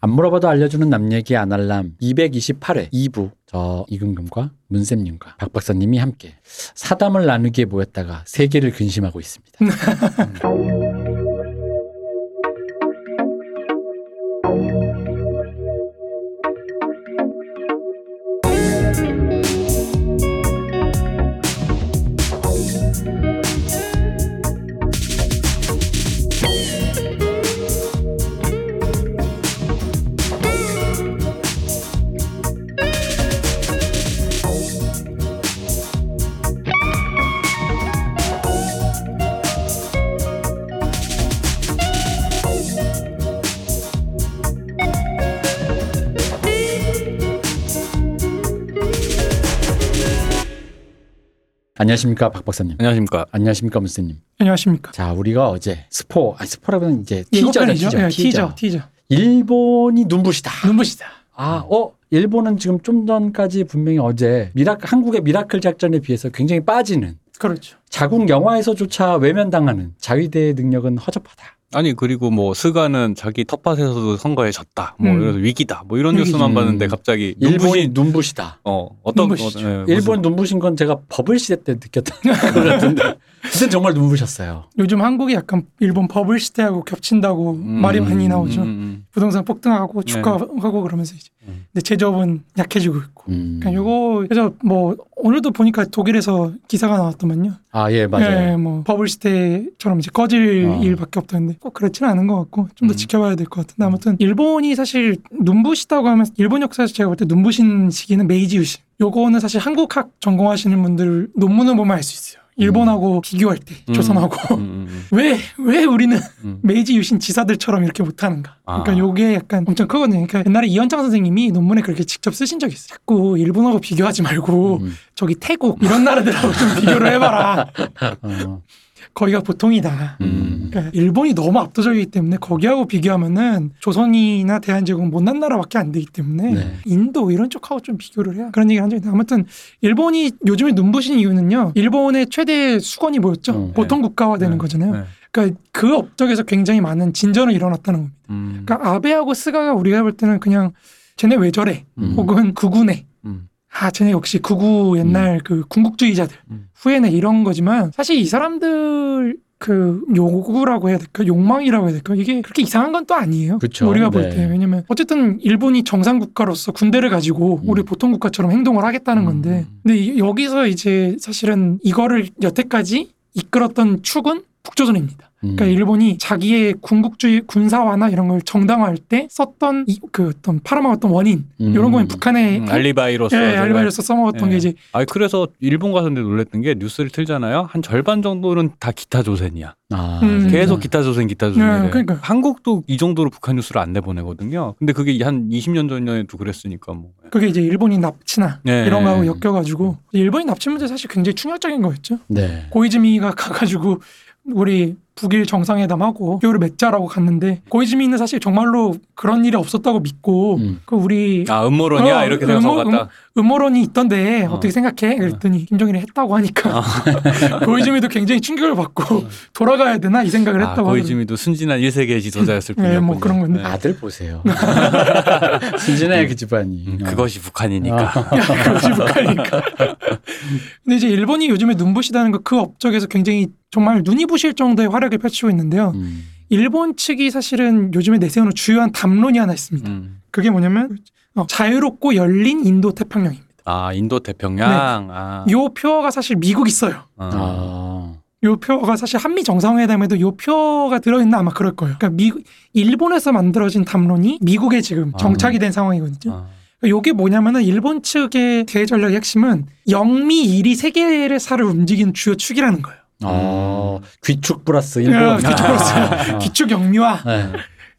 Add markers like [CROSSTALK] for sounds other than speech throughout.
안 물어봐도 알려주는 남 얘기 아날람 228회 2부 저 이근금과 문쌤님과 박 박사님이 함께 사담을 나누기에 모였다가 세계를 근심하고 있습니다. [LAUGHS] 안녕하십니까 박 박사님. 안녕하십니까. 안녕하십니까 문쌤님. 안녕하십니까. 자 우리가 어제 스포 아 스포라고는 이제. 티저죠 예, 티저, 티저, 티저. 일본이 눈부시다. 눈부시다. 아, 어, 일본은 지금 좀 전까지 분명히 어제 미라 한국의 미라클 작전에 비해서 굉장히 빠지는 그렇죠. 자국 영화에서조차 외면당하는 자위대의 능력은 허접하다. 아니 그리고 뭐 스가는 자기 텃밭에서도 선거에 졌다. 뭐 음. 이래서 위기다. 뭐 이런. 뉴스만 음. 봤는데 갑자기 일본이 눈부신 눈부시다. 어 어떤 눈부시죠. 어, 예, 무슨- 일본 눈부신 건 제가 버블 시대 때 느꼈던 [LAUGHS] 것 같은데 그때 정말 눈부셨어요. 요즘 한국이 약간 일본 버블 시대하고 겹친다고 음, 말이 많이 나오죠. 음, 음, 부동산 폭등하고 네. 주가하고 그러면서 이제. 음. 근데 제조업은 약해지고 있고. 음. 그러니까 요거 그래서 뭐 오늘도 보니까 독일에서 기사가 나왔더만요. 아, 예, 맞아요. 예, 뭐 버블 시대처럼 이제 꺼질 어. 일밖에 없다는데 꼭 그렇지는 않은 것 같고 좀더 음. 지켜봐야 될 것 같은데 아무튼 일본이 사실 눈부시다고 하면 일본 역사에서 제가 볼 때 눈부신 시기는 메이지 유신. 요거는 사실 한국학 전공하시는 분들 논문을 보면 알 수 있어요. 일본하고 비교할 때 음. 조선하고 음, 음, 음. [LAUGHS] 왜왜 우리는 음. 메이지 유신 지사들처럼 이렇게 못하는가? 그러니까 아. 요게 약간 엄청 크거든요. 그러니까 옛날에 이현창 선생님이 논문에 그렇게 직접 쓰신 적이 있어요. 자꾸 일본하고 비교하지 말고 음. 저기 태국 이런 나라들하고 좀 비교를 해봐라. [LAUGHS] 어, 거기가 보통이다. 음. 그러니까 일본이 너무 압도적이기 때문에 거기하고 비교하면은 조선이나 대한제국은 못난 나라밖에 안 되기 때문에 네. 인도 이런 쪽하고 좀 비교를 해야 그런 얘기를 한 적이 있는데 아무튼 일본이 요즘에 눈부신 이유는요. 일본의 최대 수건이 뭐였죠? 음, 보통 국가화 되는 네. 거잖아요. 네. 그러니까 그 업적에서 굉장히 많은 진전이 일어났다는 겁니다. 음. 그러니까 아베하고 스가가 우리가 볼 때는 그냥 쟤네 왜 저래? 음. 혹은 극우네. 음. 아, 쟤네 역시 극우 옛날 그 군국주의자들 음. 후예네 이런 거지만 사실 이 사람들 그 요구라고 해야 될까 욕망이라고 해야 될까 이게 그렇게 이상한 건 또 아니에요. 그쵸. 우리가 볼 네. 때 왜냐면 어쨌든 일본이 정상 국가로서 군대를 가지고 음. 우리 보통 국가처럼 행동을 하겠다는 음. 건데 근데 이- 여기서 이제 사실은 이거를 여태까지 이끌었던 축은 북조선입니다. 음. 그러니까 일본이 자기의 군국주의 군사화나 이런 걸 정당화할 때 썼던 이, 그 어떤 팔아먹었던 원인 음. 이런 거는 북한의 음, 알리바이로서 예, 알리바이로서 써먹었던 예. 게 이제 아니 그래서 일본 가서 근데 놀랬던 게 뉴스를 틀잖아요. 한 절반 정도는 다 기타 조선이야. 아, 음. 계속 기타 조선, 기타 조선. 네, 그러니까. 한국도 이 정도로 북한 뉴스를 안 내보내거든요. 근데 그게 한 20년 전에도 그랬으니까 뭐. 그게 이제 일본이 납치나 네. 이런 거하고 엮여가지고 일본이 납치 문제 사실 굉장히 충격적인 거였죠. 네. 고이즈미가 가가지고 우리 북일 정상회담하고 교류를 맺자라고 갔는데 고이즈미는 사실 정말로 그런 일이 없었다고 믿고 음. 그 우리 아 음모론이야 어, 이렇게 생각한 것 음모- 같다. 음 모론이 있던데 어. 어. 떻게 생각해? 그랬더니 김정일이 했다고 하니까 [LAUGHS] 고이즈미도 굉장히 충격을 받고 돌아가야 되나 이 생각을 어. 아, 했다고 고이즈미도 순진한 1세기의 지도자였을 네, 뿐이었군요. 뭐 그런 건데. 네. 아들 보세요. [LAUGHS] 순진해 그 집안이. 음, 어. 그것이 북한이니까. [LAUGHS] 그것이 북한이니까. 근데 이제 일본이 요즘에 눈부시다는 거 그 업적에서 굉장히 정말 눈이 부실 정도의 활약을 펼치고 있는데요. 음. 일본 측이 사실은 요즘에 내세우는 주요한 담론이 하나 있습니다. 음. 그게 뭐냐면 어, 자유롭고 열린 인도 태평양입니다. 아 인도 태평양. 아. 네. 요 표어가 사실 미국 있어요. 아. 아. 요 표어가 사실 한미 정상회담에도 요 표어가 들어있나 아마 그럴 거예요. 그러니까 미국 일본에서 만들어진 담론이 미국에 지금 정착이 된 상황이거든요. 아. 요게 뭐냐면은 일본 측의 대외 전략의 핵심은 영미 일이 세계를 사를 움직이는 주요 축이라는 거예요. 어, 귀축 플러스 일본. 야, 귀축 플러스. 아. 기축 영미화 네.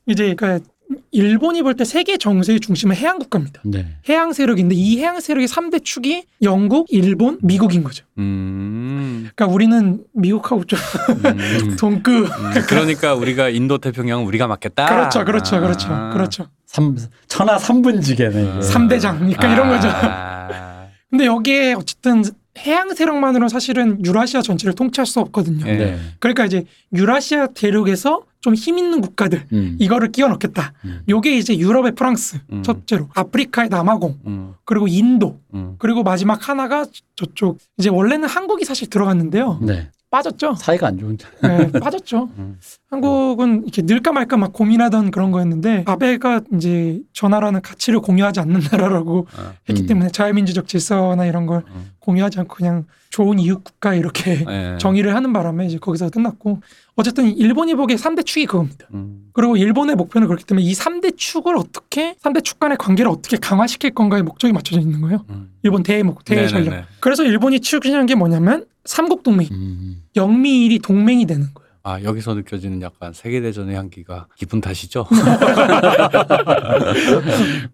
이제 그러니까 일본이 볼 때 세계 정세의 중심은 해양 국가입니다. 네. 해양 세력인데 이 해양 세력의 3대 축이 영국, 일본, 미국인 거죠. 음. 그러니까 우리는 미국하고 좀 음. [LAUGHS] 동급 음, 그러니까 우리가 인도 태평양은 우리가 맡겠다. 그렇죠, 그렇죠, 그렇죠, 아. 그렇죠. 삼, 천하 삼분지계네. 아. 삼대장, 그러니까 이런 거죠. 아. 근데 여기에 어쨌든 해양 세력만으로 사실은 유라시아 전체를 통치할 수 없거든요. 네. 네. 그러니까 이제 유라시아 대륙에서 좀 힘 있는 국가들 음. 이거를 끼워 넣겠다. 음. 요게 이제 유럽의 프랑스 음. 첫째로 아프리카의 남아공 음, 그리고 인도 음. 그리고 마지막 하나가 저쪽 이제 원래는 한국이 사실 들어갔는데요. 네. 빠졌죠. 사이가 안 좋은데. 네, 빠졌죠. [LAUGHS] 음. 한국은 이렇게 늘까 말까 막 고민하던 그런 거였는데 아베가 이제 저 나라는 가치를 공유하지 않는 나라라고 어, 했기 음. 때문에 자유민주적 질서나 이런 걸 음. 공유하지 않고 그냥 좋은 이웃 국가 이렇게 네. [LAUGHS] 정의를 하는 바람에 이제 거기서 끝났고 어쨌든 일본이 보기에 3대 축이 그겁니다. 음. 그리고 일본의 목표는 그렇기 때문에 이 3대 축을 어떻게 3대 축 간의 관계를 어떻게 강화시킬 건가에 목적이 맞춰져 있는 거예요. 음. 일본 대목 대의 네네네. 전략. 그래서 일본이 추진한 게 뭐냐면 삼국 동맹, 음. 영미일이 동맹이 되는 거예요. 아 여기서 느껴지는 약간 세계대전의 향기가 기분 탓이죠. [LAUGHS]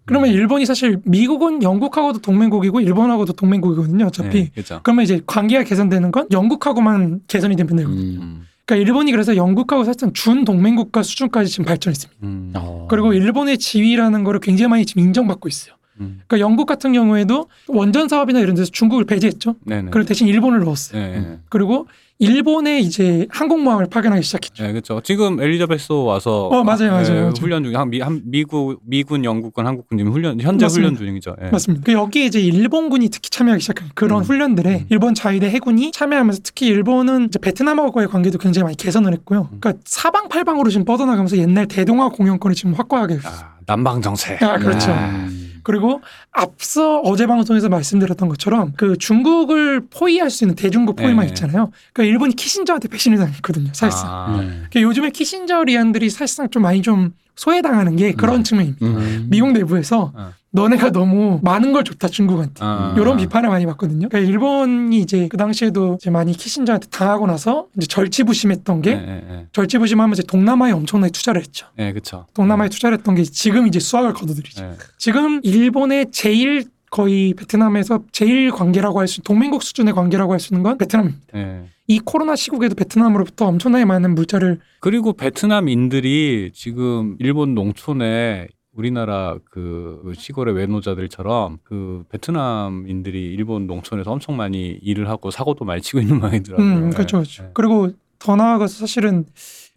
그러면 일본이 사실 미국은 영국하고도 동맹국이고 일본하고도 동맹국이거든요. 어차피. 네, 그렇죠. 그러면 이제 관계가 개선되는 건 영국하고만 개선이 되면 되거든요. 음. 음. 그러니까 일본이 그래서 영국하고 사실상 준 동맹국가 수준까지 지금 발전했습니다. 음. 어. 그리고 일본의 지위라는 거를 굉장히 많이 지금 인정받고 있어요. 음. 그러니까 영국 같은 경우에도 원전 사업이나 이런 데서 중국을 배제했죠. 네네. 그리고 대신 일본을 넣었어요. 네, 네. 그리고 일본에 이제 항공모함을 파견하기 시작했죠. 네, 그렇죠. 지금 엘리자베스 와서 어, 맞아요, 맞아요, 네, 맞아요. 훈련 중, 한, 미, 한 미국 미군 영국군 한국군 지금 훈련 현재 맞습니다. 훈련 중이죠. 예. 맞습니다. 그 여기에 이제 일본군이 특히 참여하기 시작한 그런 음. 훈련들에 음. 일본 자위대 해군이 참여하면서 특히 일본은 이제 베트남하고의 관계도 굉장히 많이 개선을 했고요. 음. 그러니까 사방 팔방으로 지금 뻗어나가면서 옛날 대동아 공영권을 지금 확고하게 아, 남방 정세. 아, 그렇죠. 음. 그리고 앞서 어제 방송에서 말씀드렸던 것처럼 그 중국을 포위할 수 있는 대중국 포위만 네. 있잖아요. 그러니까 일본이 키신저한테 배신을 당했거든요. 사실상. 아, 네. 그러니까 요즘에 키신저 리안들이 사실상 좀 많이 좀 소외당하는 게 그런 음. 측면입니다. 음. 미국 내부에서 어. 너네가 너무 많은 걸 줬다 중국한테. 아. 이런 비판을 많이 받거든요. 그러니까 일본이 이제 그 당시에도 이제 많이 키신저한테 당하고 나서 이제 절치부심했던 게 네, 네, 네. 절치부심하면서 동남아에 엄청나게 투자를 했죠. 네, 그렇죠. 동남아에 투자를 했던 게 지금 이제 수확을 거두들이죠. 네. 지금 일본의 제일 거의 베트남에서 제일 관계라고 할 수 동맹국 수준의 관계라고 할 수 있는 건 베트남입니다. 네. 이 코로나 시국에도 베트남으로부터 엄청나게 많은 물자를 그리고 베트남인들이 지금 일본 농촌에 우리나라 그 시골의 외노자들처럼 그 베트남인들이 일본 농촌에서 엄청 많이 일을 하고 사고도 많이 치고 있는 모양이더라고요. 음, 네. 그렇죠, 그렇죠. 네. 그리고 더 나아가서 사실은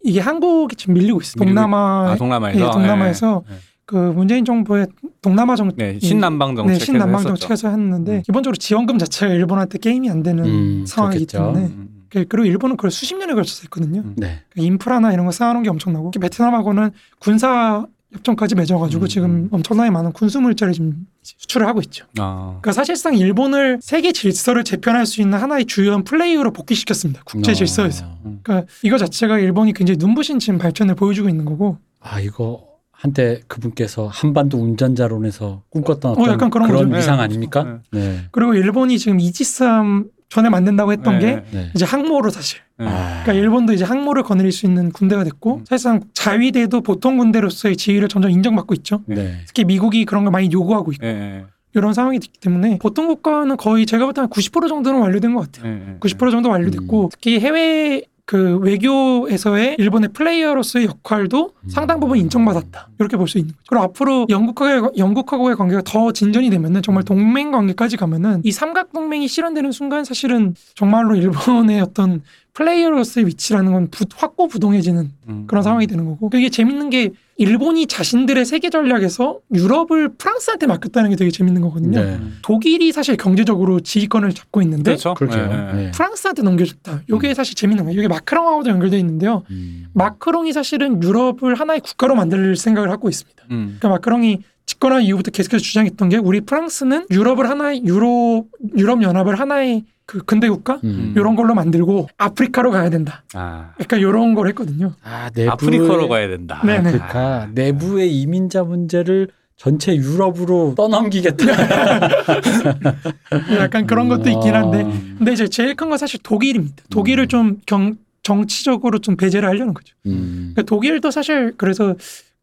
이게 한국이 지금 밀리고. 밀리고 동남아 아, 동남아에서. 예, 동남아에서 네, 네. 그 문재인 정부의 동남아 정 네, 신남방 정책에서 네, 신남방. 정책에서 했는데 음. 기본적으로 지원금 자체가 일본한테 게임이 안 되는 음, 상황이기 그렇겠죠. 때문에 음, 음. 그- 그리고 일본은 그걸 수십 년에 걸쳐서 했거든요. 음. 네. 그 인프라나 이런 거 쌓아놓은 게 엄청나고 특히 베트남하고는 군사 협정까지 맺어가지고 음, 지금 음. 엄청나게 많은 군수 물자를 지금 수출을 하고 있죠. 아, 그러니까 사실상 일본을 세계 질서를 재편할 수 있는 하나의 주요한 플레이어로 복귀시켰습니다. 국제 어. 질서에서. 음. 그러니까 이거 자체가 일본이 굉장히 눈부신 지금 발전을 보여주고 있는 거고. 아 이거 한때 그분께서 한반도 운전자론에서 꿈꿨던 어떤 어, 약간 그런 그런. 위상 네. 아닙니까? 네. 그리고 일본이 지금 이지스함 전에 만든다고 했던 네, 게 네, 네. 이제 항모로 사실. 네. 아. 그러니까 일본도 이제 항모를 거느릴 수 있는 군대가 됐고 음. 사실상 자위대도 보통 군대로서의 지위를 점점 인정받고 있죠. 네. 특히 미국이 그런 걸 많이 요구하고 있고 네, 네, 이런 상황이 됐기 때문에 보통 국가는 거의 제가 볼 때 한 90% 정도는 완료된 것 같아요. 네, 네. 90% 정도 완료됐고 음. 특히 해외 그 외교에서의 일본의 플레이어로서의 역할도 음. 상당 부분 인정받았다 이렇게 볼 수 있는 거죠. 그리고 앞으로 영국하고 영국하고의 관계가 더 진전이 되면은 정말 음. 동맹 관계까지 가면은 이 삼각 동맹이 실현되는 순간 사실은 정말로 일본의 어떤 플레이어로서의 위치라는 건 부- 확고부동해지는 음. 그런 상황이 되는 거고 이게 재밌는 게 일본이 자신들의 세계 전략에서 유럽을 프랑스한테 맡겼다는 게 되게 재밌는 거거든요. 네. 음. 독일이 사실 경제적으로 지휘권을 잡고 있는데 그렇죠. 그렇게요. 네, 네. 네. 프랑스한테 넘겨줬다. 이게 사실 재밌는 거예요. 이게 마크롱하고도 연결되어 있는데요. 음. 마크롱이 사실은 유럽을 하나의 국가로 만들 생각을 하고 있습니다. 음. 그러니까 마크롱이 집권한 이후부터 계속해서 주장했던 게 우리 프랑스는 유럽을 하나의 유로 유럽 연합을 하나의 그 근대 국가 음. 이런 걸로 만들고 아프리카로 가야 된다. 아, 약간 이런 걸 했거든요. 아, 아프리카로 가야 된다. 네, 네. 아프리카 내부의 이민자 문제를 전체 유럽으로 떠넘기겠다. [LAUGHS] 약간 그런 것도 있긴 한데 음. 근데 이제 제일 큰 건 사실 독일입니다. 독일을 음. 좀 경, 정치적으로 좀 배제를 하려는 거죠. 음. 그러니까 독일도 사실 그래서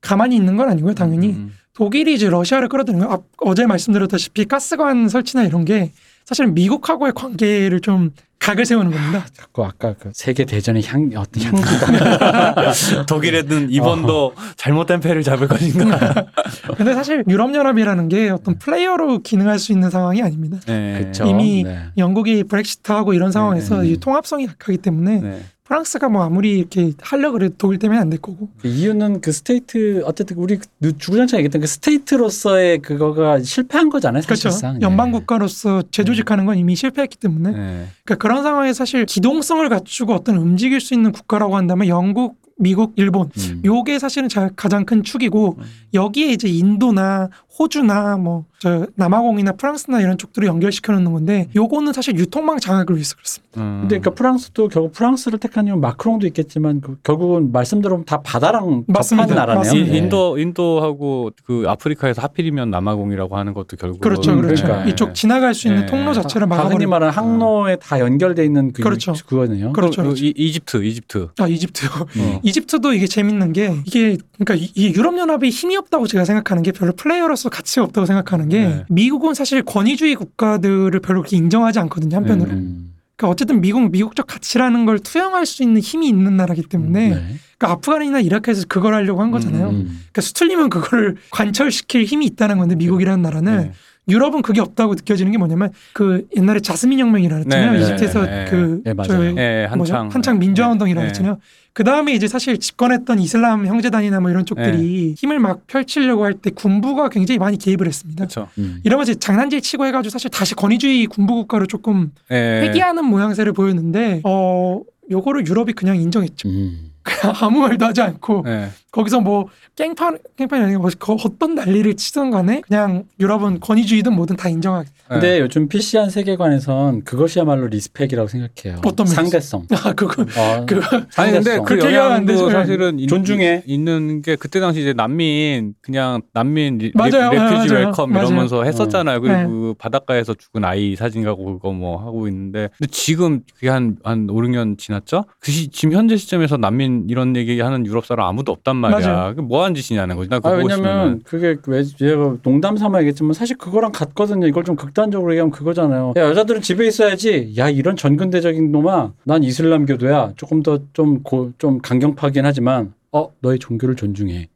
가만히 있는 건 아니고요, 당연히. 음. 독일이 이제 러시아를 끌어들이는 거. 앞- 어제 말씀드렸다시피 가스관 설치나 이런 게 사실 미국하고의 관계를 좀 각을 세우는 겁니다. 자꾸 아까 그 세계 대전의 향 어떤 향기가 [LAUGHS] 독일에는 이번도 잘못된 패를 잡을 것인가. [LAUGHS] 근데 사실 유럽 연합이라는 게 어떤 플레이어로 기능할 수 있는 상황이 아닙니다. 네. 이미 네. 영국이 브렉시트하고 이런 상황에서 네. 이 통합성이 약하기 때문에 네. 프랑스가 뭐 아무리 이렇게 하려 그래도 독일 때문에 안 될 거고. 그 이유는 그 state 어쨌든 우리 주구장창 얘기했던 그 스테이트로서의 그거가 실패한 거잖아요 그렇죠. 사실상. 연방 예. 국가로서 재조직하는 건 이미 실패했기 때문에 네. 그러니까 그런 상황에 사실 기동성을 갖추고 어떤 움직일 수 있는 국가라고 한다면 영국, 미국, 일본 음. 요게 사실은 자- 가장 큰 축이고 여기에 이제 인도나 호주나 뭐저 남아공이나 프랑스나 이런 쪽들을 연결시켜 놓는 건데 요거는 사실 유통망 장악을 위해서 그렇습니다. 음. 근데 그러니까 프랑스도 결국 프랑스를 택한 이유는 마크롱도 있겠지만 그 결국은 말씀대로 다 바다랑 맞습니다. 접한 나라네요. 맞습니다. 예. 인도 인도하고 그 아프리카에서 하필이면 남아공이라고 하는 것도 결국 그렇죠, 그렇죠. 그러니까. 이쪽 지나갈 수 있는 네. 통로 자체를 막아버리는. 말하는 항로에 다 연결돼 있는 그 그렇죠. 그거네요. 그렇죠. 그 그렇죠. 이, 이집트 이집트 아 이집트. 어. 이집트도 이게 재밌는 게 이게 그러니까 이- 이 유럽 연합이 힘이 없다고 제가 생각하는 게 별로 플레이어로서 가치가 없다고 생각하는 게 네. 미국은 사실 권위주의 국가들을 별로 그렇게 인정하지 않거든요 한편으로. 네. 음. 그러니까 어쨌든 미국 미국적 가치라는 걸 투영할 수 있는 힘이 있는 나라기 때문에 네. 그러니까 아프간이나 이라크에서 그걸 하려고 한 거잖아요. 음. 그러니까 수틀리면 그거를 관철시킬 힘이 있다는 건데 미국이라는 나라는 네. 유럽은 그게 없다고 느껴지는 게 뭐냐면 그 옛날에 자스민 혁명이라 했잖아요. 네, 네, 이집트에서 네, 네. 그 네, 맞아요. 저희 예, 뭐죠? 한창 한창 민주화 네. 운동이라 네. 했잖아요. 그 다음에 이제 사실 집권했던 이슬람 형제단이나 뭐 이런 쪽들이 힘을 막 펼치려고 할 때 군부가 굉장히 많이 개입을 했습니다. 그렇죠. 음. 이러면서 장난질 치고 해가지고 사실 다시 권위주의 군부 국가로 조금 예. 회귀하는 모양새를 보였는데 어 요거를 유럽이 그냥 인정했죠. 음. 그냥 [LAUGHS] 아무 말도 하지 않고 예. 거기서 뭐 깽판 깽판이 아니고 뭐 거- 어떤 난리를 치든 간에 그냥 유럽은 권위주의든 뭐든 다 인정하게. 근데 요즘 PC한 세계관에선 그것이야말로 respect이라고 생각해요. 어떤 면에서? 상대성. [LAUGHS] 아 그거 어, 그 아니 근데 상대성. 그 그렇게 얘기하면 안 영향도. 사실은 있- 존중해. 있는 게 그때 당시 이제 난민 그냥 난민 re, 맞아요. re, 맞아요. fugee welcome 맞아요. 이러면서 했었잖아요. 그리고 네. 그 바닷가에서 죽은 아이 사진 갖고 그거 뭐 하고 있는데 근데 지금 그게 한한 5, 6년 지났죠? 그 시, 지금 현재 시점에서 난민 이런 얘기하는 유럽 사람 아무도 없단 말이야. 뭐 하는 짓이냐는 거지. 나 그거 아, 왜냐면. 그게 왜 제가 농담 삼아 얘기했지만 사실 그거랑 같거든요. 이걸 좀 극단적으로 얘기하면 그거잖아요. 야, 여자들은 집에 있어야지. 야 이런 전근대적인 놈아. 난 이슬람교도야. 조금 더 좀좀 강경파긴 하지만 어 너의 종교를 존중해.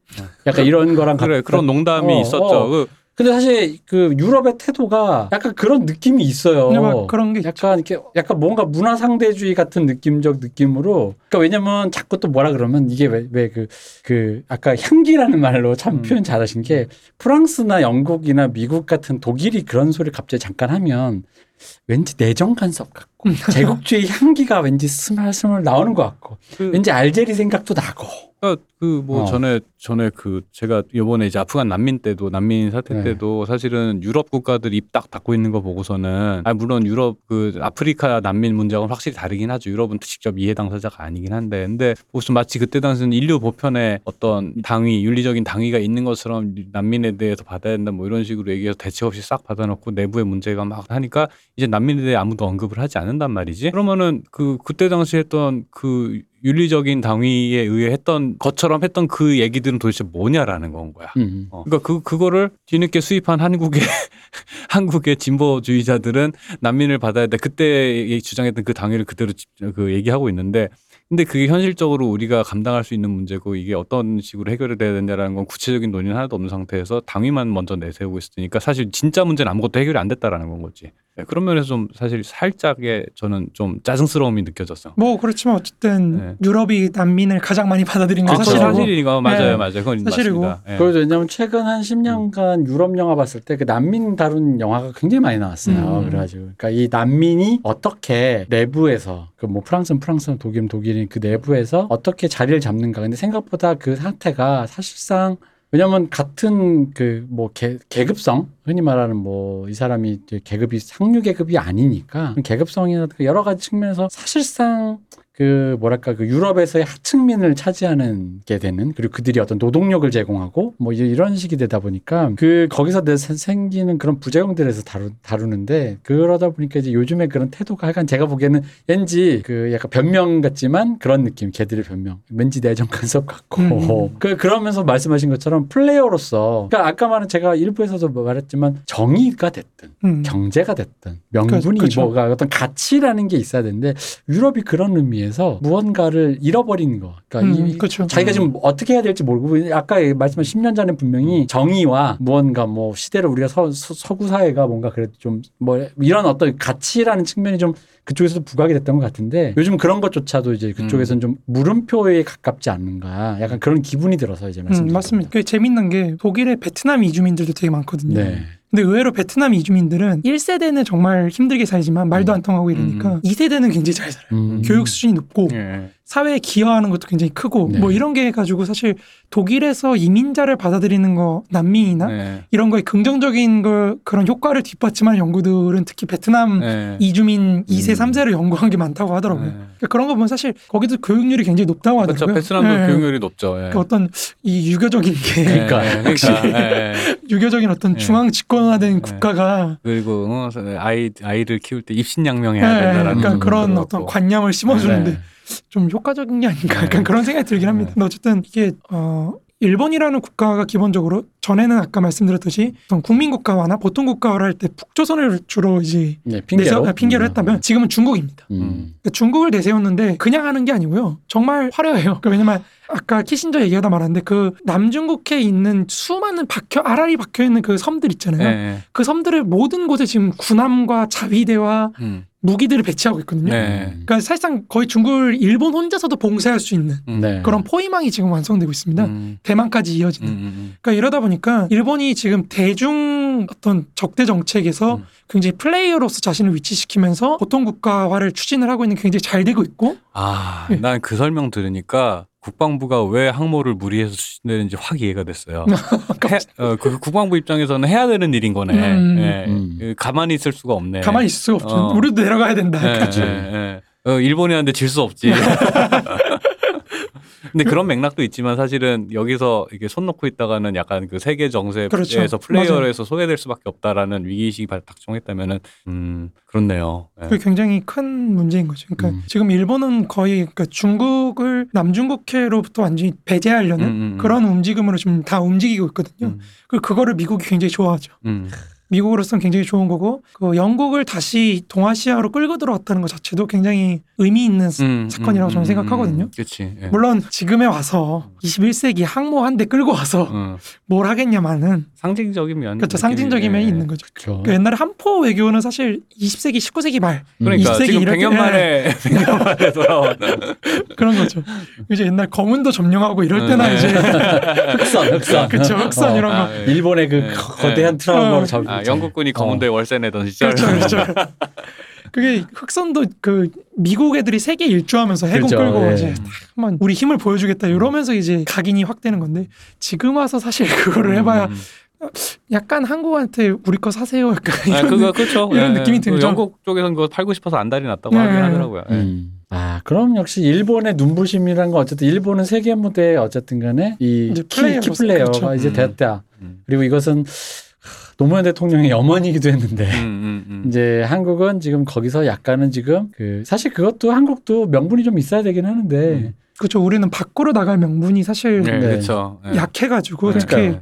약간 이런 거랑 그래 같- 그런 농담이 어, 있었죠. 어. 그 근데 사실 그 유럽의 태도가 약간 그런 느낌이 있어요. 그런 게 있죠. 약간 이렇게 약간 뭔가 문화 상대주의 같은 느낌적 느낌으로. 그러니까 왜냐면 자꾸 또 뭐라 그러면 이게 왜 왜그그 아까 향기라는 말로 참 음. 표현 잘하신 게 프랑스나 영국이나 미국 같은 독일이 그런 소리 갑자기 잠깐 하면 왠지 내정 간섭 같고 [LAUGHS] 제국주의 향기가 왠지 스멀스멀 나오는 것 같고 그- 왠지 알제리 생각도 나고. 그 뭐 어. 전에 전에 그 제가 이번에 이제 아프간 난민 때도 난민 사태 네. 때도 사실은 유럽 국가들 입 딱 닫고 있는 거 보고서는 아 물론 유럽 그 아프리카 난민 문제하고는 확실히 다르긴 하죠. 유럽은 직접 이해 당사자가 아니긴 한데 근데 무슨 마치 그때 당시는 인류 보편에 어떤 당위 윤리적인 당위가 있는 것처럼 난민에 대해서 받아야 된다 뭐 이런 식으로 얘기해서 대책 없이 싹 받아놓고 내부의 문제가 막 하니까 이제 난민에 대해 아무도 언급을 하지 않는단 말이지. 그러면은 그 그때 당시 했던 그 윤리적인 당위에 의해 했던 것처럼 했던 그 얘기들은 도대체 뭐냐라는 건 거야. 음. 어. 그러니까 그 그거를 뒤늦게 수입한 한국의 [LAUGHS] 한국의 진보주의자들은 난민을 받아야 돼. 그때 주장했던 그 당위를 그대로 집- 그 얘기하고 있는데 근데 그게 현실적으로 우리가 감당할 수 있는 문제고 이게 어떤 식으로 해결이 돼야 되냐라는 건 구체적인 논의는 하나도 없는 상태에서 당위만 먼저 내세우고 있으니까 사실 진짜 문제는 아무것도 해결이 안 됐다라는 건 거지. 네, 그런 면에서 좀 사실 살짝의 저는 좀 짜증스러움이 느껴졌어. 뭐 그렇지만 어쨌든 네. 유럽이 난민을 가장 많이 받아들인 건 아, 사실이고 사실이니까 맞아요, 네. 맞아요. 그건 사실이고. 맞습니다. 예. 그래서 왜냐면 최근 한 10년간 유럽 영화 봤을 때 그 난민 다룬 영화가 굉장히 많이 나왔어요. 음. 그래가지고 그러니까 이 난민이 어떻게 내부에서 그 뭐 프랑스는 프랑스는 독일은 독일인 그 내부에서 어떻게 자리를 잡는가. 근데 생각보다 그 상태가 사실상 왜냐면 같은 그 뭐 계급성 흔히 말하는 뭐 이 사람이 이제 계급이 상류 계급이 아니니까 계급성이나 여러 가지 측면에서 사실상 그 뭐랄까 그 유럽에서의 하층민을 차지하는 게 되는 그리고 그들이 어떤 노동력을 제공하고 뭐 이런 식이 되다 보니까 그 거기서 내 생- 생기는 그런 부작용들에서 다루, 다루는데 그러다 보니까 이제 요즘에 그런 태도가 약간 제가 보기에는 왠지 그 약간 변명 같지만 그런 느낌 걔들의 변명 왠지 내정 간섭 같고 음. 그 그러면서 말씀하신 것처럼 플레이어로서 그러니까 아까 말은 제가 일부에서도 말했지만 정의가 됐든 음. 경제가 됐든 명분이 그렇죠. 뭐가 어떤 가치라는 게 있어야 되는데 유럽이 그런 의미 에서 무언가를 잃어버리는 거. 그러니까 음, 이- 그렇죠. 자기가 지금 어떻게 해야 될지 모르고 아까 말씀하신 10년 전에 분명히 정의와 무언가 뭐 시대를 우리가 서, 서, 구 사회가 뭔가 그래도 좀 뭐 이런 어떤 가치라는 측면이 좀 그쪽에서도 부각이 됐던 것 같은데 요즘 그런 것조차도 이제 그쪽에서는 좀 물음표에 가깝지 않는가 약간 그런 기분이 들어서 이제 말씀 음, 맞습니다. 그 재밌는 게 독일의 베트남 이주민들도 되게 많거든요. 네. 근데 의외로 베트남 이주민들은 1세대는 정말 힘들게 살지만 말도 안 통하고 이러니까 음. 2세대는 굉장히 잘 살아요. 음. 교육 수준이 높고 예. 사회에 기여하는 것도 굉장히 크고 네. 뭐 이런 게 가지고 사실 독일에서 이민자를 받아들이는 거 난민이나 네. 이런 거에 긍정적인 걸 그런 효과를 뒷받침하는 연구들은 특히 베트남 네. 이주민 2세, 음. 3세를 연구한 게 많다고 하더라고요. 네. 그러니까 그런 거 보면 사실 거기도 교육률이 굉장히 높다고 그렇죠. 하더라고요. 베트남도 예. 교육률이 높죠. 예. 그 어떤 이 유교적인 게 그러니까, 예, 그러니까, 예. [LAUGHS] 유교적인 어떤 예. 중앙 집권화된 예. 국가가 그리고 어, 아이 아이를 키울 때 입신양명해야 예, 된다라는 그러니까 음, 그런 어떤. 관념을 심어주는데 네. 좀 효과적인 게 아닌가 네. 약간 그런 생각이 들긴 합니다. 네. 근데 어쨌든 이게 어 일본이라는 국가가 기본적으로 전에는 아까 말씀드렸듯이 어떤 국민 국가화나 보통 국가화를 할 때 북조선을 주로 이제 네, 핑계로 내세- 핑계로 음. 했다면 지금은 중국입니다. 음. 그러니까 중국을 내세웠는데 그냥 하는 게 아니고요. 정말 화려해요. 그러니까 왜냐면 아까 키신저 얘기하다 말았는데 그 남중국해에 있는 수많은 박혀 알알이 박혀 있는 그 섬들 있잖아요. 예. 그 섬들의 모든 곳에 지금 군함과 자위대와 음. 무기들을 배치하고 있거든요. 네. 그러니까 사실상 거의 중국을 일본 혼자서도 봉쇄할 수 있는 음. 네. 그런 포위망이 지금 완성되고 있습니다. 음. 대만까지 음. 이어지는. 음. 그러니까 이러다 보니 까 일본이 지금 대중 어떤 적대 정책에서 음. 굉장히 플레이어로서 자신을 위치시키면서 보통 국가화를 추진을 하고 있는 게 굉장히 잘 되고 있고 아, 예. 난그 설명 들으니까 국방부가 왜 항모를 무리해서 추진되는지 확 이해가 됐어요. [LAUGHS] 해, 어, 그 국방부 입장에서는 해야 되는 일인 거네. 음. 예. 음. 그 가만히 있을 수가 없네. 가만히 있을 수가 없죠. 어. 우리도 내려가야 된다. 예, 그치. 예, 예. 어, 일본이한테 질 수 없지. [LAUGHS] [LAUGHS] 근데 그런 맥락도 있지만 사실은 여기서 이게 손 놓고 있다가는 약간 그 세계 정세에서 그렇죠. 플레이어에서 소외될 수밖에 없다라는 위기의식이 발탁정했다면은 음 그렇네요. 예. 그게 굉장히 큰 문제인 거죠. 그러니까 음. 지금 일본은 거의 그러니까 중국을 남중국해로부터 완전히 배제하려는 음, 음, 음. 그런 움직임으로 지금 다 움직이고 있거든요. 음, 그리고 그거를 미국이 굉장히 좋아하죠. 음. 미국으로서는 굉장히 좋은 거고 그 영국을 다시 동아시아로 끌고 들어왔다는 것 자체도 굉장히 의미 있는 음, 사건이라고 저는 생각하거든요. 그렇지. 예. 물론 지금에 와서 21세기 항모 한 대 끌고 와서 음. 뭘 하겠냐마는 상징적인 면. 그렇죠 상징적인 면이 있는 거죠. 그렇죠. 그 옛날에 한포 외교는 사실 20세기 19세기 말 그러니까 20세기 지금 이렇게- 100년 만에 [LAUGHS] 100년 만에 돌아온. [LAUGHS] 그런 거죠. 이제 옛날 검은도 점령하고 이럴 때나 네. 이제 [LAUGHS] 흑선, 흑선. 그쵸 흑선 어. 이런 거 아, 예. 일본의 그 네. 거대한 네. 트라우마로 어. 잡. 아, 영국군이 검은도에 월세 내던 시절. 그렇죠, 그렇죠. [LAUGHS] 그게 흑선도 그 미국 애들이 세계 일주하면서 해군 그렇죠, 끌고 예. 이제 딱 한번 우리 힘을 보여주겠다 이러면서 이제 각인이 확 되는 건데 지금 와서 사실 [LAUGHS] 그거를 해봐야 음. 약간 한국한테 우리 거 사세요 약간 아, 이런 그거 그렇죠. 이런 느낌이 그 들죠. 영국 쪽에서는 그거 팔고 싶어서 안달이 났다고 네. 하긴 하더라고요. 예. 음. 아, 그럼 역시 일본의 눈부심이란 건 어쨌든 일본은 세계 무대에 어쨌든 간에 이 이제 키, 플레이어로서, 키 플레이어가 그렇죠. 이제 음. 됐다. 음. 그리고 이것은 하, 노무현 대통령의 염원이기도 했는데 음, 음, 음. 이제 한국은 지금 거기서 약간은 지금 그 사실 그것도 한국도 명분이 좀 있어야 되긴 하는데 음. 그렇죠 우리는 밖으로 나갈 명분이 사실 네, 네. 그렇죠. 예. 약해가지고 네. 특히.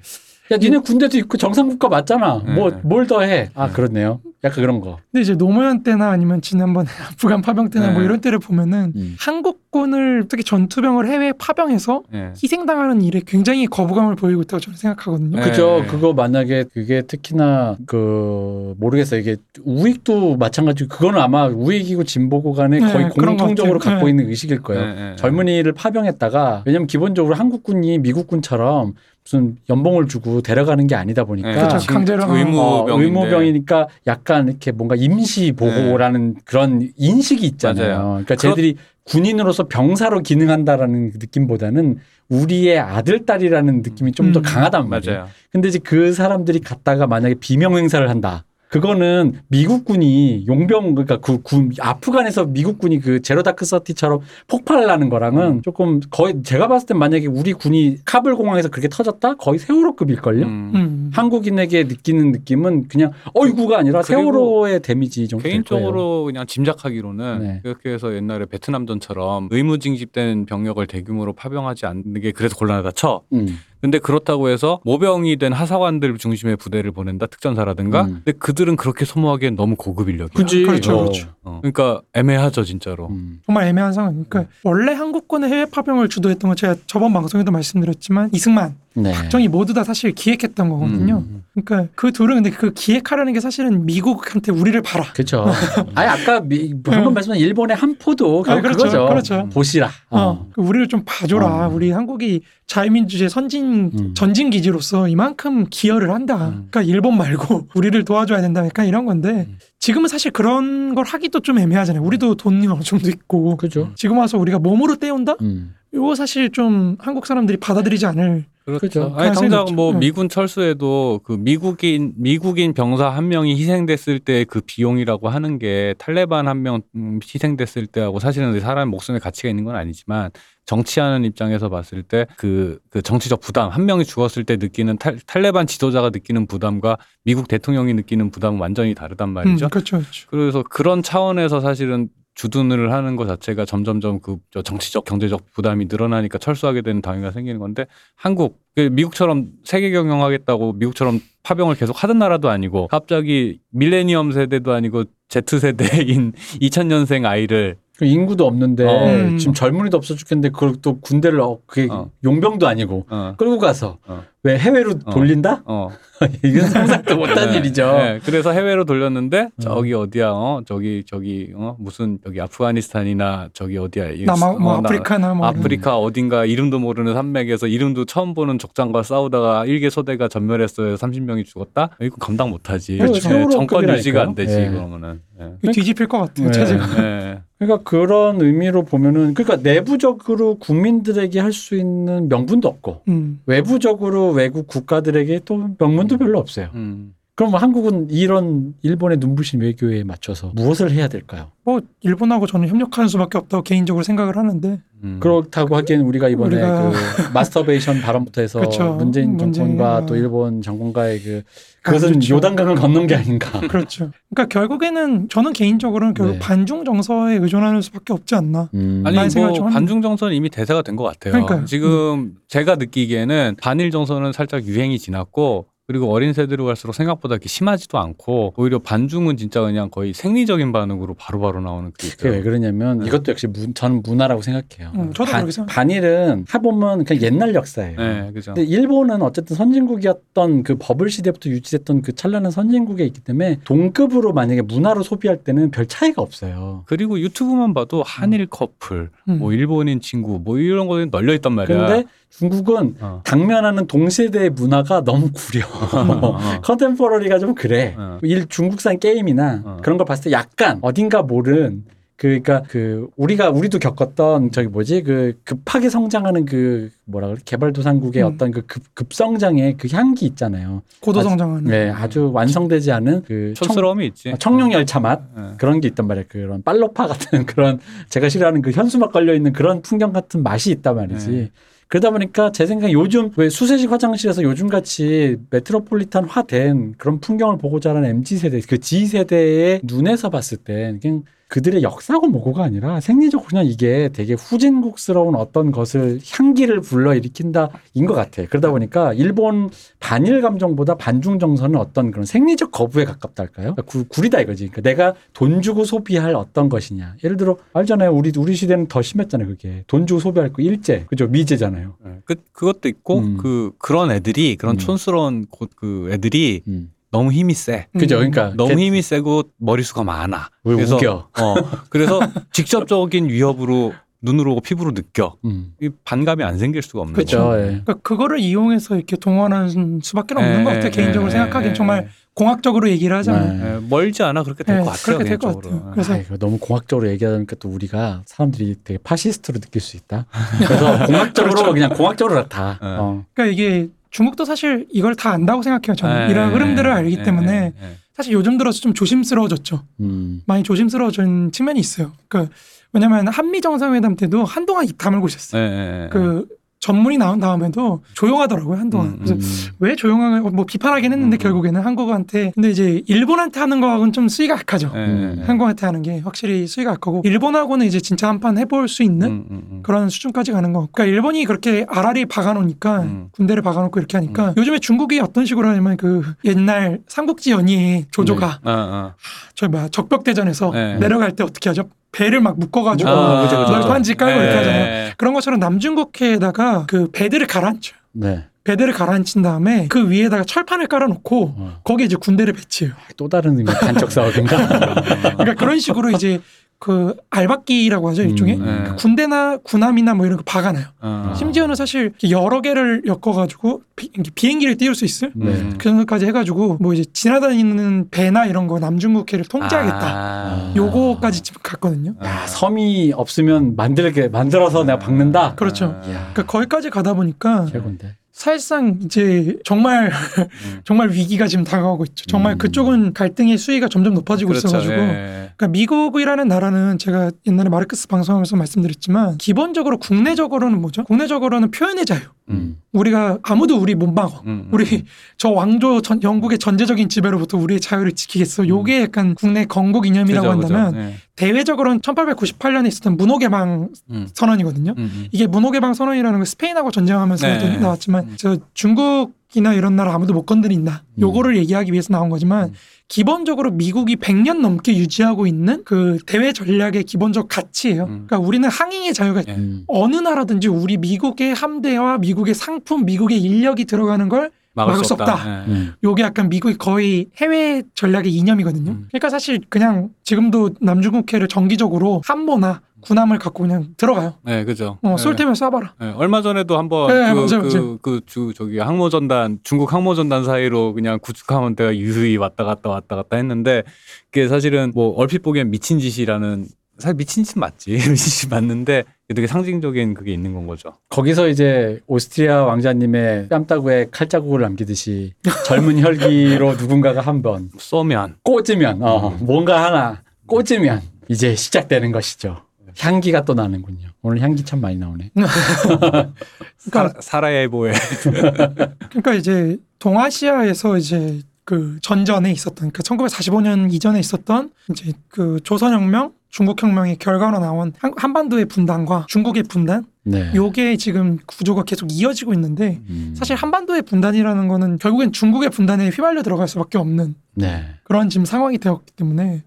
야, 니네 군대도 있고 정상국가 맞잖아. 네. 뭐뭘 더 해? 아, 네. 그렇네요. 약간 그런 거. 근데 이제 노무현 때나 아니면 지난번에 [LAUGHS] 아프간 파병 때나 뭐 네. 이런 때를 보면은 음. 한국군을 특히 전투병을 해외 파병해서 예. 희생당하는 일에 굉장히 거부감을 보이고 있다고 저는 생각하거든요. 네. 그죠. 그거 만약에 그게 특히나 그 모르겠어요. 이게 우익도 마찬가지고 그거는 아마 우익이고 진보고 간에 네, 거의 공통적으로. 갖고 네. 있는 의식일 거예요. 예, 예. 젊은이를 파병했다가 왜냐면 기본적으로 한국군이 미국군처럼 무슨 연봉을 주고 데려가는 게 아니다 보니까 그렇죠. 지금 강제로 하는 어, 의무병인데. 의무병이니까 약간 이렇게 뭔가 임시 보호라는 그런 인식이 있잖아요. 맞아요. 그러니까 그렇- 쟤들이 군인으로서 병사로 기능한다라는 느낌보다는 우리의 아들 딸이라는 느낌이 좀더 음. 강하단 말이에요. 맞아요. 근데 이제 그 사람들이 갔다가 만약에 비명 행사를 한다. 그거는 미국군이 용병 그러니까 그 군 아프간에서 미국군이 그 제로 다크 서티처럼 폭발을 하는 거랑은 조금 거의 제가 봤을 땐 만약에 우리 군이 카불 공항에서 그렇게 터졌다 거의 세월호급일 걸요. 음. 음. 한국인에게 느끼는 느낌은 그냥 어이구가 아니라 세월호의 데미지 정도. 개인적으로 그냥 짐작하기로는 네. 그렇게 해서 옛날에 베트남전처럼 의무징집된 병력을 대규모로 파병하지 않는 게 그래서 곤란하다 쳐. 음. 근데 그렇다고 해서 모병이 된 하사관들 중심의 부대를 보낸다 특전사라든가. 음. 근데 그들은 그렇게 소모하기엔 너무 고급 인력이야. 그지. 그렇죠, 어. 그렇죠. 어. 그러니까 애매하죠 진짜로. 음. 정말 애매한 상황이니까 원래 한국군의 해외 파병을 주도했던 건 제가 저번 방송에도 말씀드렸지만 이승만, 네. 박정희 모두 다 사실 기획했던 거거든요. 음. 그러니까 그 둘은 근데 그 기획하려는 게 사실은 미국한테 우리를 봐라. 그렇죠. [LAUGHS] 아니 아까 미, 방금 말씀한 일본의 한포도 아, 그렇죠, 그거죠. 그렇죠. 보시라. 어. 어. 그 우리를 좀 봐줘라. 어. 우리 한국이 자유민주주의 선진 음. 전진 기지로서 이만큼 기여를 한다. 음. 그러니까 일본 말고 [LAUGHS] 우리를 도와줘야 된다. 약간 이런 건데 음. 지금은 사실 그런 걸 하기도 좀 애매하잖아요. 우리도 돈이 어느 정도 있고 그죠. 지금 와서 우리가 몸으로 떼온다? 음. 이거 사실 좀 한국 사람들이 받아들이지 않을 그렇죠. 그죠. 아니 당장. 뭐 응. 미군 철수에도 그 미국인 미국인 병사 한 명이 희생됐을 때 그 비용이라고 하는 게 탈레반 한명 음, 희생됐을 때하고 사실은 사람 목숨의 가치가 있는 건 아니지만 정치하는 입장에서 봤을 때그 그 정치적 부담 한 명이 죽었을 때 느끼는 탈, 탈레반 지도자가 느끼는 부담과 미국 대통령이 느끼는 부담은 완전히 다르단 말이죠. 음, 그렇죠, 그렇죠. 그래서 그런 차원에서 사실은 주둔을 하는 것 자체가 점점점 그저 정치적 경제적 부담이 늘어나니까 철수하게 되는 당위가 생기는 건데 한국 그 미국처럼 세계 경영하겠다고 미국처럼 파병을 계속 하던 나라도 아니고 갑자기 밀레니엄 세대도 아니고 Z 세대인 2000년생 [LAUGHS] 아이를 그 인구도 없는데 어. 지금 젊은이도 없어 죽겠는데 그걸 또 군대를 어, 그게 어. 용병도 아니고 어, 끌고 가서 어. 왜 해외로 어. 돌린다? 어. [LAUGHS] 이건 상상도 못한 네, 일이죠. 네, 그래서 해외로 돌렸는데 저기 어디야? 어 저기 저기 어 무슨 여기 아프가니스탄이나 저기 어디야? 이 남아 뭐 어, 나- 아프리카나 뭐. 아프리카 어딘가 이름도 모르는 산맥에서 이름도 처음 보는 적장과 싸우다가 일개 소대가 전멸했어요. 30명이 죽었다. 이거 감당 못하지. 그렇죠. 네, 정권. 유지가 안 되지 네. 그러면은. 네. 뒤집힐 것 같아요. 네. 체제가. 네. 그러니까 그런 의미로 보면은 그러니까 내부적으로 국민들에게 할 수 있는 명분도 없고 음. 외부적으로 외국 국가들에게 또 명분도 별로 없어요. 음. 그럼 한국은 이런 일본의 눈부신 외교에 맞춰서 무엇을 해야 될까요? 뭐 일본하고 저는 협력하는 수밖에 없다고 개인적으로 생각을 하는데 음. 그렇다고 하기에는 우리가 이번에 우리가- 그 [LAUGHS] 마스터베이션 발언부터 해서 그쵸. 문재인 정권과 문재인과- 또 일본 정권과의 그 그것은 좋죠. 요단강을 건넌 게 아닌가. [LAUGHS] 그렇죠. 그러니까 결국에는 저는 개인적으로는 결국 네. 반중 정서에 의존하는 수밖에 없지 않나. 음. 아니 뭐. 반중 정서는 이미 대세가 된 것 같아요. 그러니까요. 지금 제가 느끼기에는 반일 정서는 살짝 유행이 지났고 그리고 어린 세대로 갈수록 생각보다 이렇게 심하지도 않고 오히려 반중은 진짜 그냥 거의 생리적인 반응으로 바로바로 나오는 그게 그게 왜. 그러냐면 네. 이것도 역시 문, 저는 문화라고 생각해요. 음, 저도 반, 그렇게 생각해요. 반일은 해보면 그냥 옛날 역사예요. 네, 그죠. 근데 일본은 어쨌든 선진국이었던 그 버블 시대부터 유지됐던 그 찬란한 선진국에 있기 때문에 동급으로 만약에 문화로 소비할 때는 별 차이가 없어요. 그리고 유튜브만 봐도 한일 커플, 음. 뭐 일본인 친구, 뭐 이런 거에 널려 있단 말이야. 근데 중국은 어. 당면하는 동세대의 문화가 너무 구려. 어. [LAUGHS] 컨템포러리가 좀 그래. 어. 일 중국산 게임이나 어. 그런 걸 봤을 때 약간 어딘가 모른 그러니까 그 우리가 우리도 겪었던 저기 뭐지 그 급하게 성장하는 그 뭐라 그래 개발도상국의 음. 어떤 그 급, 급성장의 그 향기 있잖아요. 고도 성장하는. 네, 아주 완성되지 않은 그 청, 촌스러움이 있지. 청룡 열차 맛 네. 그런 게 있단 말이에요. 그런 빨로파 같은 [LAUGHS] 그런 제가 싫어하는 그 현수막 걸려 있는 그런 풍경 같은 맛이 있단 말이지. 네. 그러다 보니까 제 생각에 요즘 왜 수세식 화장실에서 요즘 같이 메트로폴리탄화된 그런 풍경을 보고 자란 MZ 세대, 그 G 세대의 눈에서 봤을 때 그냥 그들의 역사고 뭐고가 아니라 생리적으로 그냥 이게 되게 후진국스러운 어떤 것을 향기를 불러일으킨다인 것 같아. 그러다 보니까 일본 반일 감정보다 반중 정서는 어떤 그런 생리적 거부에 가깝다 할까요? 그러니까 구, 구리다 이거지. 그러니까 내가 돈 주고 소비할 어떤 것이냐. 예를 들어 알잖아요. 우리 우리 시대는 더 심했잖아요. 그게 돈 주고 소비할 거 일제, 그죠? 미제잖아요. 네. 그 그것도 있고 음. 그 그런 애들이 그런 음. 촌스러운 고- 그 애들이 음. 너무 힘이 세. 그죠? 음. 그러니까 너무 걔- 힘이 세고 머리수가 많아. 왜 그래서 우겨? 어 그래서 [LAUGHS] 직접적인 위협으로 눈으로 오고 피부로 느껴. 음. 이 반감이 안 생길 수가 없는? 거죠. 예. 그러니까 그거를 이용해서 이렇게 동원하는 수밖에 없는 예, 것 같아요. 예, 개인적으로 예, 생각하기엔 예, 정말 예. 공학적으로 얘기를 하잖아요. 네. 예, 멀지 않아 그렇게 될 네, 것 같아요. 그렇게 될것 개인적으로. 같아요. 그래서- 아, 이거 너무 공학적으로 얘기하니까 또 우리가 사람들이 되게 파시스트로 느낄 수 있다. 그래서 [LAUGHS] 공학적으로 그렇죠. 그냥 공학적으로 다. 네. 어. 그러니까 이게 중국도 사실 이걸 다 안다고 생각해요. 저는 예, 이런 흐름들을 예, 알기 예, 때문에 예, 예. 사실 요즘 들어서 좀 조심스러워졌죠. 음. 많이 조심스러워진 측면이 있어요. 그 왜냐면 한미 정상회담 때도 한동안 입 다물고 있었어요. 그 전문이 나온 다음에도 조용하더라고요 한동안. 음, 그래서 음. 왜 조용하게 뭐 비판하긴 했는데 음. 결국에는 한국한테 근데 이제 일본한테 하는 거하고는 좀 수위가 약하죠. 예. 한국한테 하는 게 확실히 수위가 약하고 일본하고는 이제 진짜 한 판 해볼 수 있는 음, 음, 음. 그런 수준까지 가는 거. 그러니까 일본이 그렇게 아라리 박아놓으니까 음. 군대를 박아놓고 이렇게 하니까 요즘에 중국이 어떤 식으로 하냐면 그 옛날 삼국지 연의의 조조가 어, 어. 저 뭐야 적벽대전에서 네. 내려갈 때 어떻게 하죠? 배를 막 묶어가지고 아, 그죠, 그죠. 널판지 깔고 이렇게 예, 하잖아요. 예. 그런 것처럼 남중국해에다가 그 배들을 가라앉혀요. 네. 배들을 가라앉힌 다음에 그 위에다가 철판을 깔아놓고 어. 거기에 이제 군대를 배치해요. 또 다른 의미 간척 사업인가? [LAUGHS] 그러니까 그런 식으로 이제 그 알박기라고 하죠 일종의 음. 네. 그 군대나 군함이나 뭐 이런 거 박아놔요. 어. 심지어는 사실 여러 개를 엮어가지고 비, 비행기를 띄울 수 있을 네. 음. 그 정도까지 해가지고 뭐 이제 지나다니는 배나 이런 거 남중국해를 통제하겠다. 아. 요거까지 지금 갔거든요. 야, 섬이 없으면 만들게 만들어서 내가 박는다. 그렇죠. 아. 그러니까 거기까지 가다 보니까 최고인데. 사실상 이제 정말 음. [LAUGHS] 정말 위기가 지금 다가오고 있죠. 정말 음. 그쪽은 갈등의 수위가 점점 높아지고 그렇죠. 있어가지고 예. 그러니까 미국이라는 나라는 제가 옛날에 마르크스 방송하면서 말씀드렸지만 기본적으로 국내적으로는 뭐죠? 국내적으로는 표현의 자유. 음. 우리가 아무도 우리 못 막어. 음, 음. 우리 저 왕조 전, 영국의 전제적인 지배로부터 우리의 자유를 지키겠어. 요게 약간 국내 건국 이념이라고 음. 그죠, 한다면 그죠. 예. 대외적으로는 1898년에 있었던 문호개방 음. 선언이거든요. 음, 음. 이게 문호개방 선언이라는 거 스페인하고 전쟁하면서 네. 나왔지만 음. 저 중국 이나 이런 나라 아무도 못 건드린다. 음. 요거를 얘기하기 위해서 나온 거지만 음. 기본적으로 미국이 100년 넘게 유지하고 있는 그 대외 전략의 기본적 가치예요. 음. 그러니까 우리는 항행의 자유가 예. 음. 어느 나라든지 우리 미국의 함대와 미국의 상품, 미국의 인력이 들어가는 걸 막을 수 없다. 예. 음. 요게 약간 미국이 거의 해외 전략의 이념이거든요. 음. 그러니까 사실 그냥 지금도 남중국해를 정기적으로 함모나 군함을 갖고 그냥 들어가요. 네, 그죠. 어, 예. 쏠 테면 쏴봐라. 네, 얼마 전에도 한번 네, 그, 맞아요, 그, 맞아요. 그, 주, 저기 항모전단 중국 항모전단 사이로 그냥 구축함대가 유유히 왔다 갔다 왔다 갔다 했는데 그게 사실은 뭐 얼핏 보기엔 미친 짓이라는 사실 미친 짓 맞지 [LAUGHS] 미친 짓 맞는데 되게 상징적인 그게 있는 건 거죠. 거기서 이제 오스트리아 왕자님의 뺨따구에 칼자국을 남기듯이 젊은 혈기로 [LAUGHS] 누군가가 한번 쏘면 꽂으면 어, 뭔가 하나 꽂으면 이제 시작되는 것이죠. 향기가 또 나는군요. 오늘 향기 참 많이 나오네. [LAUGHS] 그러니까, 사라예보에 [LAUGHS] 그러니까 이제 동아시아에서 이제 그 전전에 있었던 그러니까 1945년 이전에 있었던 이제 그 조선혁명, 중국혁명의 결과로 나온 한, 한반도의 분단과 중국의 분단 네. 요게 지금 구조가 계속 이어지고 있는데 음. 사실 한반도의 분단이라는 거는 결국엔 중국의 분단에 휘말려 들어갈 수밖에 없는 네. 그런 지금 상황이 되었기 때문에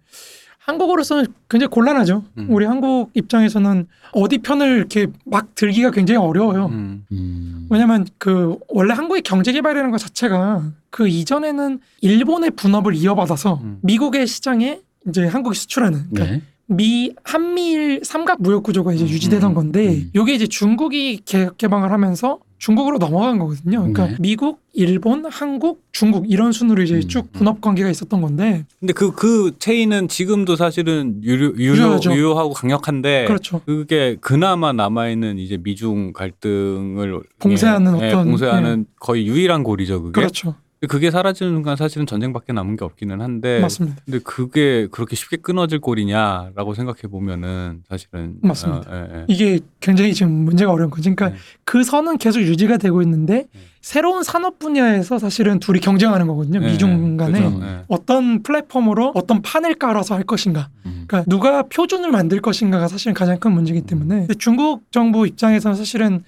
한국으로서는 굉장히 곤란하죠. 음. 우리 한국 입장에서는 어디 편을 이렇게 막 들기가 굉장히 어려워요. 음. 음. 왜냐면 그 원래 한국의 경제 개발이라는 것 자체가 그 이전에는 일본의 분업을 이어받아서 음. 미국의 시장에 이제 한국이 수출하는 그러니까 네. 미 한미일 삼각 무역 구조가 이제 음, 유지되던 음, 건데 음. 요게 이제 중국이 개혁 개방을 하면서 중국으로 넘어간 거거든요. 그러니까 네. 미국, 일본, 한국, 중국 이런 순으로 이제 음, 쭉 분업 관계가 있었던 건데 근데 그 그 체인은 지금도 사실은 유료, 유료. 유효하고 강력한데 그렇죠. 그게 그나마 남아 있는 이제 미중 갈등을 봉쇄하는 예, 어떤, 봉쇄하는 거의 유일한 고리죠 그게. 그렇죠. 그게 사라지는 순간 사실은 전쟁밖에 남은 게 없기는 한데 맞습니다. 근데 그게 그렇게 쉽게 끊어질 꼴이냐라고 생각해 보면은 사실은 맞습니다. 어, 예, 예. 이게 굉장히 지금 문제가 어려운 거죠. 그러니까 네. 그 선은 계속 유지가 되고 있는데 네. 새로운 산업 분야에서 사실은 둘이 경쟁하는 거거든요. 예, 미중 간에 그죠, 예. 어떤 플랫폼으로 어떤 판을 깔아서 할 것인가. 음. 그러니까 누가 표준을 만들 것인가가 사실은 가장 큰 문제이기 때문에 근데 중국 정부 입장에서는 사실은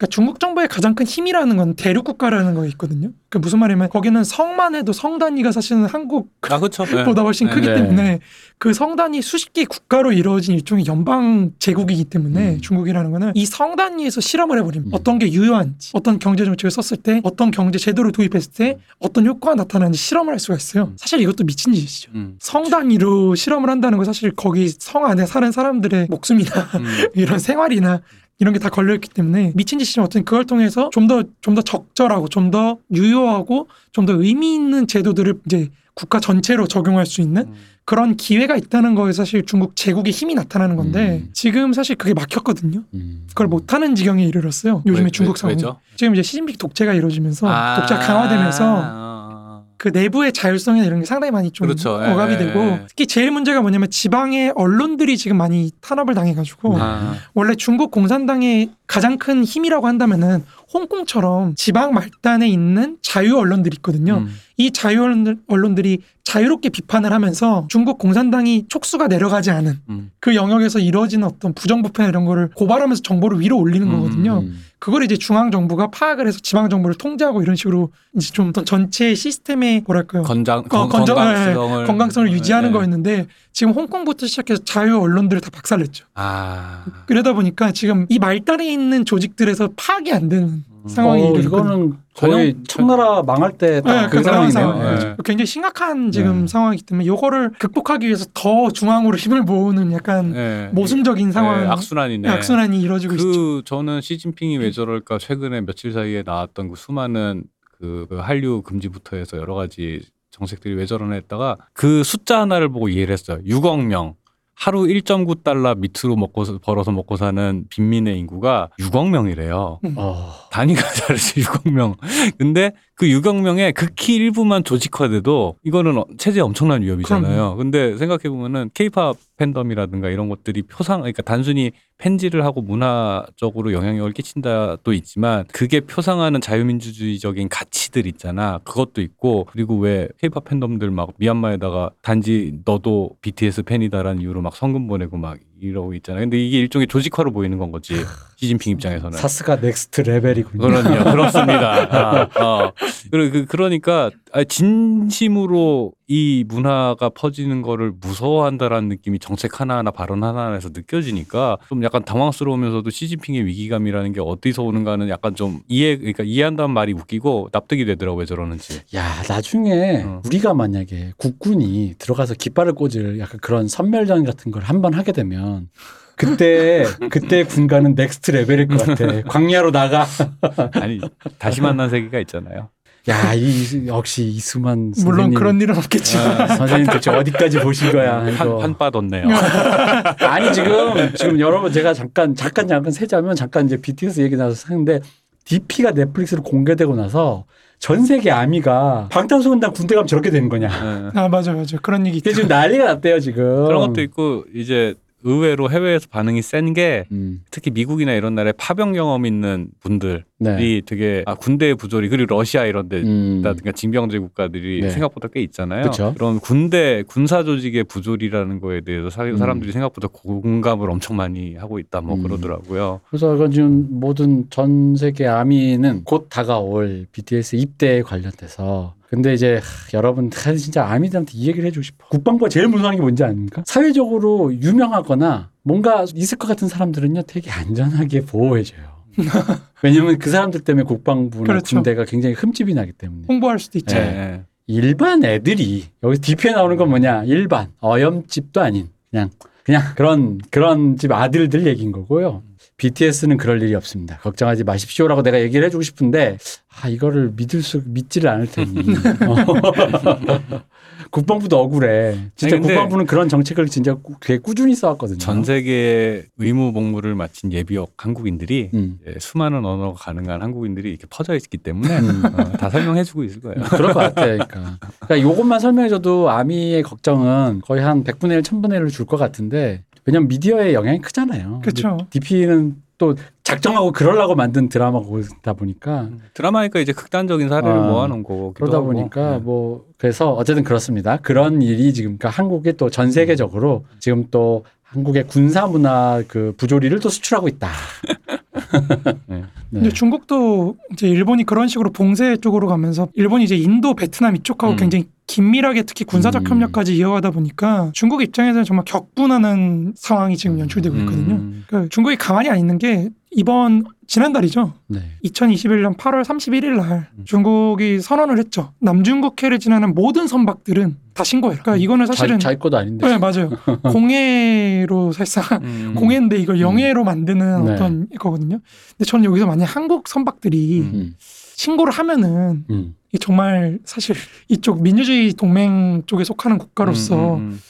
그러니까 중국 정부의 가장 큰 힘이라는 건 대륙 국가라는 거 있거든요. 그러니까 무슨 말이냐면 거기는 성만 해도 성 단위가 사실은 한국보다 아 그렇죠. 훨씬 크기 네. 때문에 그 성 단위 수십 개 국가로 이루어진 일종의 연방 제국이기 때문에 음. 중국이라는 거는 이 성 단위에서 실험을 해버립니다. 음. 어떤 게 유효한지, 어떤 경제 정책을 썼을 때, 어떤 경제 제도를 도입했을 때 어떤 효과가 나타나는지 실험을 할 수가 있어요. 음. 사실 이것도 미친 짓이죠. 음. 성 단위로 실험을 한다는 거 사실 거기 성 안에 사는 사람들의 목숨이나 음. [LAUGHS] 이런 생활이나 이런 게 다 걸려있기 때문에 미친 짓이지만 어쨌든 그걸 통해서 좀 더 좀 더 적절하고 좀 더 유효하고 좀 더 의미 있는 제도들을 이제 국가 전체로 적용할 수 있는 음. 그런 기회가 있다는 거에 사실 중국 제국의 힘이 나타나는 건데 음. 지금 사실 그게 막혔거든요. 음. 그걸 못하는 지경에 이르렀어요. 요즘에 왜- 중국 왜- 상황. 왜죠? 지금 이제 시진핑 독재가 이루어지면서 아. 독재 가 강화되면서 아. 그 내부의 자율성이나 이런 게 상당히 많이 좀 그렇죠. 예, 억압이 예, 되고 예. 특히 제일 문제가 뭐냐면 지방의 언론들이 지금 많이 탄압을 당해가지고 아, 원래 중국 공산당의 가장 큰 힘이라고 한다면은 홍콩처럼 지방 말단에 있는 자유 언론들이 있거든요. 음. 이 자유 언론들- 언론들 이 자유롭게 비판을 하면서 중국 공산당이 촉수가 내려가지 않은 음. 그 영역에서 이루어지는 어떤 부정부패 이런 거를 고발하면서 정보를 위로 올리는 음, 거거든요. 음. 그걸 이제 중앙 정부가 파악을 해서 지방 정부를 통제하고 이런 식으로 이제 좀 어떤 전체 시스템의 뭐랄까요 건장 어, 건, 건강- 건강성을 건강성을 유지하는 예, 예. 거였는데 지금 홍콩부터 시작해서 자유 언론들을 다 박살냈죠. 아. 그러다 보니까 지금 이 말단에 있는 조직들에서 파악이 안 되는 상황이 어. 이거는 거의 청나라 망할 때 네, 딱그그 상황 상황이네요. 상황. 네. 굉장히 심각한 지금 네. 상황이기 때문에 이거를 극복하기 위해서 더 중앙으로 힘을 모으는 약간 예. 모순적인 상황, 예, 악순환이네. 악순환이 이루어지고 있죠. 그 저는 시진핑이 왜 저럴까 최근에 며칠 사이에 나왔던 그 수많은 그, 그 한류 금지부터 해서 여러 가지 정책들이 왜 저러나 했다가 그 숫자 하나를 보고 이해를 했어요. 6억 명. 하루 1.9달러 밑으로 먹고 벌어서 먹고 사는 빈민의 인구가 6억 명이래요. 어, 단위가 [LAUGHS] 다르지 6억 명. 근데 그 6억 명의 극히 일부만 조직화돼도 이거는 어- 체제 엄청난 위협이잖아요. 근데 생각해 보면은 케이팝 팬덤이라든가 이런 것들이 표상 그러니까 단순히 팬지를 하고 문화적으로 영향력을 끼친다도 있지만 그게 표상하는 자유민주주의적인 가치들 있잖아. 그것도 있고 그리고 왜 케이팝 팬덤들 막 미얀마에다가 단지 너도 BTS 팬이다라는 이유로 막 성금 보내고 막 이러고 있잖아요. 근데 이게 일종의 조직화로 보이는 건 거지. 시진핑 입장에서는. 사스가 next level이군요. 그럼요, 그렇습니다. [LAUGHS] 아, 어. 그러- 그- 그러니까 아, 진심으로 이 문화가 퍼지는 거를 무서워한다라는 느낌이 정책 하나하나 발언 하나하나에서 느껴지니까 좀 약간 당황스러우면서도 시진핑의 위기감이라는 게 어디서 오는가는 약간 좀 이해 그러니까 이해한다는 말이 웃기고 납득이 되더라고 왜 저러는지. 야 나중에 어. 우리가 만약에 국군이 들어가서 깃발을 꽂을 약간 그런 선멸전 같은 걸 한 번 하게 되면 그때 [LAUGHS] 그때 군가는 next level일 것 같아. [LAUGHS] 광야로 나가. 아니 다시 만난 세계가 있잖아요. 야, 이 역시 이수만 선생님. 물론 그런 일은 없겠지만 아, 선생님 대체 어디까지 보신 거야? 한, 이거. 한 빠졌네요. [LAUGHS] 아니 지금 지금 여러분 제가 잠깐 잠깐 잠깐 세자면 잠깐 이제 BTS 얘기 나서 하는데 DP가 넷플릭스로 공개되고 나서 전 세계 아미가 방탄소년단 군대 가면 저렇게 되는 거냐? 예. 아 맞아 맞아 그런 얘기 있죠. 지금 난리가 났대요 지금. 그런 것도 있고 이제 의외로 해외에서 반응이 센게 음, 특히 미국이나 이런 나라에 파병 경험 있는 분들이 네. 되게 아, 군대 부조리 그리고 러시아 이런 데 음, 라든가 징병제 국가들이 네. 생각보다 꽤 있잖아요. 그쵸. 그런 군대 군사 조직의 부조리라는 거에 대해서 사, 음. 사람들이 생각보다 공감을 엄청 많이 하고 있다 뭐 음. 그러더라고요. 그래서 이건 지금 모든 전 세계 아미는 곧 다가올 BTS 입대에 관련돼서 근데 이제 하, 여러분 하, 진짜 아미들한테 이 얘기를 해주고 싶어. 국방부가 제일 무서워하는 게 뭔지 아닙니까? 사회적으로 유명하거나 뭔가 있을 것 같은 사람들은요 되게 안전하게 보호해줘요. [LAUGHS] 왜냐면 그 사람들 때문에 국방부나 그렇죠. 군대가 굉장히 흠집이 나기 때문에. 홍보할 수도 있죠. 네. 예. 일반 애들이 여기서 DP에 나오는 건 뭐냐? 일반 어염집도 아닌 그냥 그냥 그런 그런 집 아들들 얘기인 거고요. BTS는 그럴 일이 없습니다. 걱정하지 마십시오라고 내가 얘기를 해주고 싶은데 아 이거를 믿을 수 믿지를 않을 테니 [LAUGHS] 어. [LAUGHS] 국방부도 억울해. 진짜 아니, 국방부는 그런 정책을 진짜 꾸- 되게 꾸준히 써왔거든요. 전 세계 의무 복무를 마친 예비역 한국인들이 음. 예, 수많은 언어가 가능한 한국인들이 이렇게 퍼져 있기 때문에 음. 어, 다 설명해주고 있을 거예요. 그럴 것 같아요. 그러니까. 그러니까 요것만 설명해줘도 아미의 걱정은 거의 한 100분의 1, 1000분의 1을 줄 것 같은데 왜냐면 미디어의 영향이 크잖아요. 그렇죠. DP는 또 작정하고 그러려고 만든 드라마다 보니까 드라마니까 이제 극단적인 사례를 아, 모아놓은 거기도 그러다 하고. 보니까 예. 뭐 그래서 어쨌든 그렇습니다. 그런 일이 지금 그러니까 한국이 또 전 세계적으로 지금 또 한국의 군사 문화 그 부조리를 또 수출하고 있다. 네. [LAUGHS] 네. 근데 중국도 이제 일본이 그런 식으로 봉쇄 쪽으로 가면서 일본이 이제 인도, 베트남 이쪽하고 음. 굉장히 긴밀하게 특히 군사적 음. 협력까지 이어가다 보니까 중국 입장에서는 정말 격분하는 상황이 지금 연출되고 있거든요. 음. 그러니까 중국이 가만히 안 있는 게 이번 지난달이죠. 네. 2021년 8월 31일 날 음. 중국이 선언을 했죠. 남중국해를 지나는 모든 선박들은 다 신고해라. 그러니까 이거는 사실은 자기, 것도 아닌데. 네 맞아요. [LAUGHS] 공해로 사실상 음. 공해인데 이걸 영해로 만드는 네. 어떤 거거든요. 근데 저는 여기서 만약 한국 선박들이 음. 음. 신고를 하면은 음. 이 정말 사실 이쪽 민주주의 동맹 쪽에 속하는 국가로서 음, 음, 음.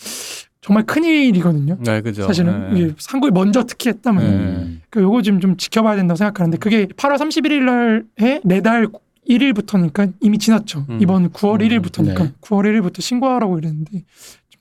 정말 큰 일이거든요. 네, 그죠. 사실은 네. 이게 한국이 먼저 특히 했다면 네. 음. 그 요거 지금 좀 지켜봐야 된다고 생각하는데 그게 8월 31일 날에 매달 1일부터니까 이미 지났죠. 음. 이번 9월 음, 1일부터니까 네. 9월 1일부터 신고하라고 이랬는데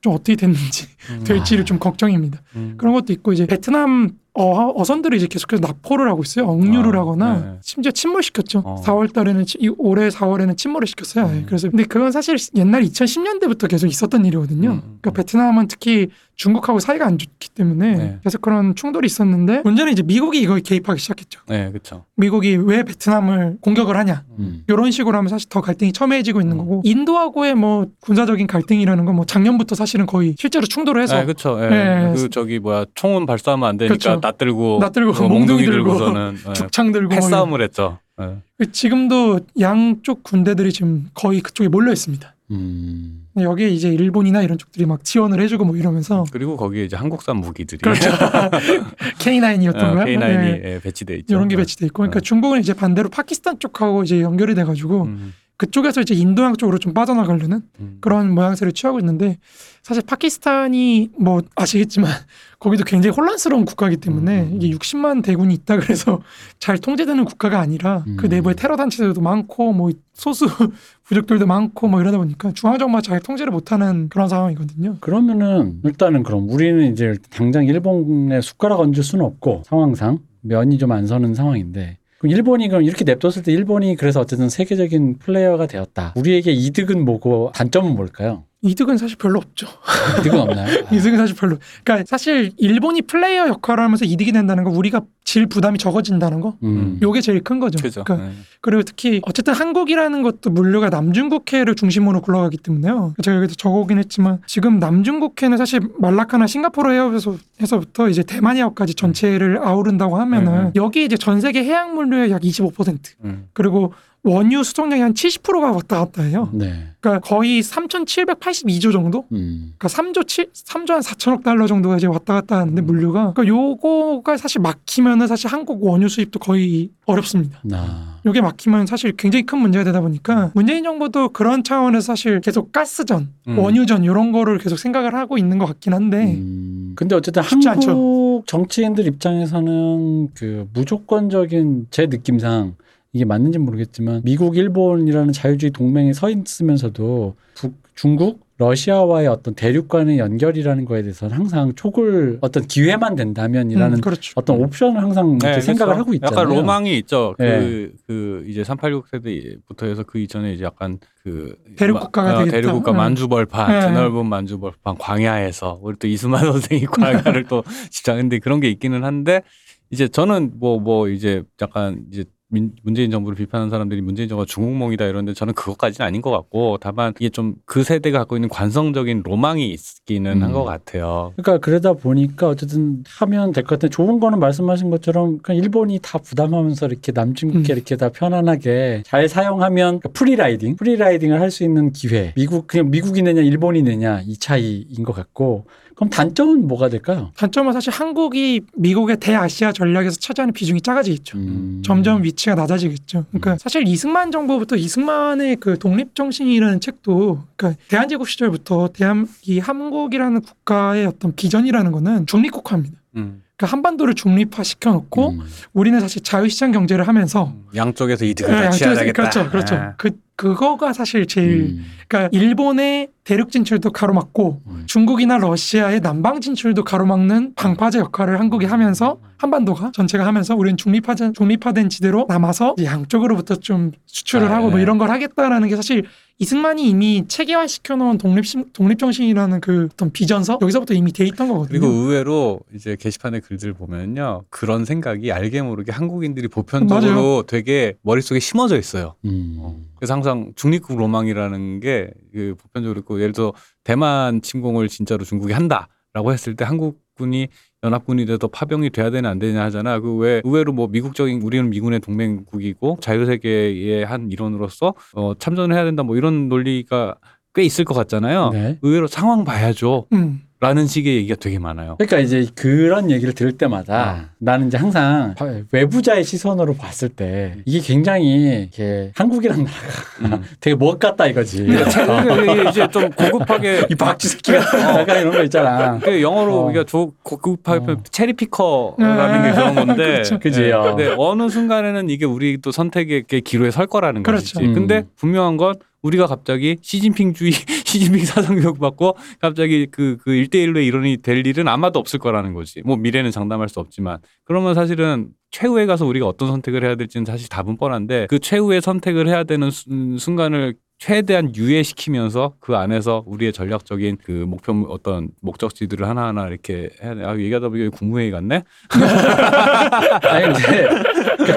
좀 어떻게 됐는지 음. 될지를 좀 걱정입니다. 음. 그런 것도 있고 이제 베트남 어, 어선들이 이제 계속해서 납포를 하고 있어요. 억류를 아, 하거나 네. 심지어 침몰시켰죠. 어. 4월 달에는 이 올해 4월에는 침몰을 시켰어요. 음. 그래서 근데 그건 사실 옛날 2010년대부터 계속 있었던 일이거든요. 음, 그러니까 베트남은 특히 중국하고 사이가 안 좋기 때문에 네. 계속 그런 충돌이 있었는데 문제는 이제 미국이 이거에 개입하기 시작했죠. 네, 그렇죠. 미국이 왜 베트남을 공격을 하냐 음. 이런 식으로 하면 사실 더 갈등이 첨예해지고 있는 음. 거고 인도하고의 뭐 군사적인 갈등이라는 건 뭐 작년부터 사실은 거의 실제로 충돌을 해서 네, 그렇죠. 예. 네. 그 저기 뭐야 총은 발사하면 안 되니까 그쵸. 나 들고 나 들고 어, 몽둥이 들고 들고서는 [LAUGHS] 예. 죽창 들고 패싸움을 했죠. 예. 지금도 양쪽 군대들이 지금 거의 그쪽에 몰려 있습니다. 음. 여기에 이제 일본이나 이런 쪽들이 막 지원을 해주고 뭐 이러면서 그리고 거기에 이제 한국산 무기들이 그렇죠. [LAUGHS] K9이었던가요? 네. K9이 예, 배치돼 있죠. 이런 게 배치돼 있고, 그러니까 네. 중국은 이제 반대로 파키스탄 쪽하고 이제 연결이 돼가지고 음, 그쪽에서 이제 인도양 쪽으로 좀 빠져나가려는 음. 그런 모양새를 취하고 있는데 사실 파키스탄이 뭐 아시겠지만 [LAUGHS] 거기도 굉장히 혼란스러운 국가이기 때문에 음. 이게 60만 대군이 있다 그래서 [LAUGHS] 잘 통제되는 국가가 아니라 그 음. 내부에 테러 단체들도 많고 뭐 소수 [LAUGHS] 부족들도 많고 뭐 이러다 보니까 중앙 정부가 잘 통제를 못하는 그런 상황이거든요. 그러면은 일단은 그럼 우리는 이제 당장 일본에 숟가락 얹을 수는 없고 상황상 면이 좀 안 서는 상황인데 일본이 그럼 이렇게 냅뒀을 때 일본이 그래서 어쨌든 세계적인 플레이어가 되었다. 우리에게 이득은 뭐고 단점은 뭘까요? 이득은 사실 별로 없죠. [LAUGHS] 이득은 없나요? 아, [LAUGHS] 이득은 사실 별로. 그러니까 사실 일본이 플레이어 역할을 하면서 이득이 된다는 거 우리가 질 부담이 적어진다는 거. 음. 요게 제일 큰 거죠. 그죠. 그러니까 예. 그리고 특히 어쨌든 한국이라는 것도 물류가 남중국해를 중심으로 굴러가기 때문에요. 제가 여기도 적어오긴 했지만 지금 남중국해는 사실 말라카나 싱가포르 해협에서부터 이제 대만 해협까지 전체를 아우른다고 하면은 네. 여기 이제 전 세계 해양 물류의 약 25% 음. 그리고 원유 수송량이 한 70%가 왔다 갔다 해요. 네. 그러니까 거의 3,782조 정도? 음. 그러니까 3조 7, 3조 한 4천억 달러 정도가 이제 왔다 갔다 하는데 음. 물류가 그러니까 요거가 사실 막히면은 사실 한국 원유 수입도 거의 어렵습니다. 나. 요게 막히면 사실 굉장히 큰 문제가 되다 보니까 문재인 정부도 그런 차원에서 사실 계속 가스전, 음. 원유전 이런 거를 계속 생각을 하고 있는 것 같긴 한데 음. 근데 어쨌든 쉽지 한국 정치인들 입장에서는 그 무조건적인 제 느낌상 이게 맞는지 모르겠지만 미국, 일본이라는 자유주의 동맹에 서 있으면서도 북, 중국, 러시아와의 어떤 대륙간의 연결이라는 거에 대해서는 항상 촉을 어떤 기회만 된다면이라는 음, 그렇죠. 어떤 옵션을 항상 네, 생각을 그렇죠. 하고 있잖아요. 약간 로망이 있죠. 네. 그, 그 이제 386 세대부터 해서 그 이전에 이제 약간 그 대륙 마- 국가가 어, 되겠다. 대륙 국가 네. 만주벌판, 네. 드넓은 만주벌판 광야에서 우리 또 이수만 선생이 광야를 또 [LAUGHS] 집장했는데 그런 게 있기는 한데 이제 저는 뭐뭐 이제 약간 이제 민- 문재인 정부를 비판하는 사람들이 문재인 정부가 중국몽이다 이러는데 저는 그것까지는 아닌 것 같고 다만 이게 좀 그 세대가 갖고 있는 관성적인 로망이 있기는 음. 한것 같아요. 그러니까 그러다 보니까 어쨌든 하면 될 것 같은데 좋은 거는 말씀하신 것처럼 그냥 일본이 다 부담하면서 이렇게 남중국해 음. 이렇게 다 편안하게 잘 사용하면 그러니까 free riding, free riding을 할 수 있는 기회. 미국 그냥 미국이 내냐 일본이 내냐 이 차이인 것 같고 그럼 단점은 뭐가 될까요? 단점은 사실 한국이 미국의 대아시아 전략에서 차지하는 비중이 작아지겠죠. 음. 점점 위치가 낮아지겠죠. 그러니까 사실 이승만 정부부터 이승만의 그 독립 정신이라는 책도 그러니까 대한제국 시절부터 대한 이 한국이라는 국가의 어떤 비전이라는 거는 중립국화입니다. 음. 그러니까 한반도를 중립화 시켜놓고 음. 우리는 사실 자유시장 경제를 하면서 양쪽에서 이득을 네, 다 양쪽에서- 취해야겠다. 그렇죠, 그렇죠. 아. 그 그거가 사실 제일 음. 그러니까 일본의 대륙 진출도 가로막고 음. 중국이나 러시아의 남방 진출도 가로막는 방파제 역할을 한국이 하면서 한반도가 전체가 하면서 우리는 중립화된 중립화된 지대로 남아서 양쪽으로부터 좀 수출을 아, 하고 뭐 네. 이런 걸 하겠다라는 게 사실 이승만이 이미 체계화 시켜놓은 독립 독립 정신이라는 그 어떤 비전서 여기서부터 이미 돼 있던 거거든요. 그리고 의외로 이제 게시판의 글들 보면요 그런 생각이 알게 모르게 한국인들이 보편적으로 되게 머릿속에 심어져 있어요. 음. 그래서 항상 중립국 로망이라는 게 그 보편적으로 있고 예를 들어 대만 침공을 진짜로 중국이 한다라고 했을 때 한국군이 연합군이 돼서 파병이 돼야 되냐 안 되냐 하잖아. 그 왜 의외로 뭐 미국적인 우리는 미군의 동맹국이고 자유세계의 한 일원으로서 어, 참전을 해야 된다 뭐 이런 논리가 꽤 있을 것 같잖아요. 네. 의외로 상황 봐야죠. 음, 라는 식의 얘기가 되게 많아요. 그러니까 이제 그런 얘기를 들을 때마다 나는 이제 항상 외부자의 시선으로 봤을 때 이게 굉장히 이렇게 한국이란 나라가 음. [LAUGHS] 되게 멋 같다 이거지. 이게 이제 좀 고급하게 [LAUGHS] 이 박쥐 새끼가 [LAUGHS] 약간 이런 거 있잖아. 그 영어로 어. 우리가 조, 고급하게 어. 체리 피커라는 게 그런 건데 그렇죠. 그지, 예. 어. 근데 어느 순간에는 이게 우리 또 선택의 그 기로에 설 거라는 그렇죠. 것이지. 음. 근데 분명한 건 우리가 갑자기 시진핑 주의, [LAUGHS] 시진핑 사상 교육 받고 갑자기 그, 그 1대1로 일원이 될 일은 아마도 없을 거라는 거지. 뭐 미래는 장담할 수 없지만. 그러면 사실은 최후에 가서 우리가 어떤 선택을 해야 될지는 사실 답은 뻔한데 그 최후의 선택을 해야 되는 순- 순간을 최대한 유예시키면서 그 안에서 우리의 전략적인 그 목표 어떤 목적지들을 하나하나 이렇게 해야 돼. 아, 얘기하다 보니까 국무회의 같네? [LAUGHS] 아니 이제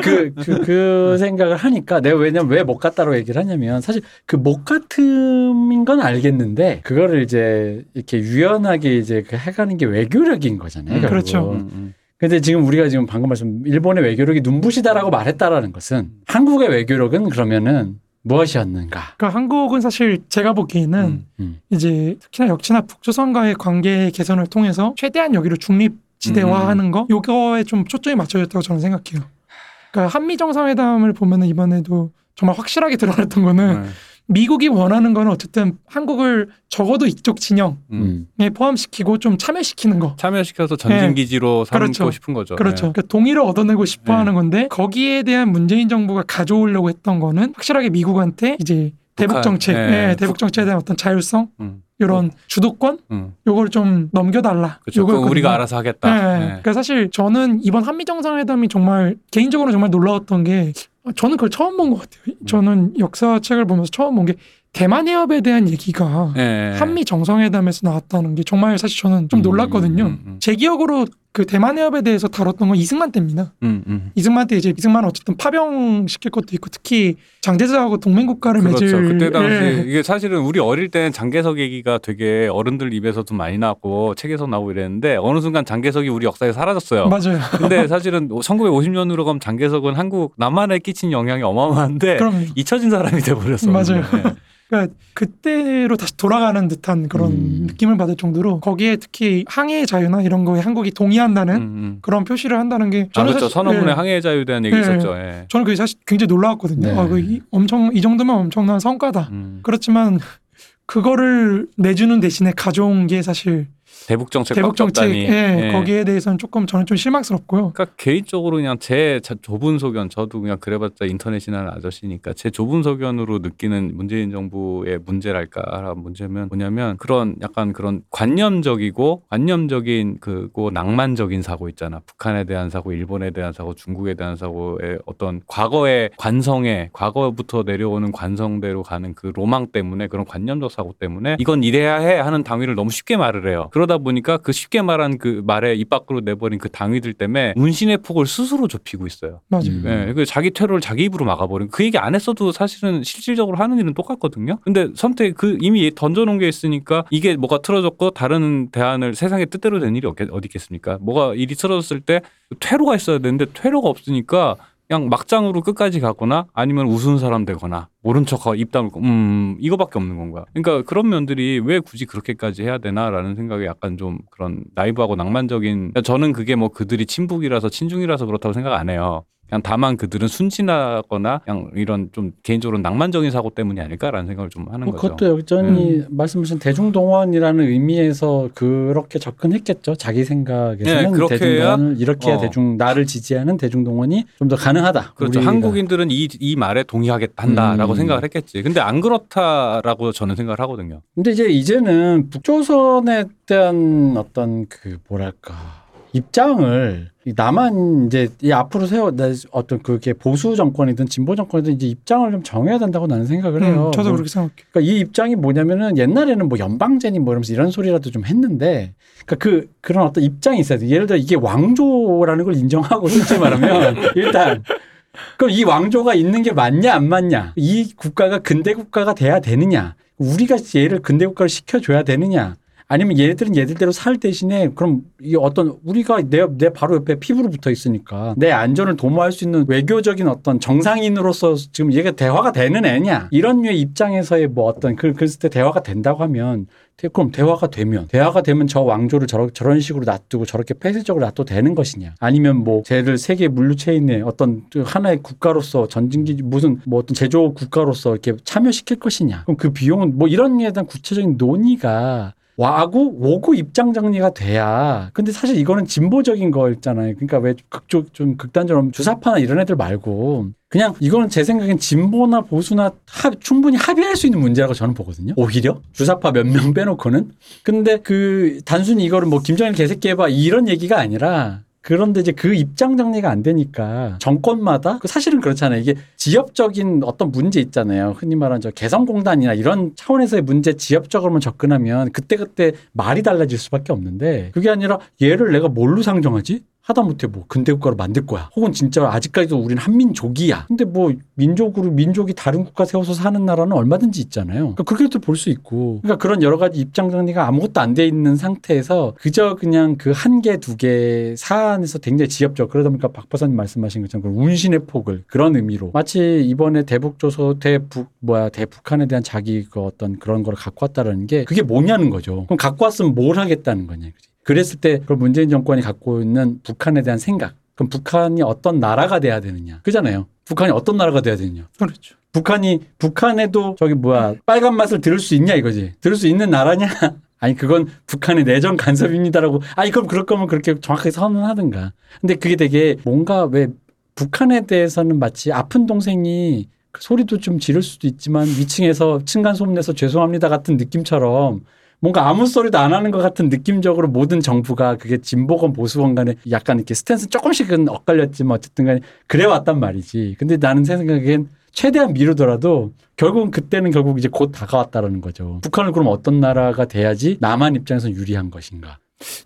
그, 그, 그 생각을 하니까 내가 왜냐면 왜 못 갔다고 얘기를 하냐면 사실 그 못 같음인 건 알겠는데 그거를 이제 이렇게 유연하게 이제 그 해가는 게 외교력인 거잖아요. 음. 그렇죠. 음, 음. 근데 지금 우리가 지금 방금 말씀 일본의 외교력이 눈부시다라고 말했다라는 것은 한국의 외교력은 그러면은 무엇이었는가? 그러니까 한국은 사실 제가 보기에는 음. 음. 이제 특히나 역시나 북조선과의 관계 개선을 통해서 최대한 여기를 중립지대화하는 거 요거에 좀 초점이 맞춰졌다고 저는 생각해요. 그러니까 한미 정상회담을 보면은 이번에도 정말 확실하게 드러났던 거는 네. 미국이 원하는 거는 어쨌든 한국을 적어도 이쪽 진영에 음. 음. 포함시키고 좀 참여시키는 거. 참여시켜서 전진 기지로 삼고 그렇죠. 싶은 거죠. 그렇죠. 네. 그러니까 동의를 얻어내고 싶어 네. 하는 건데 거기에 대한 문재인 정부가 가져오려고 했던 거는 확실하게 미국한테 이제 대북 정책, 네. 예, 대북 정책에 대한 어떤 자율성, 음. 이런 주도권, 음. 요걸 좀 넘겨달라. 그렇죠. 우리가 알아서 하겠다. 네. 네. 그러니까 사실 저는 이번 한미 정상회담이 정말 개인적으로 정말 놀라웠던 게 저는 그걸 처음 본 것 같아요. 음. 저는 역사책을 보면서 처음 본 게 대만 해협에 대한 얘기가 네. 한미 정상회담에서 나왔다는 게 정말 사실 저는 좀 음, 놀랐거든요. 음, 음. 제 기억으로 그 대만 해협에 대해서 다뤘던 건 이승만 때입니다. 음, 음. 이승만 때 이제 이승만은 어쨌든 파병 시킬 것도 있고 특히 장제자하고 동맹 국가를 그렇죠. 맺을 그때 당시 예. 이게 사실은 우리 어릴 때는 장개석 얘기가 되게 어른들 입에서도 많이 나왔고 책에서 나오고 이랬는데 어느 순간 장개석이 우리 역사에 사라졌어요. 맞아요. 근데 사실은 1950년으로 가면 장개석은 한국 남한에 끼친 영향이 어마어마한데 그럼 잊혀진 사람이 돼 버렸어. 맞아요. 네. 그러니까 그때로 다시 돌아가는 듯한 그런 음. 느낌을 받을 정도로 거기에 특히 항해의 자유나 이런 거에 한국이 동의 한다는 음, 음. 그런 표시를 한다는 게아 그렇죠. 사실- 선언문에 예, 항해의 자유에 대한 얘기 예. 있었죠. 예. 저는 그게 사실 굉장히 놀라웠거든요. 네. 아, 그 이, 엄청 이 정도면 엄청난 성과다. 음. 그렇지만 그거를 내주는 대신에 가져온 게 사실 대북 정책 대북 정책, 예, 예. 거기에 대해서는 조금 저는 좀 실망스럽고요. 그러니까 개인적으로 그냥 제 자- 좁은 소견 저도 그냥 그래봤자 인터넷이나 아저씨니까 제 좁은 소견으로 느끼는 문재인 정부의 문제랄까 문제면 뭐냐면 그런 약간 그런 관념적이고 관념적인 그고 낭만적인 사고 있잖아 북한에 대한 사고 일본에 대한 사고 중국에 대한 사고의 어떤 과거의 관성에 과거부터 내려오는 관성대로 가는 그 로망 때문에 그런 관념적 사고 때문에 이건 이래야 해 하는 당위를 너무 쉽게 말을 해요 그러다 보니까 그 쉽게 말한 그 말에 입 밖으로 내버린 그 당위들 때문에 문신의 폭을 스스로 좁히고 있어요. 맞아요. 음. 예, 그 자기 퇴로를 자기 입으로 막아버린 그 얘기 안 했어도 사실은 실질적으로 하는 일은 똑같거든요. 근데 선택 그 이미 던져놓은 게 있으니까 이게 뭐가 틀어졌고 다른 대안을 세상에 뜻대로 된 일이 어디 있겠습니까? 뭐가 일이 틀어졌을 때 퇴로가 있어야 되는데 퇴로가 없으니까 그냥 막장으로 끝까지 가거나 아니면 우스운 사람 되거나 모른 척하고 입 다물고 음 이거밖에 없는 건가. 그러니까 그런 면들이 왜 굳이 그렇게까지 해야 되나라는 생각에 약간 좀 그런 나이브하고 낭만적인 저는 그게 뭐 그들이 친북이라서 친중이라서 그렇다고 생각 안 해요. 그냥 다만 그들은 순진하거나 그냥 이런 좀 개인적으로 낭만적인 사고 때문이 아닐까라는 생각을 좀 하는 뭐 거죠. 그것도 여전히 말씀하신 대중동원이라는 의미에서 그렇게 접근했겠죠. 자기 생각에서는 네, 그렇게 대중동원을 이렇게 어. 대중 나를 지지하는 대중동원이 좀 더 가능하다. 그렇죠. 우리가. 한국인들은 이, 이 말에 동의하겠단다라고 음. 생각을 했겠지. 근데 안 그렇다라고 저는 생각을 하거든요. 근데 이제 이제는 북조선에 대한 어떤 그 뭐랄까 입장을 이 남한 이제 이 앞으로 세워 내 어떤 그게 보수 정권이든 진보 정권이든 이제 입장을 좀 정해야 된다고 나는 생각을 해요. 음, 저도 뭐 그렇게 생각해요. 그러니까 이 입장이 뭐냐면은 옛날에는 뭐 연방제니 뭐 이러면서 이런 소리라도 좀 했는데 그러니까 그 그런 어떤 입장이 있어야 돼. 예를 들어 이게 왕조라는 걸 인정하고 솔직히 말하면 [LAUGHS] 일단 그럼 이 왕조가 있는 게 맞냐 안 맞냐? 이 국가가 근대 국가가 돼야 되느냐? 우리가 얘를 근대 국가를 시켜줘야 되느냐? 아니면 얘네들은 얘들대로 살 대신에 그럼 이 어떤 우리가 내, 내 바로 옆에 피부로 붙어 있으니까 내 안전을 도모할 수 있는 외교적인 어떤 정상인으로서 지금 얘가 대화가 되는 애냐? 이런 류의 입장에서의 뭐 어떤 그 그랬을 때 대화가 된다고 하면 대- 그럼 대화가 되면 대화가 되면 저 왕조를 저러, 저런 식으로 놔두고 저렇게 폐쇄적으로 놔둬도 되는 것이냐? 아니면 뭐 쟤를 세계 물류 체인의 어떤 그 하나의 국가로서 전진기 무슨 뭐 어떤 제조 국가로서 이렇게 참여시킬 것이냐? 그럼 그 비용은 뭐 이런 류에 대한 구체적인 논의가 와고 오고 입장 정리가 돼야 근데 사실 이거는 진보적인 거였잖아요 그러니까 왜 극쪽 좀 극단적으로 주사파나 이런 애들 말고 그냥 이거는 제 생각엔 진보나 보수나 합- 충분히 합의할 수 있는 문제라고 저는 보거든요. 오히려 주사파 몇 명 빼놓고는. 근데 그 단순히 이거를 뭐 김정일 개새끼 해봐 이런 얘기가 아니라 그런데 이제 그 입장 정리가 안 되니까 정권마다 그 사실은 그렇잖아요. 이게 지역적인 어떤 문제 있잖아요. 흔히 말하는 저 개성공단이나 이런 차원에서의 문제 지역적으로만 접근하면 그때그때 말이 달라질 수밖에 없는데 그게 아니라 얘를 내가 뭘로 상정하지? 하다못해 뭐 근대 국가로 만들 거야. 혹은 진짜 아직까지도 우리는 한민족이야. 근데 뭐 민족으로 민족이 다른 국가 세워서 사는 나라는 얼마든지 있잖아요. 그러니까 그렇게도 볼 수 있고. 그러니까 그런 여러 가지 입장 정리가 아무것도 안 돼 있는 상태에서 그저 그냥 그 한 개, 두 개 사안에서 굉장히 지엽적. 그러다 보니까 박 박사님 말씀하신 것처럼 그 운신의 폭을 그런 의미로 마치 이번에 대북조소 대북 뭐야 대북한에 대한 자기 그 어떤 그런 걸 갖고 왔다라는 게 그게 뭐냐는 거죠. 그럼 갖고 왔으면 뭘 하겠다는 거냐. 그지? 그랬을 때 그 문재인 정권이 갖고 있는 북한에 대한 생각. 그럼 북한이 어떤 나라가 돼야 되느냐. 그잖아요. 북한이 어떤 나라가 돼야 되느냐. 그렇죠. 북한이 북한에도 저기 뭐야 빨간 맛을 들을 수 있냐 이거지. 들을 수 있는 나라냐? [LAUGHS] 아니 그건 북한의 내정 간섭입니다라고. 아니 그럼 그럴 거면 그렇게 정확하게 선언하든가. 근데 그게 되게 뭔가 왜 북한에 대해서는 마치 아픈 동생이 그 소리도 좀 지를 수도 있지만 위층에서 층간 소음내서 죄송합니다 같은 느낌처럼 뭔가 아무 소리도 안 하는 것 같은 느낌적으로 모든 정부가 그게 진보건 보수건 간에 약간 이렇게 스탠스 조금씩은 엇갈렸지만 어쨌든 간에 그래 왔단 말이지. 근데 나는 제 생각엔 최대한 미루더라도 결국은 그때는 결국 이제 곧 다가왔다라는 거죠. 북한을 그럼 어떤 나라가 돼야지 남한 입장에서 유리한 것인가.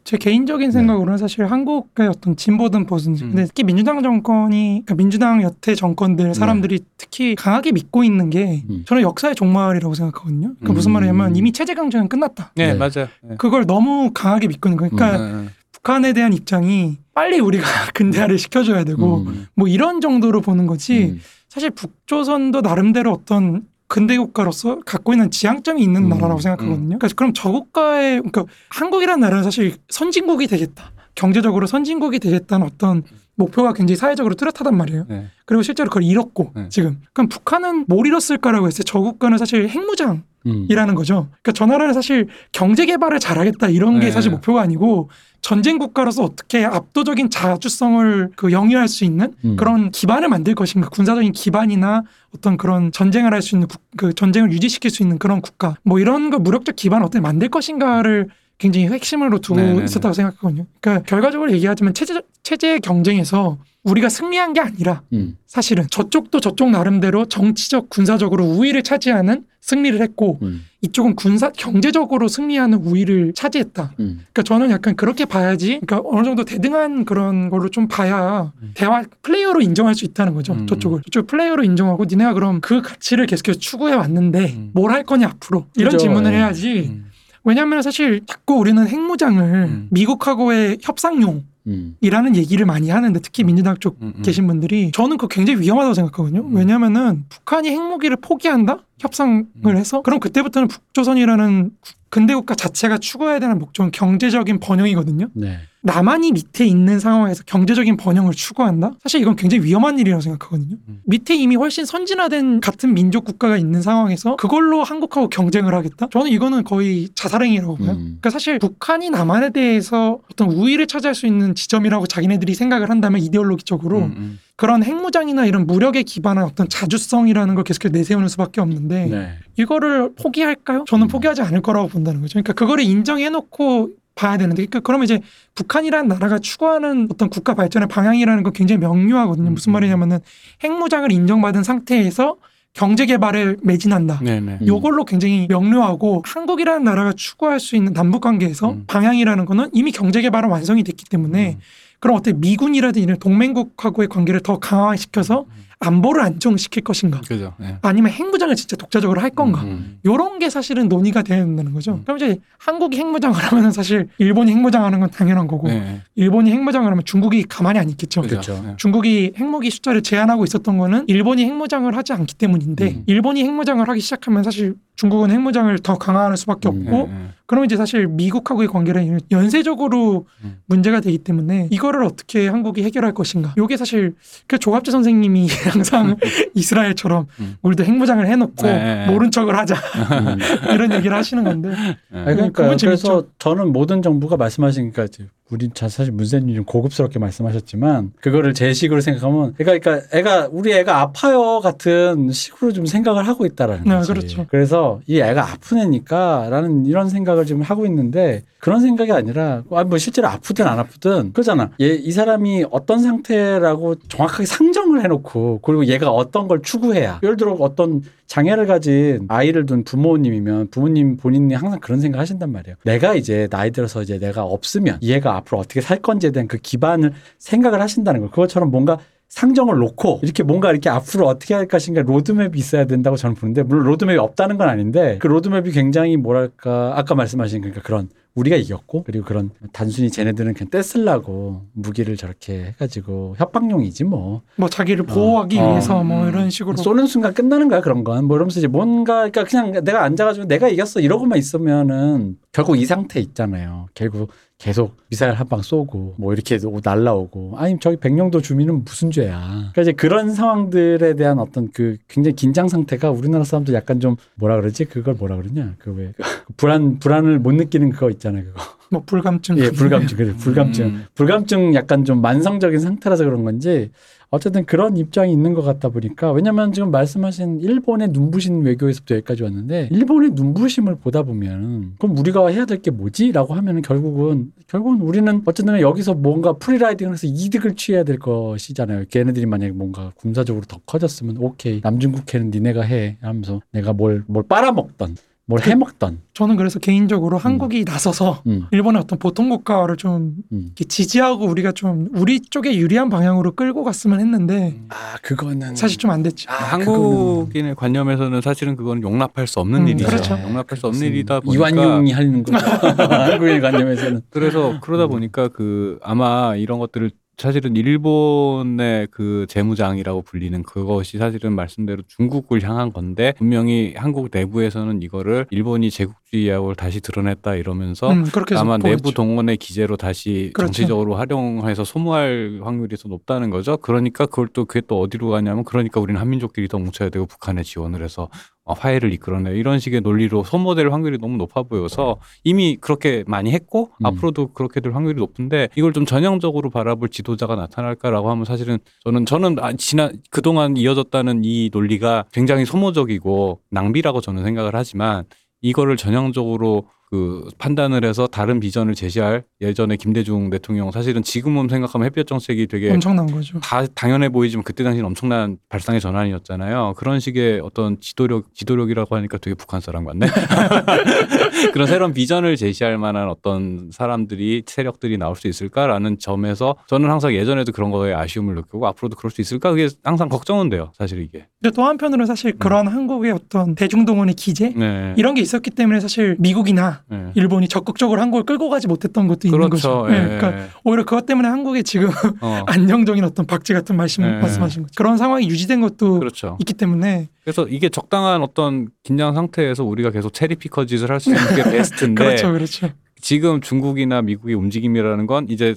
제 개인적인 생각으로는 사실 한국의 어떤 진보든 보수든 음. 근데 특히 민주당 정권이 그러니까 민주당 여태 정권들 사람들이 특히 강하게 믿고 있는 게 음. 저는 역사의 종말이라고 생각하거든요. 그러니까 무슨 음. 말이냐면 이미 체제 강조는 끝났다. 네, 네. 맞아요. 네. 그걸 너무 강하게 믿고 있는 거예요. 그러니까 네, 네. 북한에 대한 입장이 빨리 우리가 [LAUGHS] 근대화를 시켜줘야 되고 음. 뭐 이런 정도로 보는 거지 음. 사실 북조선도 나름대로 어떤 근대 국가로서 갖고 있는 지향점이 있는 음, 나라라고 생각하거든요. 그러니까 그럼 저 국가의 그러니까 한국이라는 나라는 사실 선진국이 되겠다. 경제적으로 선진국이 되겠다는 어떤 목표가 굉장히 사회적으로 뚜렷하단 말이에요. 네. 그리고 실제로 그걸 잃었고 네. 지금 그럼 북한은 뭘 잃었을까라고 했을 때 저 국가는 사실 핵무장 음. 이라는 거죠. 그러니까 저 나라는 사실 경제 개발을 잘하겠다 이런 게 네. 사실 목표가 아니고 전쟁 국가로서 어떻게 압도적인 자주성을 그 영위할 수 있는 음. 그런 기반을 만들 것인가 군사적인 기반이나 어떤 그런 전쟁을 할 수 있는 국- 그 전쟁을 유지시킬 수 있는 그런 국가 뭐 이런 거 무력적 기반을 어떻게 만들 것인가를 굉장히 핵심으로 두고 네네네. 있었다고 생각하거든요. 그러니까 결과적으로 얘기하자면 체제 체제 경쟁에서 우리가 승리한 게 아니라 음. 사실은 저쪽도 저쪽 나름대로 정치적 군사적으로 우위를 차지하는 승리를 했고 음. 이쪽은 군사 경제적으로 승리하는 우위를 차지했다. 음. 그러니까 저는 약간 그렇게 봐야지. 그러니까 어느 정도 대등한 그런 걸로 좀 봐야 대화 플레이어로 인정할 수 있다는 거죠. 음. 저쪽을 저쪽 플레이어로 인정하고 니네가 그럼 그 가치를 계속해서 추구해 왔는데 음. 뭘할 거냐 앞으로 이런 그죠. 질문을 예. 해야지. 음. 왜냐하면 사실 자꾸 우리는 핵무장을 음. 미국하고의 협상용 음. 이라는 얘기를 많이 하는데 특히 민주당 쪽 음, 음. 계신 분들이 저는 그거 굉장히 위험하다고 생각하거든요. 음. 왜냐하면은 북한이 핵무기를 포기한다 협상을 음. 해서 그럼 그때부터는 북조선이라는 국- 근대국가 자체가 추구해야 되는 목적은 경제적인 번영이거든요. 네. 남한이 밑에 있는 상황에서 경제적인 번영을 추구한다? 사실 이건 굉장히 위험한 일이라고 생각하거든요. 음. 밑에 이미 훨씬 선진화된 같은 민족 국가가 있는 상황에서 그걸로 한국하고 경쟁을 하겠다? 저는 이거는 거의 자살행위라고 봐요. 음. 그러니까 사실 북한이 남한에 대해서 어떤 우위를 차지할 수 있는 지점이라고 자기네들이 생각을 한다면 이데올로기적으로 음, 음. 그런 핵무장이나 이런 무력에 기반한 어떤 자주성이라는 걸 계속해서 내세우는 수밖에 없는데 네. 이거를 포기할까요? 저는 음. 포기하지 않을 거라고 본다는 거죠. 그러니까 그거를 인정해놓고 봐야 되는데, 그러니까 그러면 이제 북한이라는 나라가 추구하는 어떤 국가 발전의 방향이라는 건 굉장히 명료하거든요. 무슨 음. 말이냐면은 핵무장을 인정받은 상태에서 경제 개발을 매진한다. 네, 네. 음. 요걸로 굉장히 명료하고 한국이라는 나라가 추구할 수 있는 남북 관계에서 음. 방향이라는 거는 이미 경제 개발은 완성이 됐기 때문에 음. 그럼 어때 미군이라든지 이런 동맹국하고의 관계를 더 강화시켜서 안보를 안정시킬 것인가 그죠. 예. 아니면 핵무장을 진짜 독자적으로 할 건가 음. 요런 게 사실은 논의가 된다는 거죠. 음. 그럼 이제 한국이 핵무장을 하면은 사실 일본이 핵무장하는 건 당연한 거고 네. 일본이 핵무장을 하면 중국이 가만히 안 있겠죠. 그죠. 그쵸. 예. 중국이 핵무기 숫자를 제한하고 있었던 거는 일본이 핵무장을 하지 않기 때문인데 음. 일본이 핵무장을 하기 시작하면 사실 중국은 핵무장을 더 강화할 수밖에 음. 없고 예, 예. 그러면 이제 사실 미국하고의 관계는 연쇄적으로 음. 문제가 되기 때문에 이거를 어떻게 한국이 해결할 것인가. 요게 사실 그 조갑재 선생님이 항상 이스라엘처럼 음. 우리도 핵무장을 해놓고 네, 네. 모른 척을 하자 음. [LAUGHS] 이런 얘기를 하시는 건데 예. 아니, 그러니까. 그래서 저는 모든 정부가 말씀하시니까 이제 우리 자- 사실 문세님 좀 고급스럽게 말씀하셨지만 그거를 제 식으로 생각하면 애가 그러니까 애가 우리 애가 아파요 같은 식으로 좀 생각을 하고 있다라는 네, 거지. 그렇죠. 그래서 이 애가 아픈 애니까라는 이런 생각을 지금 하고 있는데 그런 생각이 아니라 아니 뭐 실제로 아프든 안 아프든 그러잖아. 얘 이 사람이 어떤 상태라고 정확하게 상정을 해놓고 그리고 얘가 어떤 걸 추구해야 예를 들어 어떤 장애를 가진 아이를 둔 부모님이면 부모님 본인이 항상 그런 생각 하신단 말이에요. 내가 이제 나이 들어서 이제 내가 없으면 이 애가 앞으로 어떻게 살 건지에 대한 그 기반을 생각을 하신다는 거. 그것처럼 뭔가 상정을 놓고 이렇게 뭔가 이렇게 앞으로 어떻게 할 것인가 로드맵이 있어야 된다고 저는 보는데 물론 로드맵이 없다는 건 아닌데 그 로드맵이 굉장히 뭐랄까 아까 말씀하신 그러니까 그런 우리가 이겼고 그리고 그런 단순히 쟤네들은 그냥 떼쓰려고 무기를 저렇게 해가지고 협박용이지 뭐 뭐 자기를 보호하기 어. 위해서 뭐 음. 이런 식으로 쏘는 순간 끝나는 거야 그런 건. 뭐 이러면서 이제 뭔가 그러니까 그냥 내가 앉아가지고 내가 이겼어 이러고만 있으면은 결국 이 상태 있잖아요. 결국 계속 미사일 한 방 쏘고 뭐 이렇게 날라오고 아니 저기 백령도 주민은 무슨 죄야. 그러니까 이제 그런 상황들에 대한 어떤 그 굉장히 긴장 상태가 우리나라 사람들 약간 좀 뭐라 그러지 그걸 뭐라 그러냐 그왜 불안 불안을 못 느끼는 그거 있잖아요 그거. 뭐 불감증 예 불감증 그래 불감증 음. 불감증 약간 좀 만성적인 상태라서 그런 건지 어쨌든 그런 입장이 있는 것 같다 보니까 왜냐면 지금 말씀하신 일본의 눈부신 외교에서부터 여기까지 왔는데 일본의 눈부심을 보다 보면 그럼 우리가 해야 될 게 뭐지라고 하면은 결국은 결국은 우리는 어쨌든 여기서 뭔가 프리라이딩을 해서 이득을 취해야 될 것이잖아요. 걔네들이 만약에 뭔가 군사적으로 더 커졌으면 오케이 남중국해는 니네가 해 하면서 내가 뭘 뭘 빨아먹던 뭘 해먹던 저는 그래서 개인적으로 한국이 나서서 음, 일본의 어떤 보통 국가를 좀 음. 지지하고 우리가 좀 우리 쪽에 유리한 방향으로 끌고 갔으면 했는데 아 그거는 사실 좀 안 됐죠. 아, 한국인의 관념에서는 사실은 그건 용납할 수 없는 음, 일이죠. 그렇죠. 용납할 수 없는 일이다 보니까 이완용이 하는 거죠. [LAUGHS] 한국인 관념에서는 그래서 그러다 음. 보니까 그 아마 이런 것들을 사실은 일본의 그 재무장이라고 불리는 그것이 사실은 말씀대로 중국을 향한 건데 분명히 한국 내부에서는 이거를 일본이 제국주의하고 다시 드러냈다 이러면서 음, 아마 보겠죠. 내부 동원의 기제로 다시 그렇죠. 정치적으로 활용해서 소모할 확률이 더 높다는 거죠. 그러니까 그걸 또 그게 또 어디로 가냐면 그러니까 우리는 한민족끼리 더 뭉쳐야 되고 북한에 지원을 해서 어, 화해를 이끌어내 이런 식의 논리로 소모될 확률이 너무 높아 보여서 이미 그렇게 많이 했고 음. 앞으로도 그렇게 될 확률이 높은데 이걸 좀 전형적으로 바라볼 지도자가 나타날까라고 하면 사실은 저는 저는 아, 지난 그동안 이어졌다는 이 논리가 굉장히 소모적이고 낭비라고 저는 생각을 하지만 이거를 전형적으로 그 판단을 해서 다른 비전을 제시할 예전에 김대중 대통령 사실은 지금은 생각하면 햇볕 정책이 되게 엄청난 거죠. 다 당연해 보이지만 그때 당시는 엄청난 발상의 전환이었잖아요. 그런 식의 어떤 지도력, 지도력이라고 하니까 되게 북한 사람 같네. [LAUGHS] [LAUGHS] 그런 새로운 비전을 제시할 만한 어떤 사람들이 세력들이 나올 수 있을까라는 점에서 저는 항상 예전에도 그런 거에 아쉬움을 느끼고 앞으로도 그럴 수 있을까 그게 항상 걱정은 돼요. 사실 이게. 근데 또 한편으로는 사실 그런 한국의 어떤 대중동원의 기제 네. 이런 게 있었기 때문에 사실 미국이나 네. 일본이 적극적으로 한국을 끌고 가지 못했던 것도 있는 그렇죠. 거죠. 네, 예. 그러니까 오히려 그것 때문에 한국이 지금 [LAUGHS] 어. [LAUGHS] 안정적인 어떤 박쥐 같은 말씀 네. 말씀하신 거죠. 그런 상황이 유지된 것도 그렇죠. 있기 때문에 그래서 이게 적당한 어떤 긴장 상태에서 우리가 계속 체리피커 짓을 할 수 있는 게 베스트인데 그렇죠, 그렇죠. 지금 중국이나 미국의 움직임이라는 건 이제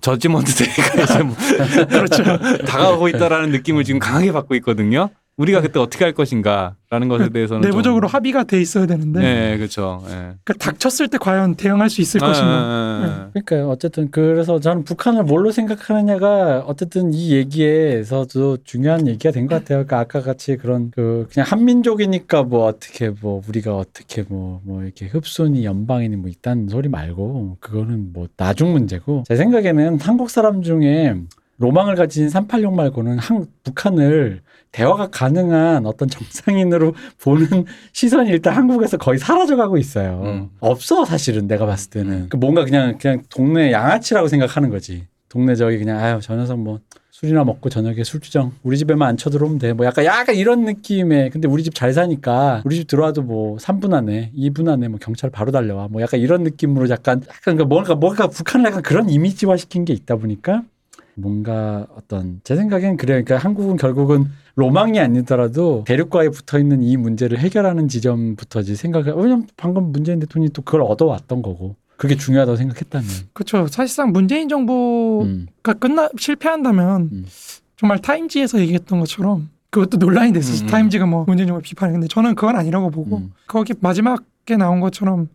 저지먼트 [LAUGHS] 데이가 이제 뭐 그렇죠. 다가오고 있다라는 느낌을 지금 강하게 받고 있거든요. 우리가 그때 어떻게 할 것인가라는 것에 대해서는 그 내부적으로 좀, 합의가 돼 있어야 되는데 네, 그렇죠. 예. 그러니까 닥쳤을 때 과연 대응할 수 있을 아, 것인가. 아, 그러니까 어쨌든 그래서 저는 북한을 뭘로 생각하느냐가 어쨌든 이 얘기에서도 중요한 얘기가 된 것 같아요. 그러니까 아까 같이 그런 그 그냥 한민족이니까 뭐 어떻게 뭐 우리가 어떻게 뭐뭐 이렇게 흡수니 연방이니 뭐 있다는 소리 말고 그거는 뭐 나중 문제고 제 생각에는 한국 사람 중에 로망을 가진 386 말고는 한 북한을 대화가 가능한 어떤 정상인으로 [LAUGHS] 보는 시선이 일단 한국에서 거의 사라져가고 있어요. 음. 없어 사실은 내가 봤을 때는 그 뭔가 그냥 그냥 동네 양아치라고 생각하는 거지. 동네 저기 그냥 아유 저 녀석 뭐 술이나 먹고 저녁에 술주정 우리 집에만 안 쳐들어오면 돼. 뭐 약간 약간 이런 느낌의 근데 우리 집 잘 사니까 우리 집 들어와도 뭐 3분 안에 2분 안에 뭐 경찰 바로 달려와. 뭐 약간 이런 느낌으로 약간 약간 그 뭔가 뭔가 북한을 약간 그런 이미지화 시킨 게 있다 보니까 뭔가 어떤 제 생각엔 그래요. 그러니까 한국은 결국은 로망이 아니더라도 대륙과에 붙어 있는 이 문제를 해결하는 지점부터지 생각을 왜냐면 방금 문재인 대통령이 또 그걸 얻어왔던 거고 그게 중요하다고 생각했다면 그렇죠. 사실상 문재인 정부가 음, 끝나 실패한다면 음. 정말 타임지에서 얘기했던 것처럼 그것도 논란이 됐었어. 음. 타임지가 뭐 문재인 정부 비판해. 근데 저는 그건 아니라고 보고 음. 거기 마지막에 나온 것처럼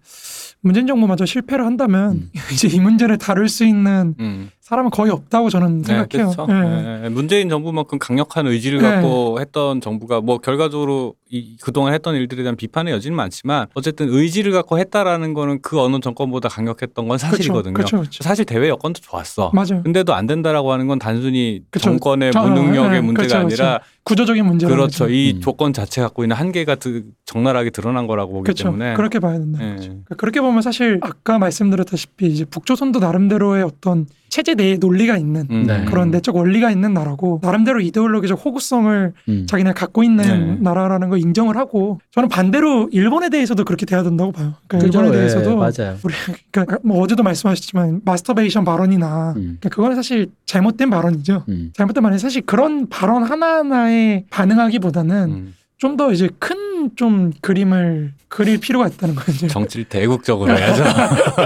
문재인 정부마저 실패를 한다면 음. [LAUGHS] 이제 이 문제를 다룰 수 있는 음. 사람은 거의 없다고 저는 생각해요. 그렇죠. 예. 예, 문재인 정부만큼 강력한 의지를 네. 갖고 했던 정부가 뭐 결과적으로 이, 그동안 했던 일들에 대한 비판의 여지는 많지만 어쨌든 의지를 갖고 했다라는 거는 그 어느 정권보다 강력했던 건 사실이거든요. 그렇죠. 그렇죠. 사실 대외 여건도 좋았어. 맞아요. 근데도 안 된다라고 하는 건 단순히 그쵸. 정권의 저- 무능력의 예, 문제가 그렇죠, 아니라 구조적인 문제라는 그렇죠. 거죠. 이 음. 조건 자체 갖고 있는 한계가 드- 적나라하게 드러난 거라고 보기 그렇죠. 때문에 그렇게 봐야 된다. 예. 그러니까 그렇게 보면 사실 아까 말씀드렸다시피 이제 북조선도 나름대로의 어떤 체제 내에 논리가 있는 음. 네. 그런 내적 원리가 있는 나라고 나름대로 이데올로기적 호구성을 음. 자기네 갖고 있는 네. 나라라는 걸 인정을 하고 저는 반대로 일본에 대해서도 그렇게 돼야 된다고 봐요. 그러니까 그죠? 일본에 예, 대해서도 맞아요. 우리 [LAUGHS] 그러니까 뭐 어제도 말씀하셨지만 마스터베이션 발언이나 음. 그러니까 그거는 사실 잘못된 발언이죠. 음. 잘못된 발언이 사실 그런 발언 하나하나에 반응하기보다는 음. 좀 더 이제 큰 좀 그림을 그릴 필요가 있다는 거죠. 정치를 대국적으로 해야죠.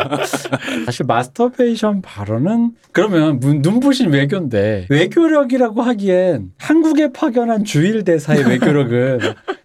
[LAUGHS] 사실 마스터베이션 발언은 그러면 문- 눈부신 외교인데 외교력이라고 하기엔 한국에 파견한 주일 대사의 외교력은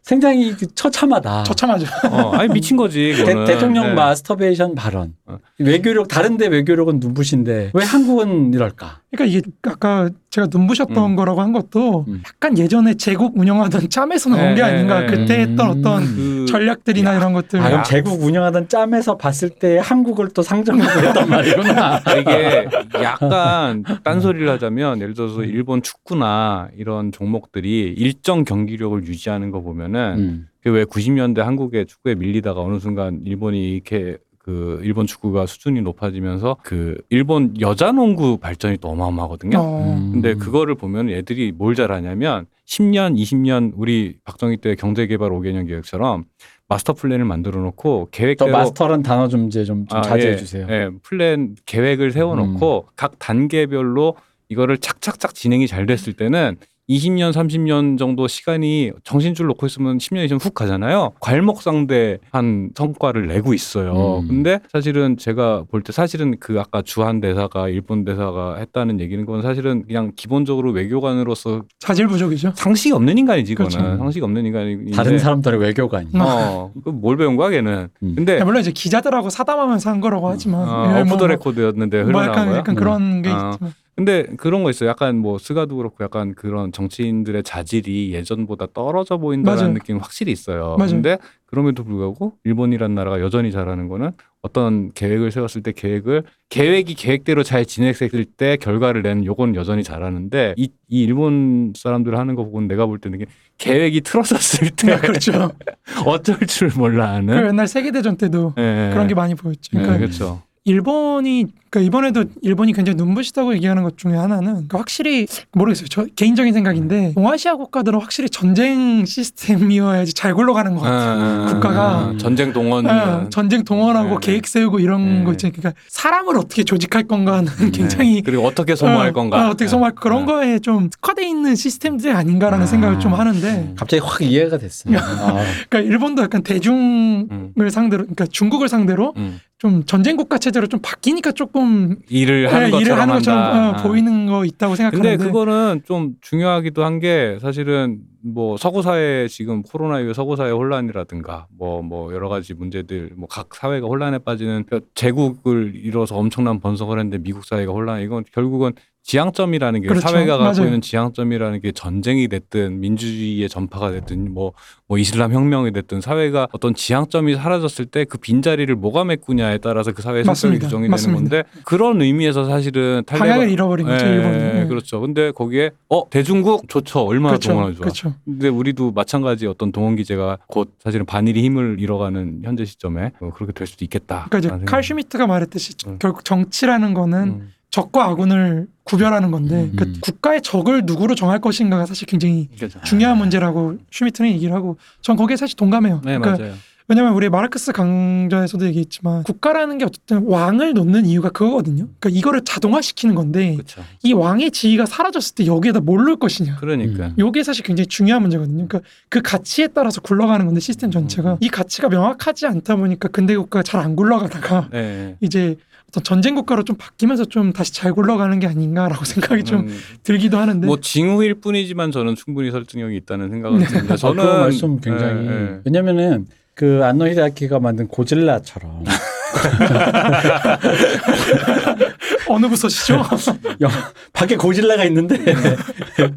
굉장히 그 처참하다. 처참하죠. 어, 아니 미친 거지. 대. 대통령 네. 마스터베이션 발언. 어. 외교력 다른데 외교력은 눈부신데 왜 한국은 이럴까? 그러니까 이게 아까 제가 눈부셨던 음. 거라고 한 것도 음. 약간 예전에 제국 운영하던 짬에서 나온 네, 게 아닌가 네, 그때 네. 했던 어떤 그 전략들이나 이런 것들 아, 그럼 야. 제국 운영하던 짬에서 봤을 때 한국을 또 상정하고 했단 [LAUGHS] 말이구나. 아, 이게 약간 딴소리를 하자면 예를 들어서 일본 축구나 이런 종목들이 일정 경기력을 유지하는 거 보면은 음. 그왜 90년대 한국의 축구에 밀리다가 어느 순간 일본이 이렇게 그 일본 축구가 수준이 높아지면서 그 일본 여자 농구 발전이 또 어마어마하거든요. 어, 음. 근데 그거를 보면 애들이 뭘 잘하냐면 10년, 20년 우리 박정희 때 경제개발 5개년 계획처럼 마스터 플랜을 만들어 놓고 저 계획대로 마스터란 단어 좀 이제 좀, 좀 아, 자제해 예, 주세요. 예, 플랜 계획을 세워 놓고 음. 각 단계별로 이거를 착착착 진행이 잘 됐을 때는 20년, 30년 정도 시간이 정신줄 놓고 있으면 10년 이상 훅 가잖아요. 괄목상대한 성과를 내고 있어요. 음. 근데 사실은 제가 볼 때 사실은 그 아까 주한 대사가 일본 대사가 했다는 얘기는 건 사실은 그냥 기본적으로 외교관으로서 자질 부족이죠. 상식이 없는 인간이지, 그거는. 그렇죠. 상식이 없는 인간이. 다른 사람들의 아니야. 어, 그뭘 배운 거야, 걔는. 음. 근데 물론 이제 기자들하고 사담하면서 한 거라고 하지만 어, 예, 오프 뭐, 더 레코드였는데 뭐 흘러나온 약간 거야? 약간 음. 그런 게 어. 있지만 근데 그런 거 있어요. 약간 뭐 스가도 그렇고 약간 그런 정치인들의 자질이 예전보다 떨어져 보인다는. 느낌 이 확실히 있어요. 맞아요. 근데 그럼에도 불구하고 일본이란 나라가 여전히 잘하는 거는 어떤 계획을 세웠을 때 계획을 계획이 계획대로 잘 진행했을 때 결과를 내는 요건 여전히 잘하는데 이, 이 일본 사람들 하는 거 보고 내가 볼 때는 계획이 틀어졌을 때 그렇죠. [LAUGHS] 어쩔 줄 몰라 그 하는 옛날 세계 대전 때도 예. 그런 게 많이 보였죠. 네, 그러니까 그렇죠. 일본이 그러니까 이번에도 일본이 굉장히 눈부시다고 얘기하는 것 중에 하나는 그러니까 확실히 모르겠어요. 저 개인적인 생각인데 동아시아 국가들은 확실히 전쟁 시스템이어야지 잘 굴러가는 것 같아요. 아, 국가가 아, 전쟁 동원 어, 전쟁 동원하고 네. 계획 세우고 이런 네. 거 있잖아요. 그러니까 사람을 어떻게 조직할 건가는 네. 굉장히 그리고 어떻게 소모할 어, 건가 어, 어떻게 소모할 그런 네. 거에 좀 특화돼 있는 시스템들이 아닌가라는 아. 생각을 좀 하는데 갑자기 확 이해가 됐어요. [LAUGHS] 아, 그러니까 일본도 약간 대중을 음. 상대로 그러니까 중국을 상대로 음. 좀 전쟁 국가 체제로 좀 바뀌니까 조금 일을 하는 예, 것처럼 일을 하는 것처럼. 어, 보이는 거 있다고 생각하는데 근데 그거는 좀 중요하기도 한 게 사실은 뭐 서구 사회 지금 코로나 이후 서구 사회 혼란이라든가 뭐뭐 여러 가지 문제들 뭐 각 사회가 혼란에 빠지는 제국을 이뤄서 엄청난 번성을 했는데 미국 사회가 혼란 이건 결국은 지향점이라는 게 그렇죠. 사회가 갖고 맞아요. 있는 지향점이라는 게 전쟁이 됐든 민주주의의 전파가 됐든 뭐, 뭐 이슬람 혁명이 됐든 사회가 어떤 지향점이 사라졌을 때 그 빈자리를 뭐가 메꾸냐에 따라서 그 사회의 성격이. 규정이 맞습니다. 되는 건데 그런 의미에서 사실은 방향을 탈레반 잃어버린 거죠 예, 일본이. 예. 그렇죠. 근데 거기에 어 대중국 좋죠. 얼마나 그렇죠. 동원하면 좋아. 그렇죠. 근데 우리도 마찬가지 어떤 동원 기제가 곧 사실은 반일이 힘을 잃어가는 현재 시점에 어, 그렇게 될 수도 있겠다. 그러니까 이제 칼 슈미트가 말했듯이 음. 결국 정치라는 거는 음, 적과 아군을 구별하는 건데 음. 그 국가의 적을 누구로 정할 것인가가 사실 굉장히 그렇죠. 중요한 문제라고 슈미트는 얘기를 하고 전 거기에 사실 동감해요. 네 그러니까 맞아요. 왜냐면 우리 마르크스 강좌에서도 얘기했지만 국가라는 게 어쨌든 왕을 놓는 이유가 그거거든요. 그러니까 이거를 자동화시키는 건데 그렇죠. 이 왕의 지위가 사라졌을 때 여기에다 뭘 놓을 것이냐. 그러니까. 음. 요게 사실 굉장히 중요한 문제거든요. 그러니까 그 가치에 따라서 굴러가는 건데 시스템 전체가 이 가치가 명확하지 않다 보니까 근대 국가가 잘 안 굴러가다가 네. 이제 어떤 전쟁 국가로 좀 바뀌면서 좀 다시 잘 굴러가는 게 아닌가라고 [LAUGHS] 생각이 좀 음, 들기도 하는데 뭐 징후일 뿐이지만 저는 충분히 설득력이 있다는 생각을 듭니다. 저는 저는 그 말씀 굉장히 예, 예. 왜냐면은 그 안노 히데아키가 만든 고질라처럼 [LAUGHS] 어느 부서시죠? [LAUGHS] 영, 밖에 고질라가 있는데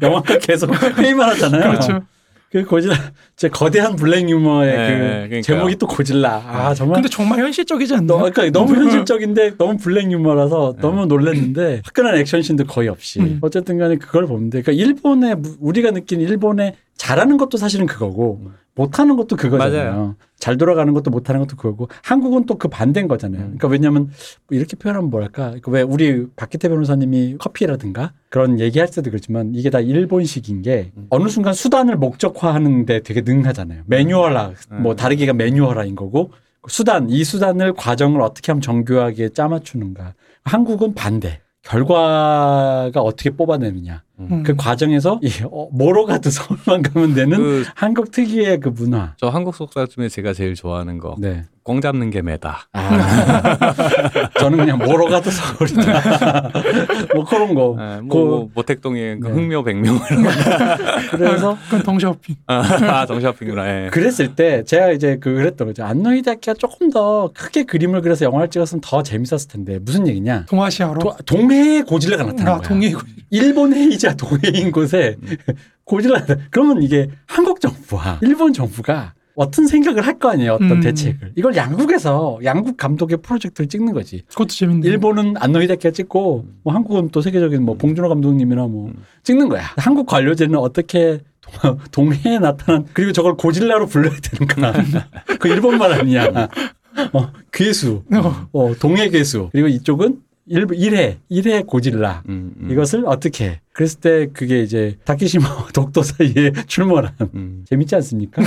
영화가 계속 회의만 하잖아요. 그렇죠. 그 고질라 제 거대한 블랙 유머의 네, 그 그러니까요. 제목이 또 고질라. 아 정말 근데 정말 현실적이지 않나요? 너, 그러니까 너무 현실적인데 너무 블랙 유머라서 네. 너무 놀랐는데 화끈한 액션씬도 거의 없이 음. 어쨌든 간에 그걸 보는데 그러니까 일본의 무- 우리가 느낀 일본의 잘하는 것도 사실은 그거고 음. 못하는 것도 그거잖아요. 맞아요. 잘 돌아가는 것도 못하는 것도 그거고 한국은 또 그 반대인 거잖아요. 음. 그러니까 왜냐하면 이렇게 표현하면 뭐랄까 그러니까 왜 우리 박기태 변호사님이 커피라든가 그런 얘기할 때도 그렇지만 이게 다 일본식인 게 음. 어느 순간 수단을 목적화하는데 되게 능하잖아요. 매뉴얼화 음. 뭐 다르게가 매뉴얼화인 거고 수단 이 수단을 과정을 어떻게 하면 정교하게 짜맞추는가. 한국은 반대. 결과가 어떻게 뽑아내느냐. 음. 그 과정에서 이 어, 뭐로 가도 [LAUGHS] 서울만 가면 되는 그, 한국 특유의 그 문화. 저 한국 속사 중에 제가 제일 좋아하는 거. 네. 꽁 잡는 게 매다. 아, [LAUGHS] 저는 그냥 뭐로 가도 서울이다. [LAUGHS] 뭐 그런 거. 네, 뭐, 그- 뭐 모택동에 그 네. 흥묘 백묘 이런 거. 그래서 그건 덩샤오핑. 아 정샤핑구나. 예. 그랬을 때 제가 이제 그 그랬던 거죠. 안노히데키가 조금 더 크게 그림을 그려서 영화를 찍었으면 더 재밌었을 텐데 무슨 얘기냐? 동아시아로. 도- 동해에 고질라가 나타난 아, 거야. 동해 일본 해이 자 동해인 곳에 음. [LAUGHS] 고질라. 그러면 이게 한국 정부와 일본 정부가 어떤 생각을 할 거 아니에요. 어떤 음. 대책을. 이걸 양국에서 양국 감독의 프로젝트를 찍는 거지. 그것도 재밌네. 일본은 안노히데키가 찍고 뭐 한국은 또 세계적인 뭐 봉준호 감독님이나 뭐 음. 찍는 거야. 한국 관료제는 어떻게 동- 동해에 나타난 그리고 저걸 고질라로 불러야 되는구나. [LAUGHS] 그 일본말 아니야. 어, 괴수, 어. 어, 동해 괴수. 그리고 이쪽은 일, 일해, 일해 고질라. 음, 음. 이것을 어떻게? 해? 그랬을 때 그게 이제 다키시마 [LAUGHS] 독도 사이에 출몰한 음. 재밌지 않습니까?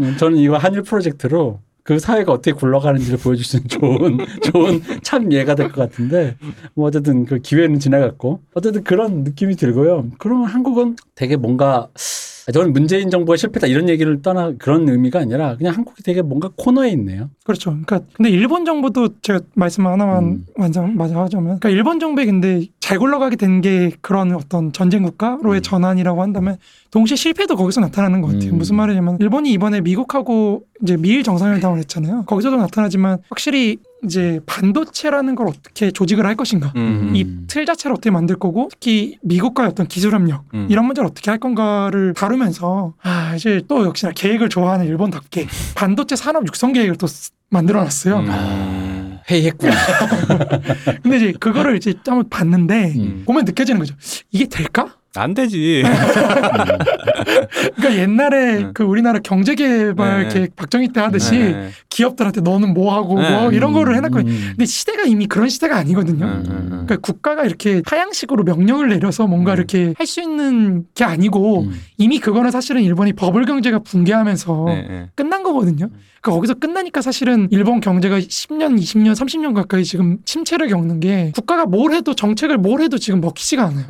음, 저는 이거 한일 프로젝트로 그 사회가 어떻게 굴러가는지를 보여줄 수 있는 좋은 좋은 참 예가 될 것 같은데 뭐 어쨌든 그 기회는 지나갔고 어쨌든 그런 느낌이 들고요. 그러면 한국은 되게 뭔가 저는 문재인 정부가 실패다 이런 얘기를 떠나 그런 의미가 아니라 그냥 한국이 되게 뭔가 코너에 있네요. 그렇죠. 그러니까 근데 일본 정부도 제가 말씀 하나만 음. 완전 맞아 하자면, 그러니까 일본 정부에 근데 잘 굴러가게 된 게 그런 어떤 전쟁 국가로의 음. 전환이라고 한다면 동시에 실패도 거기서 나타나는 것 같아요. 음. 무슨 말이냐면 일본이 이번에 미국하고 이제 미일 정상회담을 했잖아요. 거기서도 나타나지만 확실히 이제 반도체라는 걸 어떻게 조직을 할 것인가. 음. 이틀 자체를 어떻게 만들 거고 특히 미국과의 어떤 기술 협력 음. 이런 문제를 어떻게 할 건가를 다루면서 아 이제 또 역시나 계획을 좋아하는 일본답게 반도체 산업 육성 계획을 또 쓰- 만들어놨어요. 음. 회의했구나. [LAUGHS] 근데 이제 그거를 이제 한번 봤는데 음. 보면 느껴지는 거죠. 이게 될까? 안 되지. [LAUGHS] 그러니까 옛날에 음. 그 우리나라 경제개발 네. 계획 박정희 때 하듯이 네. 기업들한테 너는 뭐 하고 네. 뭐 하고 이런 거를 해놨거든요. 음. 근데 시대가 이미 그런 시대가 아니거든요. 음, 음, 음. 그러니까 국가가 이렇게 하향식으로 명령을 내려서 뭔가 음. 이렇게 할 수 있는 게 아니고 음. 이미 그거는 사실은 일본이 버블 경제가 붕괴하면서 네, 네. 끝난 거거든요. 그러니까 거기서 끝나니까 사실은 일본 경제가 10년, 20년, 30년 가까이 지금 침체를 겪는 게 국가가 뭘 해도 정책을 뭘 해도 지금 먹히지가 않아요.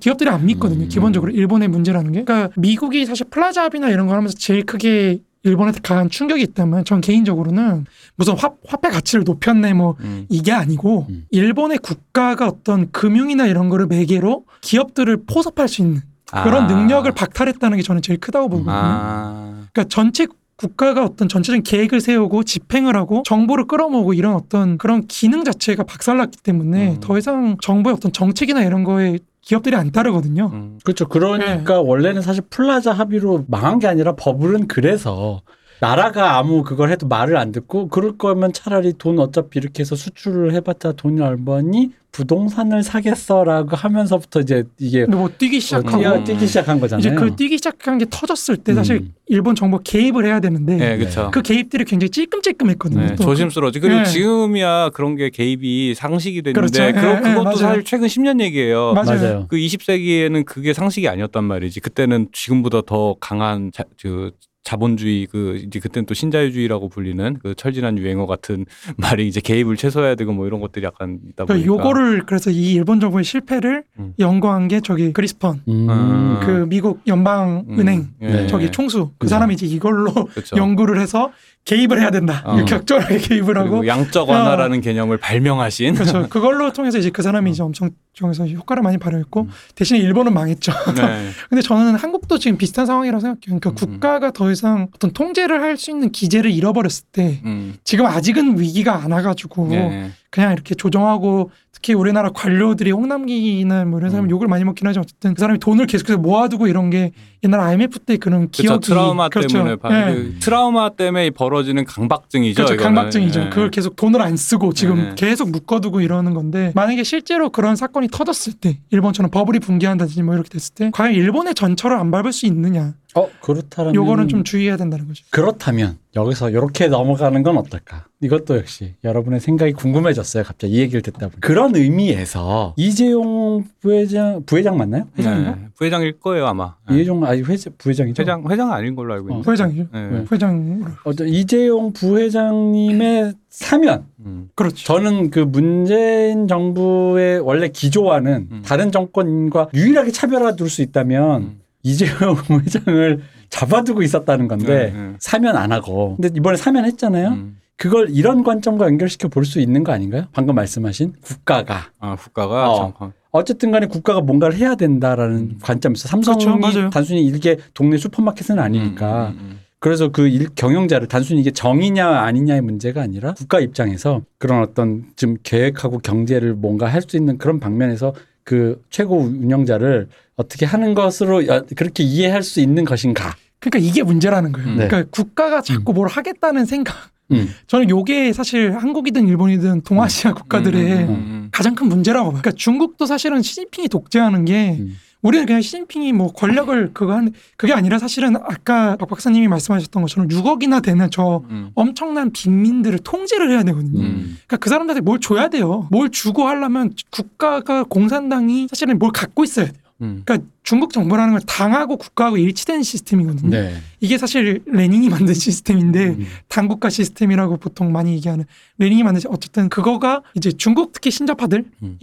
기업들이 안 믿거든요. 음. 기본적으로 일본의 문제라는 게. 그러니까 미국이 사실 플라자 합의나 이런 걸 하면서 제일 크게 일본한테 강한 충격이 있다면 전 개인적으로는 무슨 화, 화폐 가치를 높였네 뭐 음. 이게 아니고 음. 일본의 국가가 어떤 금융이나 이런 거를 매개로 기업들을 포섭할 수 있는 그런 아. 능력을 박탈했다는 게 저는 제일 크다고 보거든요. 아. 그러니까 전체 국가가 어떤 전체적인 계획을 세우고 집행을 하고 정보를 끌어모으고 이런 어떤 그런 기능 자체가 박살났기 때문에 음. 더 이상 정부의 어떤 정책이나 이런 거에 기업들이 안 따르거든요. 음. 그렇죠. 그러니까 원래는 사실 플라자 합의로 망한 게 아니라 버블은 그래서 나라가 아무 그걸 해도 말을 안 듣고 그럴 거면 차라리 돈 어차피 이렇게 해서 수출을 해봤자 돈이 얼마니 부동산을 사겠어라고 하면서부터 이제 이게 뭐 뛰기 시작하고 뛰어, 뛰기 시작한 거잖아요. 이제 그 뛰기 시작한 게 터졌을 때 사실 음. 일본 정부 개입을 해야 되는데 네, 그렇죠. 그 개입들이 굉장히 찔끔찔끔했거든요. 네, 또 조심스러워지. 그리고 네. 지금이야 그런 게 개입이 상식이 됐는데 그렇죠. 예, 그것도. 사실 최근 10년 얘기예요. 맞아요. 맞아요. 그 20세기에는 그게 상식이 아니었단 말이지. 그때는 지금보다 더 강한 자, 그 자본주의 그 이제 그때는 또 신자유주의라고 불리는 그 철진한 유행어 같은 [LAUGHS] 말이 이제 개입을 최소화해야 되고 뭐 이런 것들이 약간 있다 보니까. 그러니까 요거를 그래서 이 일본 정부의 실패를 음. 연구한 게 저기 그리스펀 음. 음. 그 미국 연방 은행 음, 네. 저기 총수 그 네. 사람이 이제 이걸로 그렇죠. [LAUGHS] 연구를 해서 개입을 해야 된다. 어. 격절하게 개입을 하고 양적 완화라는 개념을 발명하신 그렇죠. [LAUGHS] 그걸로 통해서 이제 그 사람이 이제 엄청 중에서 효과를 많이 발휘했고 음. 대신에 일본은 망했죠. 네. [LAUGHS] 근데 저는 한국도 지금 비슷한 상황이라고 생각해요. 그러니까 음. 국가가 더 이상 어떤 통제를 할 수 있는 기제를 잃어버렸을 때 음. 지금 아직은 위기가 안 와가지고 네. 그냥 이렇게 조정하고 특히 우리나라 관료들이 홍남기나 뭐 이런 사람 음. 욕을 많이 먹긴 하지만 어쨌든 그 사람이 돈을 계속해서 모아두고 이런 게 옛날 IMF 때 그런 그렇죠. 기억이 트라우마 그렇죠. 때문에. 그 트라우마 때문에 벌어지는 강박증이죠. 그렇죠. 강박증이죠. 예. 그걸 계속 돈을 안 쓰고 지금 네. 계속 묶어두고 이러는 건데 만약에 실제로 그런 사건이 터졌을 때 일본처럼 버블이 붕괴한다든지 뭐 이렇게 됐을 때 과연 일본의 전철을 안 밟을 수 있느냐 어 그렇다면 요거는 좀 주의해야 된다는 거죠. 그렇다면 여기서 이렇게 넘어가는 건 어떨까? 이것도 역시 여러분의 생각이 궁금해졌어요. 갑자기 이 얘기를 듣다 보니 그런 의미에서 이재용 부회장 부회장 맞나요? 회장인가? 네. 부회장일 거예요 아마. 네. 이재용 아니 회장 부회장이죠. 회장 회장 아닌 걸로 알고 있는데. 부회장이죠. 네. 네. 부회장 어떤 이재용 부회장님의 사면 음. 그렇죠. 저는 그 문재인 정부의 원래 기조와는 음. 다른 정권과 유일하게 차별화 둘 수 있다면 음. 이재용 [LAUGHS] 회장을 잡아두고 있었다는 건데 네, 네. 사면 안 하고 근데 이번에 사면 했잖아요. 음. 그걸 이런 관점과 연결시켜 볼 수 있는 거 아닌가요? 방금 말씀하신 국가가 아 국가가 어. 잠깐. 어쨌든 간에 국가가 뭔가를 해야 된다라는 음. 관점에서 삼성이 그렇죠. 단순히 일개 동네 슈퍼마켓은 아니니까 음, 음, 음. 그래서 그 일, 경영자를 단순히 이게 정이냐 아니냐의 문제가 아니라 국가 입장에서 그런 어떤 지금 계획하고 경제를 뭔가 할 수 있는 그런 방면에서 그 최고 운영자를 어떻게 하는 것으로 여- 그렇게 이해할 수 있는 것인가? 그러니까 이게 문제라는 거예요. 음. 그러니까 국가가 자꾸 뭘 하겠다는 생각. 음. 저는 요게 사실 한국이든 일본이든 동아시아 국가들의 음, 음, 음. 가장 큰 문제라고 봐요. 그러니까 중국도 사실은 시진핑이 독재하는 게 음. 우리는 그냥 시진핑이 뭐 권력을 그거 한 그게 아니라 사실은 아까 박 박사님이 말씀하셨던 것처럼 6억이나 되는 저 음. 엄청난 빈민들을 통제를 해야 되거든요. 음. 그러니까 그 사람들한테 뭘 줘야 돼요. 뭘 주고 하려면 국가가 공산당이 사실은 뭘 갖고 있어야 돼요. 음. 그러니까 중국 정부라는 건 당하고 국가하고 일치된 시스템이거든요. 네. 이게 사실 레닌이 만든 시스템인데 음. 당국가 시스템이라고 보통 많이 얘기하는 레닌이 만든 시- 어쨌든 그거가 이제 중국 특히 신자파들이 음.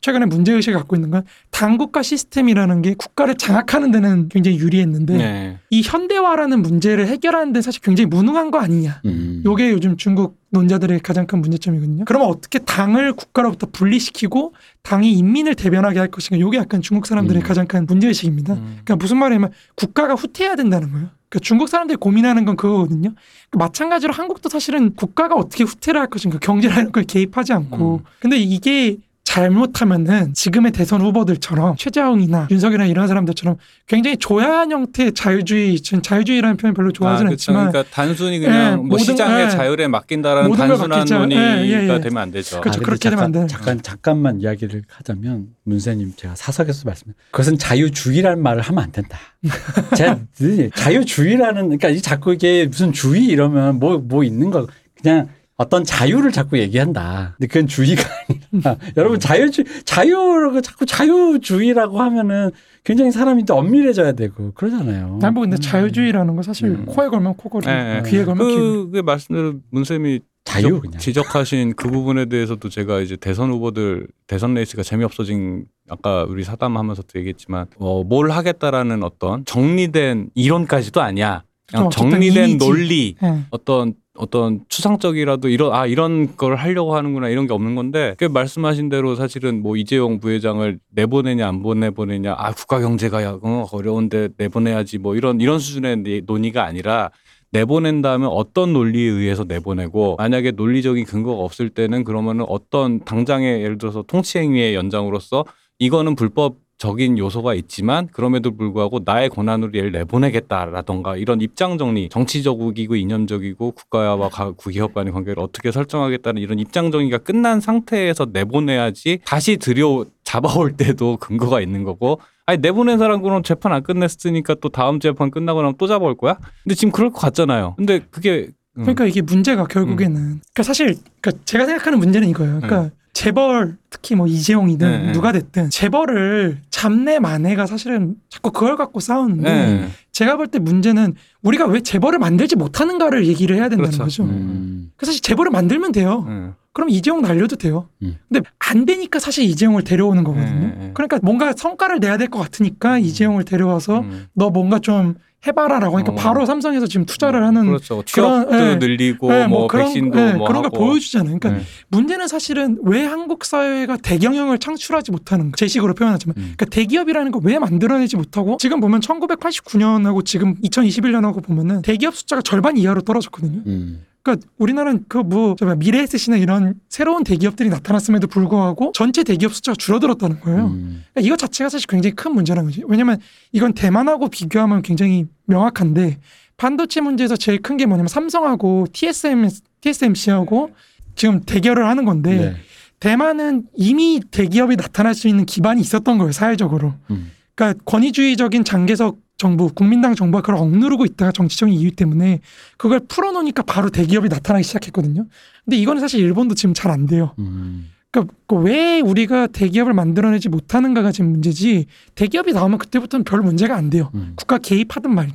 최근에 문제 의식을 갖고 있는 건 당국가 시스템이라는 게 국가를 장악하는 데는 굉장히 유리했는데 네. 이 현대화라는 문제를 해결하는 데 사실 굉장히 무능한 거 아니냐. 음. 요게 요즘 중국 논자들의 가장 큰 문제점이거든요. 그러면 어떻게 당을 국가로부터 분리시키고 당이 인민을 대변하게 할 것인가? 요게 약간 중국 사람들의 음. 가장 큰 문제 의식입니다. 음. 그러니까 무슨 말이냐면 국가가 후퇴해야 된다는 거예요. 그러니까 중국 사람들이 고민하는 건 그거거든요. 그러니까 마찬가지로 한국도 사실은 국가가 어떻게 후퇴를 할 것인가 경제라는 걸 개입하지 않고. 음. 근데 이게 잘못하면은 지금의 대선 후보들처럼 최재형이나 윤석이나 이런 사람들처럼 굉장히 조야한 형태의 자유주의, 전 자유주의라는 표현 별로 좋아하지는 아, 그쵸. 않지만 그러니까 단순히 그냥 예, 뭐 모든- 시장의 예. 자율에 맡긴다라는 단순한 맡기자. 논의가 예, 예, 예. 되면 안 되죠. 그렇죠. 근데 그렇게 되면 안 잠깐, 돼. 잠깐 잠깐만 이야기를 하자면 문세님 제가 사석에서 말씀. 그것은 자유주의라는 말을 하면 안 된다. [LAUGHS] 제가 늘 자유주의라는 그러니까 이 자꾸 이게 무슨 주의 이러면 뭐뭐 있는 거 그냥 어떤 자유를 자꾸 얘기한다. 근데 그건 주의가 [LAUGHS] 아니라 여러분 자유주 자유라고 자꾸 자유주의라고 하면은 굉장히 사람이 또 엄밀해져야 되고 그러잖아요. 난 뭐 근데 자유주의라는 거 사실 음. 코에 걸면 코걸이, 예, 예. 귀에 걸면 귀. 그, 그 말씀대로 문쌤이 자유 지적, 그냥. 지적하신 그 부분에 대해서도 제가 이제 대선 후보들 대선 레이스가 재미없어진 아까 우리 사담하면서도 얘기했지만 어, 뭘 하겠다라는 어떤 정리된 이론까지도 아니야. 그냥 어쨌든 정리된 이미지. 논리 예. 어떤 어떤 추상적이라도 이런 아 이런 걸 하려고 하는구나 이런 게 없는 건데 그 말씀하신 대로 사실은 뭐 이재용 부회장을 내보내냐 안 보내보내냐 아 국가 경제가 야, 어, 어려운데 내보내야지 뭐 이런 이런 수준의 네- 논의가 아니라 내보낸다면 어떤 논리에 의해서 내보내고 만약에 논리적인 근거가 없을 때는 그러면은 어떤 당장의 예를 들어서 통치행위의 연장으로서 이거는 불법 적인 요소가 있지만 그럼에도 불구하고 나의 권한으로 얘를 내보내겠다라던가 이런 입장 정리 정치적이고 이념적이고 국가와 가- 구기업 간의 관계를 어떻게 설정하겠다는 이런 입장 정리가 끝난 상태에서 내보내야지 다시 들여 잡아올 때도 근거가 있는 거고 아니 내보낸 사람 그럼 재판 안 끝냈으니까 또 다음 재판 끝나고 나면 또 잡아올 거야? 근데 지금 그럴 것 같잖아요. 근데 그게 음. 그러니까 이게 문제가 결국에는 그러니까 사실 그러니까 제가 생각하는 문제는 이거예요. 그러니까 재벌 특히 뭐 이재용이든 네, 네. 누가 됐든 재벌을 잡내 만해가 사실은 자꾸 그걸 갖고 싸우는데 네. 제가 볼 때 문제는 우리가 왜 재벌을 만들지 못하는가를 얘기를 해야 된다는 그렇죠. 거죠. 음. 그 사실 재벌을 만들면 돼요. 음. 그럼 이재용 날려도 돼요. 음. 근데 안 되니까 사실 이재용을 데려오는 거거든요. 네, 네. 그러니까 뭔가 성과를 내야 될 것 같으니까 이재용을 데려와서 음. 너 뭔가 좀 해봐라라고 하니까 어. 바로 삼성에서 지금 투자를 하는 그렇죠. 취업도 예. 늘리고 네, 뭐, 그런, 백신도 네, 뭐 그런 걸. 보여주잖아요. 그러니까 네. 문제는 사실은 왜 한국 사회가 대경영을 창출하지 못하는 거. 제 식으로 표현하지만 음. 그러니까 대기업이라는 걸왜 만들어내지 못하고 지금 보면 1989년하고 지금 2021년하고 보면은 대기업 숫자가 절반 이하로 떨어졌거든요. 음. 그러니까 우리나라는 그뭐 미래 에셋이나 이런 새로운 대기업들이 나타났음에도 불구하고 전체 대기업 숫자가 줄어들었다는 거예요. 음. 그러니까 이거 자체가 사실 굉장히 큰 문제라는 거지. 왜냐면 이건 대만하고 비교하면 굉장히 명확한데 반도체 문제에서 제일 큰 게 뭐냐면 삼성하고 TSM, TSMC하고 지금 대결을 하는 건데 네. 대만은 이미 대기업이 나타날 수 있는 기반이 있었던 거예요 사회적으로. 음. 그러니까 권위주의적인 장개석 정부, 국민당 정부가 그걸 억누르고 있다가 정치적인 이유 때문에 그걸 풀어놓으니까 바로 대기업이 나타나기 시작했거든요. 근데 이거는 사실 일본도 지금 잘 안 돼요. 음. 그러니까 그왜 우리가 대기업을 만들어내지 못하는가가 지금 문제지 대기업이 나오면 그때부터는 별 문제가 안 돼요. 음. 국가 개입하든 말든.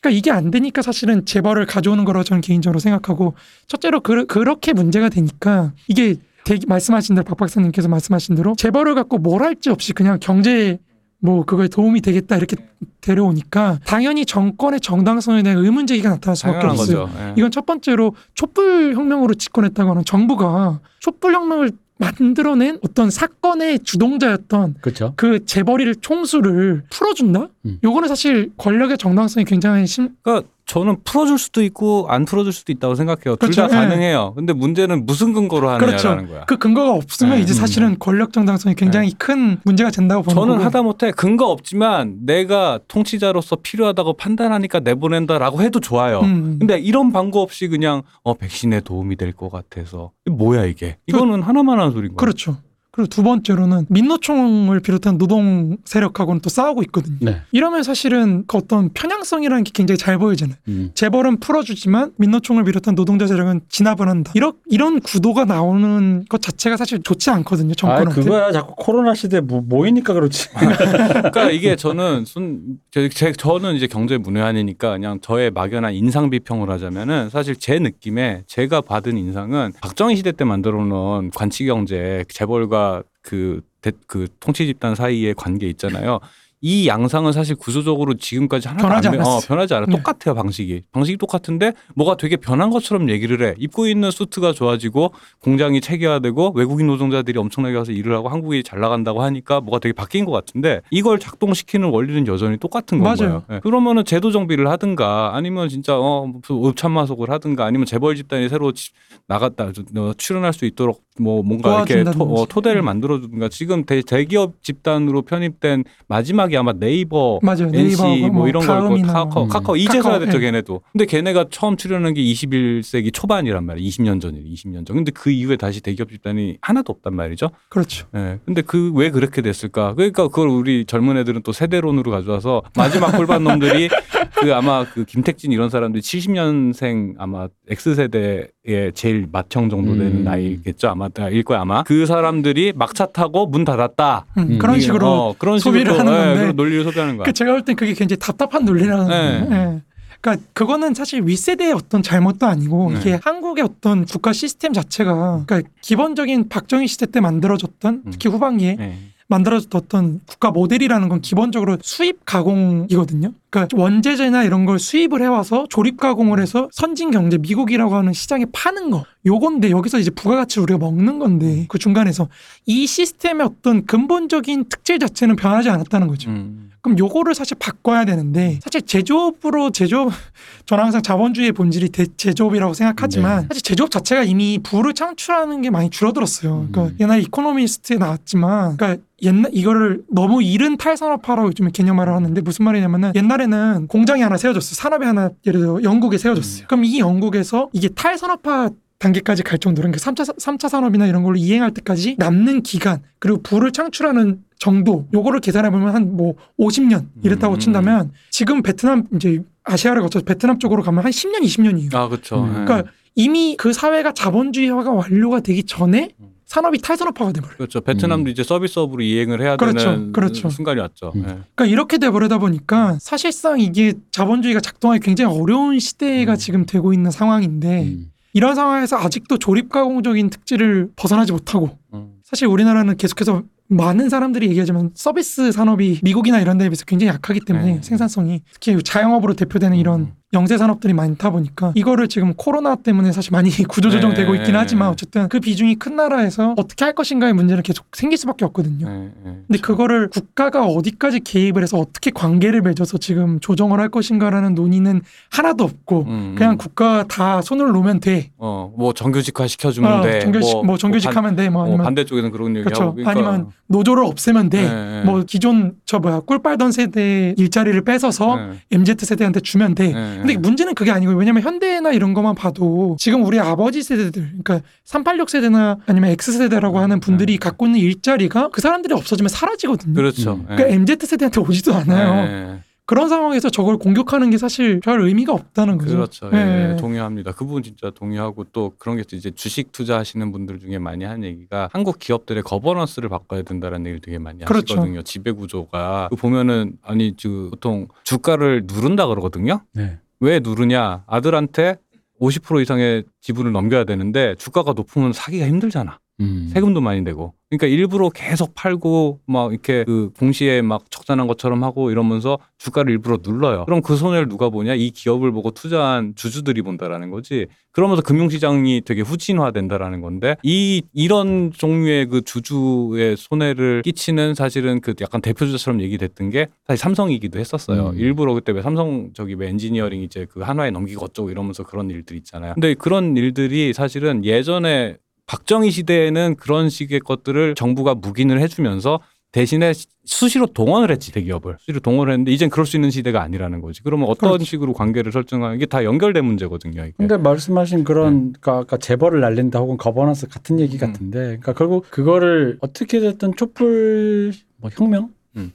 그러니까 이게 안 되니까 사실은 재벌을 가져오는 거라고 저는 개인적으로 생각하고 첫째로 그, 그렇게 문제가 되니까 이게 대, 말씀하신 대로 박 박사님께서 말씀하신 대로 재벌을 갖고 뭘 할지 없이 그냥 경제 뭐 그거에 도움이 되겠다 이렇게 데려오니까 당연히 정권의 정당성에 대한 의문 제기가 나타날 수밖에 당연한 없어요. 거죠. 예. 이건 첫 번째로 촛불 혁명으로 집권했다고 하는 정부가 촛불 혁명을 만들어낸 어떤 사건의 주동자였던 그렇죠. 그 재벌이를 총수를 풀어준다? 음. 요거는 사실 권력의 정당성이 굉장히 심, 그러니까 저는 풀어줄 수도 있고 안 풀어줄 수도 있다고 생각해요. 둘다 그렇죠. 예. 가능해요. 근데 문제는 무슨 근거로 그렇죠. 하느냐라는 거야. 그 근거가 없으면 네. 이제 사실은 권력 정당성이 굉장히 큰 문제가 된다고 보는 저는 거고. 하다못해 근거 없지만 내가 통치자로서 필요하다고 판단하니까 내보낸다라고 해도 좋아요. 음. 근데 이런 방법 없이 그냥 어 백신에 도움이 될 것 같아서 뭐야 이게? 이거는 하나만 하는 소리인 거야. 그렇죠. 그리고 두 번째로는 민노총을 비롯한 노동 세력하고는 또 싸우고 있거든요. 네. 이러면 사실은 그 어떤 편향성이라는 게 굉장히 잘 보이잖아요. 음. 재벌은 풀어주지만 민노총을 비롯한 노동자 세력은 진압을 한다. 이런 이런 구도가 나오는 것 자체가 사실 좋지 않거든요. 아 정권한테. 그거야 자꾸 코로나 시대 모, 모이니까 그렇지. [LAUGHS] 그러니까 이게 저는 순, 제, 제- 저는 이제 경제 문외한이니까 그냥 저의 막연한 인상 비평을 하자면은 사실 제 느낌에 제가 받은 인상은 박정희 시대 때 만들어 놓은 관치 경제 재벌과 그, 대- 그 통치 집단 사이의 관계 있잖아요. 이 양상은 사실 구조적으로 지금까지 하나도 변하지 안 변- 어. 변하지 않아. 네. 똑같아요 방식이. 방식이 똑같은데 뭐가 되게 변한 것처럼 얘기를 해. 입고 있는 수트가 좋아지고 공장이 체계화되고 외국인 노동자들이 엄청나게 와서 일을 하고 한국이 잘 나간다고 하니까 뭐가 되게 바뀐 것 같은데 이걸 작동시키는 원리는 여전히 똑같은 맞아요. 거예요. 예. 그러면은 제도 정비를 하든가 아니면 진짜 어 무슨 읍참마속을 하든가 아니면 재벌 집단이 새로 지- 나갔다 어, 출연할 수 있도록 뭐 뭔가 이렇게 토. 어, 토대를 만들어 주든가 지금 대, 대기업 집단으로 편입된 마지막이 아마 네이버 맞아요. NC 네이버하고 뭐 이런 거고 카카오, 음. 카카오 이제서야 카카오, 됐죠 예. 걔네도. 근데 걔네가 처음 출연한 게 21세기 초반이란 말이에요. 20년 전이에요. 20년 전. 근데 그 이후에 다시 대기업 집단이 하나도 없단 말이죠. 그렇죠. 예. 근데 그 왜 그렇게 됐을까? 그러니까 그걸 우리 젊은 애들은 또 세대론으로 가져와서 마지막 골반 놈들이 [LAUGHS] 그 아마 그 김택진 이런 사람들이 70년생 아마 X 세대 의 제일 맏형 정도 되는 음. 나이겠죠. 아마 일 거야 아마. 그 사람들이 막차 타고 문 닫았다. 음, 음, 그런 이게, 식으로 어, 그런 소비를 식으로, 하는 예, 건데 그런 논리를 소비하는 거야. 그 제가 볼 땐 그게 굉장히 답답한 논리라는 네. 거예요. 예. 그러니까 그거는 사실 윗세대의 어떤 잘못도 아니고 네. 이게 한국의 어떤 국가 시스템 자체가 그러니까 기본적인 박정희 시대 때 만들어졌던 음. 특히 후반기에 예. 만들어졌던 국가 모델이라는 건 기본적으로 수입 가공이거든요. 그러니까 원재재나 이런 걸 수입을 해와서 조립 가공을 해서 선진 경제 미국이라고 하는 시장에 파는 거 요건데 여기서 이제 부가가치를 우리가 먹는 건데 그 중간에서 이 시스템의 어떤 근본적인 특질 자체는 변하지 않았다는 거죠. 음. 그럼 요거를 사실 바꿔야 되는데 사실 제조업으로 제조업 [LAUGHS] 저는 항상 자본주의의 본질이 대, 제조업이라고 생각하지만 네. 사실 제조업 자체가 이미 부를 창출하는 게 많이 줄어들었어요. 그러니까 음. 옛날 이코노미스트에 나왔지만 그러니까 옛날 이거를 너무 이른 탈산업화라고 요즘에 개념화를 하는데 무슨 말이냐면은 옛날에 는 공장이 하나 세워졌어요. 산업이 하나 예를 들어 영국에 세워졌어요. 그럼 이 영국에서 이게 탈산업화 단계까지 갈 정도로 그러니까 3차, 3차 산업이나 이런 걸로 이행할 때까지 남는 기간 그리고 부를 창출하는 정도 요거를 계산해 보면 한 뭐 50년 이랬다고 음. 친다면 지금 베트남 이제 아시아를 거쳐 서 베트남 쪽으로 가면 한 10년 20년이에요. 아 그렇죠. 음. 그러니까 이미 그 사회가 자본주의화가 완료가 되기 전에 음. 산업이 탈산업화가 돼버려요. 그렇죠. 베트남도 음. 이제 서비스업으로 이행을 해야 그렇죠. 되는 그렇죠. 순간이 왔죠. 음. 예. 그러니까 이렇게 돼버리다 보니까 사실상 이게 자본주의가 작동하기 굉장히 어려운 시대가 음. 지금 되고 있는 상황인데 음. 이런 상황에서 아직도 조립 가공적인 특질을 벗어나지 못하고 음. 사실 우리나라는 계속해서 많은 사람들이 얘기하지만 서비스 산업이 미국이나 이런 데에 비해서 굉장히 약하기 때문에 네. 생산성이 특히 자영업으로 대표되는 이런 음. 영세 산업들이 많다 보니까 이거를 지금 코로나 때문에 사실 많이 [LAUGHS] 구조조정되고 네. 있긴 하지만 어쨌든 그 비중이 큰 나라에서 어떻게 할 것인가의 문제는 계속 생길 수밖에 없거든요. 예, 예. 근데 그거를 국가가 어디까지 개입을 해서 어떻게 관계를 맺어서 지금 조정을 할 것인가라는 논의는 하나도 없고 음, 그냥 음. 국가 다 손을 놓으면 돼. 어, 뭐 정규직화 시켜주면 어, 돼. 정규직 뭐, 정규직하면 돼. 뭐 반, 아니면 어, 반대쪽에는 그런 얘기하고 그렇죠. 그러니까, 아니면 노조를 없애면 돼. 예, 예. 뭐 기존 저 뭐야 꿀 빨던 세대 일자리를 뺏어서 예, MZ 세대한테 주면 돼. 예, 근데 예. 문제는 그게 아니고 왜냐면 현대나 이런 것만 봐도 지금 우리 아버지 세대들 그러니까 386 세대나 아니면 X 세대라고 하는 분들이 네. 갖고 있는 일자리가 그 사람들이 없어지면 사라지거든요. 그렇죠. 음. 예. 그러니까 MZ 세대한테 오지도 않아요. 예, 그런 상황에서 저걸 공격하는 게 사실 별 의미가 없다는 거죠. 그렇죠. 예. 예, 예, 동의합니다. 그 부분 진짜 동의하고 또 그런 게 또 이제 주식 투자하시는 분들 중에 많이 하는 얘기가 한국 기업들의 거버넌스를 바꿔야 된다라는 얘기를 되게 많이 그렇죠. 하시거든요. 지배 구조가 그 보면은 아니 그 보통 주가를 누른다 그러거든요. 네. 왜 누르냐? 아들한테 50% 이상의 지분을 넘겨야 되는데 주가가 높으면 사기가 힘들잖아. 음. 세금도 많이 내고. 그러니까 일부러 계속 팔고 막 이렇게 그 공시에 막 적자난 것처럼 하고 이러면서 주가를 일부러 눌러요. 그럼 그 손해를 누가 보냐? 이 기업을 보고 투자한 주주들이 본다라는 거지. 그러면서 금융시장이 되게 후진화된다라는 건데 이 이런 종류의 그 주주의 손해를 끼치는 사실은 그 약간 대표주자처럼 얘기됐던 게 사실 삼성이기도 했었어요. 음. 일부러 그때 왜 삼성 저기 왜 엔지니어링 이제 그 한화에 넘기고 어쩌고 이러면서 그런 일들 있잖아요. 근데 그런 일들이 사실은 예전에 박정희 시대에는 그런 식의 것들을 정부가 묵인을 해주면서 대신에 수시로 동원을 했지 대기업을 수시로 동원을 했는데 이젠 그럴 수 있는 시대가 아니라는 거지. 그러면 어떤 그렇지. 식으로 관계를 설정하는 게 다 연결된 문제거든요. 이게. 근데 말씀하신 그런 그러니까 아까 재벌을 날린다 혹은 거버넌스 같은 얘기 음. 같은데 그러니까 결국 그거를 어떻게 됐든 촛불 뭐 혁명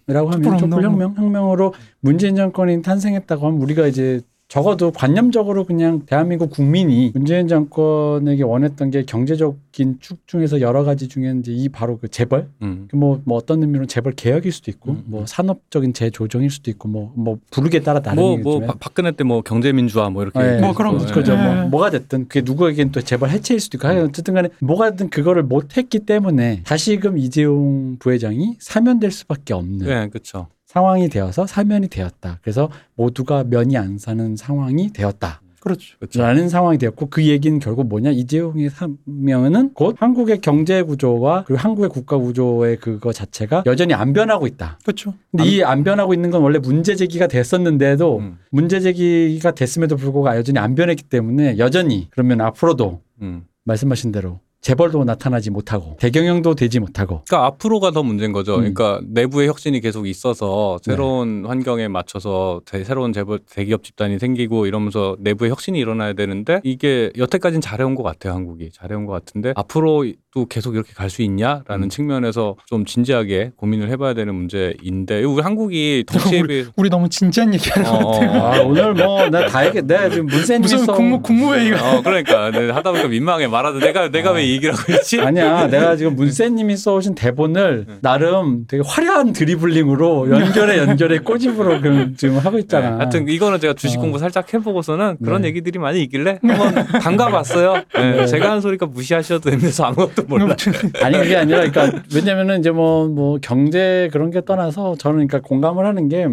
이라고 음. 하면 촛불. 혁명 혁명으로 문재인 정권이 탄생했다고 하면 우리가 이제 적어도 관념적으로 그냥 대한민국 국민이 문재인 정권에게 원했던 게 경제적인 축 중에서 여러 가지 중에 이제 이 바로 그 재벌 음. 뭐, 뭐 어떤 의미로 재벌 개혁일 수도 있고 음. 뭐 산업적인 재조정일 수도 있고 뭐 뭐 부르기에 따라 다른 뭐, 뭐 박- 박근혜 때 뭐 경제민주화 뭐 이렇게 네. 뭐 그런 거 거죠. 그죠. 네. 뭐 뭐가 됐든 그게 누구에겐 또 재벌 해체일 수도 있고 하여간 어쨌든 간에 뭐가 됐든 그거를 못 했기 때문에 다시금 이재용 부회장이 사면될 수밖에 없는 네, 그렇죠. 상황이 되어서 사면이 되었다. 그래서 모두가 면이 안 사는 상황이 되었다. 그렇죠. 그렇죠. 라는 상황이 되었고 그 얘기는 결국 뭐냐 이재용의 사면은 곧 한국의 경제 구조와 그리고 한국의 국가 구조의 그거 자체가 여전히 안 변하고 있다. 그렇죠. 근데 이 안 변하고 있는 건 원래 문제 제기가 됐었는데도 음. 문제 제기가 됐음에도 불구하고 여전히 안 변했기 때문에 여전히 그러면 앞으로도 음. 말씀하신 대로 재벌도 나타나지 못하고 대경영도 되지 못하고 그러니까 앞으로가 더 문제인 거죠. 음. 그러니까 내부의 혁신이 계속 있어서 새로운 환경에 맞춰서 대- 새로운 재벌 대기업 집단이 생기고 이러면서 내부의 혁신이 일어나야 되는데 이게 여태까지는 잘해온 것 같아요. 한국이 잘해온 것 같은데 앞으로 도 계속 이렇게 갈 수 있냐라는 음. 측면에서 좀 진지하게 고민을 해봐야 되는 문제인데 우리 한국이 덩치에 비해 우리 너무 진지한 얘기하는 것 어, 같아요. 어, 어. 아 오늘 뭐 내가 다 얘기 내가 지금 문센 무슨 국무 국무회의가 어 그러니까 네, 하다 보니까 민망해 말하다 내가 내가 왜이 얘기를 하고 있지? 아니야 내가 지금 문센님이 써오신 대본을 네. 나름 되게 화려한 드리블링으로 연결해 연결해 꼬집으로 그 지금 하고 네, 있잖아. 하여튼 이거는 제가 주식 어. 공부 살짝 해보고서는 그런 네. 얘기들이 많이 있길래 [LAUGHS] 한번 담가봤어요. 네, 네. 제가 하는 소리가 무시하셔도 되면서 아무것도 몰라. [LAUGHS] 아니 그게 아니라 그러니까 왜냐면은 이제 뭐뭐 경제 그런 게 떠나서 저는 그러니까 공감을 하는 게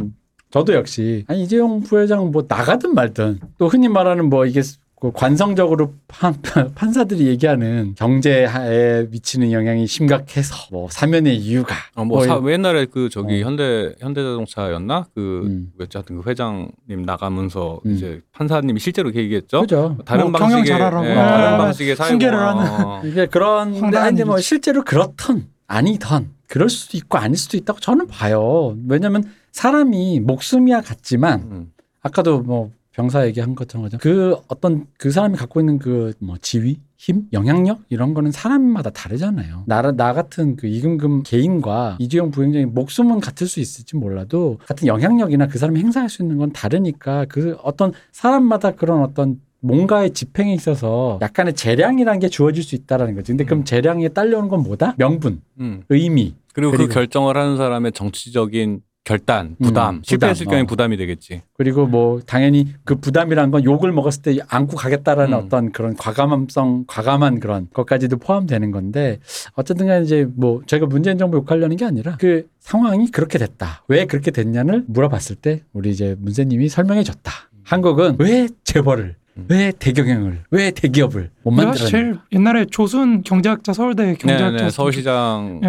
저도 역시 아니 이재용 부회장 뭐 나가든 말든 또 흔히 말하는 뭐 이게 그 관성적으로 판, [LAUGHS] 판사들이 얘기하는 경제에 미치는 영향이 심각해서 뭐 사면의 이유가 어, 뭐뭐 사, 옛날에 그 저기 어. 현대 현대자동차였나 그 음. 하여튼 그 회장님 나가면서 음. 이제 판사님이 실제로 그렇게 얘기했죠. 그죠. 다른 뭐 경영 방식의 잘하라고. 예, 아, 다른 방식의 사용 훈계를 하는. 어. [LAUGHS] 이게 그런 근데 뭐. 실제로 그렇던 아니던 그럴 수도 있고 아닐 수도 있다고 저는 봐요. 왜냐하면 사람이 목숨이야 같지만 음. 아까도 뭐 병사 얘기한 것처럼 그 어떤 그 사람이 갖고 있는 그 뭐 지위, 힘, 영향력 이런 거는 사람마다 다르잖아요. 나, 나 같은 그 이금금 개인과 이주영 부행장의 목숨은 같을 수 있을지 몰라도 같은 영향력이나 그 사람이 행사할 수 있는 건 다르니까 그 어떤 사람마다 그런 어떤 뭔가의 집행에 있어서 약간의 재량이라는 게 주어질 수 있다라는 거지. 근데 그럼 재량에 딸려오는 건 뭐다? 명분, 음. 의미. 그리고, 그리고- 그 결정을 하는 사람의 정치적인 결단, 부담, 음, 실패했을 부담, 경우에 어. 부담이 되겠지. 그리고 뭐 당연히 그 부담이란 건 욕을 먹었을 때 안고 가겠다라는 음. 어떤 그런 과감함성, 과감한 그런 것까지도 포함되는 건데 어쨌든 간에 이제 뭐 저희가 문재인 정부 욕하려는 게 아니라 그 상황이 그렇게 됐다. 왜 그렇게 됐냐를 물어봤을 때 우리 이제 문재님이 설명해 줬다. 한국은 왜 재벌을 음. 왜 대경영을 왜 대기업을 못 만들었냐. 제일 옛날에 조순 경제학자 서울대 경제학자 네네 서울시장을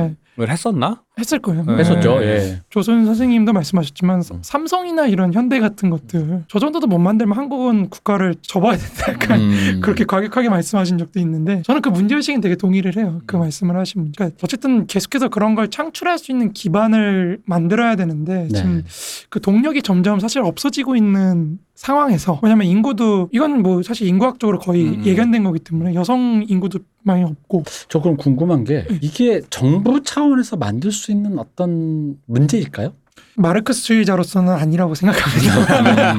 예, 했었나? 했을 거예요. 네. 했었죠. 네. 예. 조선 선생님도 말씀하셨지만 음. 삼성이나 이런 현대 같은 것들 저 정도도 못 만들면 한국은 국가를 접어야 된다 약간 음. [LAUGHS] 그렇게 과격하게 말씀하신 적도 있는데 저는 그 문제 의식은 되게 동의를 해요 그 음. 말씀을 하신 그러니까 어쨌든 계속해서 그런 걸 창출할 수 있는 기반을 만들어야 되는데 네. 지금 그 동력이 점점 사실 없어지고 있는 상황에서 왜냐하면 인구도 이건 뭐 사실 인구학적으로 거의 음. 예견된 거기 때문에 여성 인구도 많이 없고 저 그럼 궁금한 게 이게 정부 차원에서 만들 수 있는 어떤 문제일까요? 마르크스주의자로서는 아니라고 생각합니다. 음.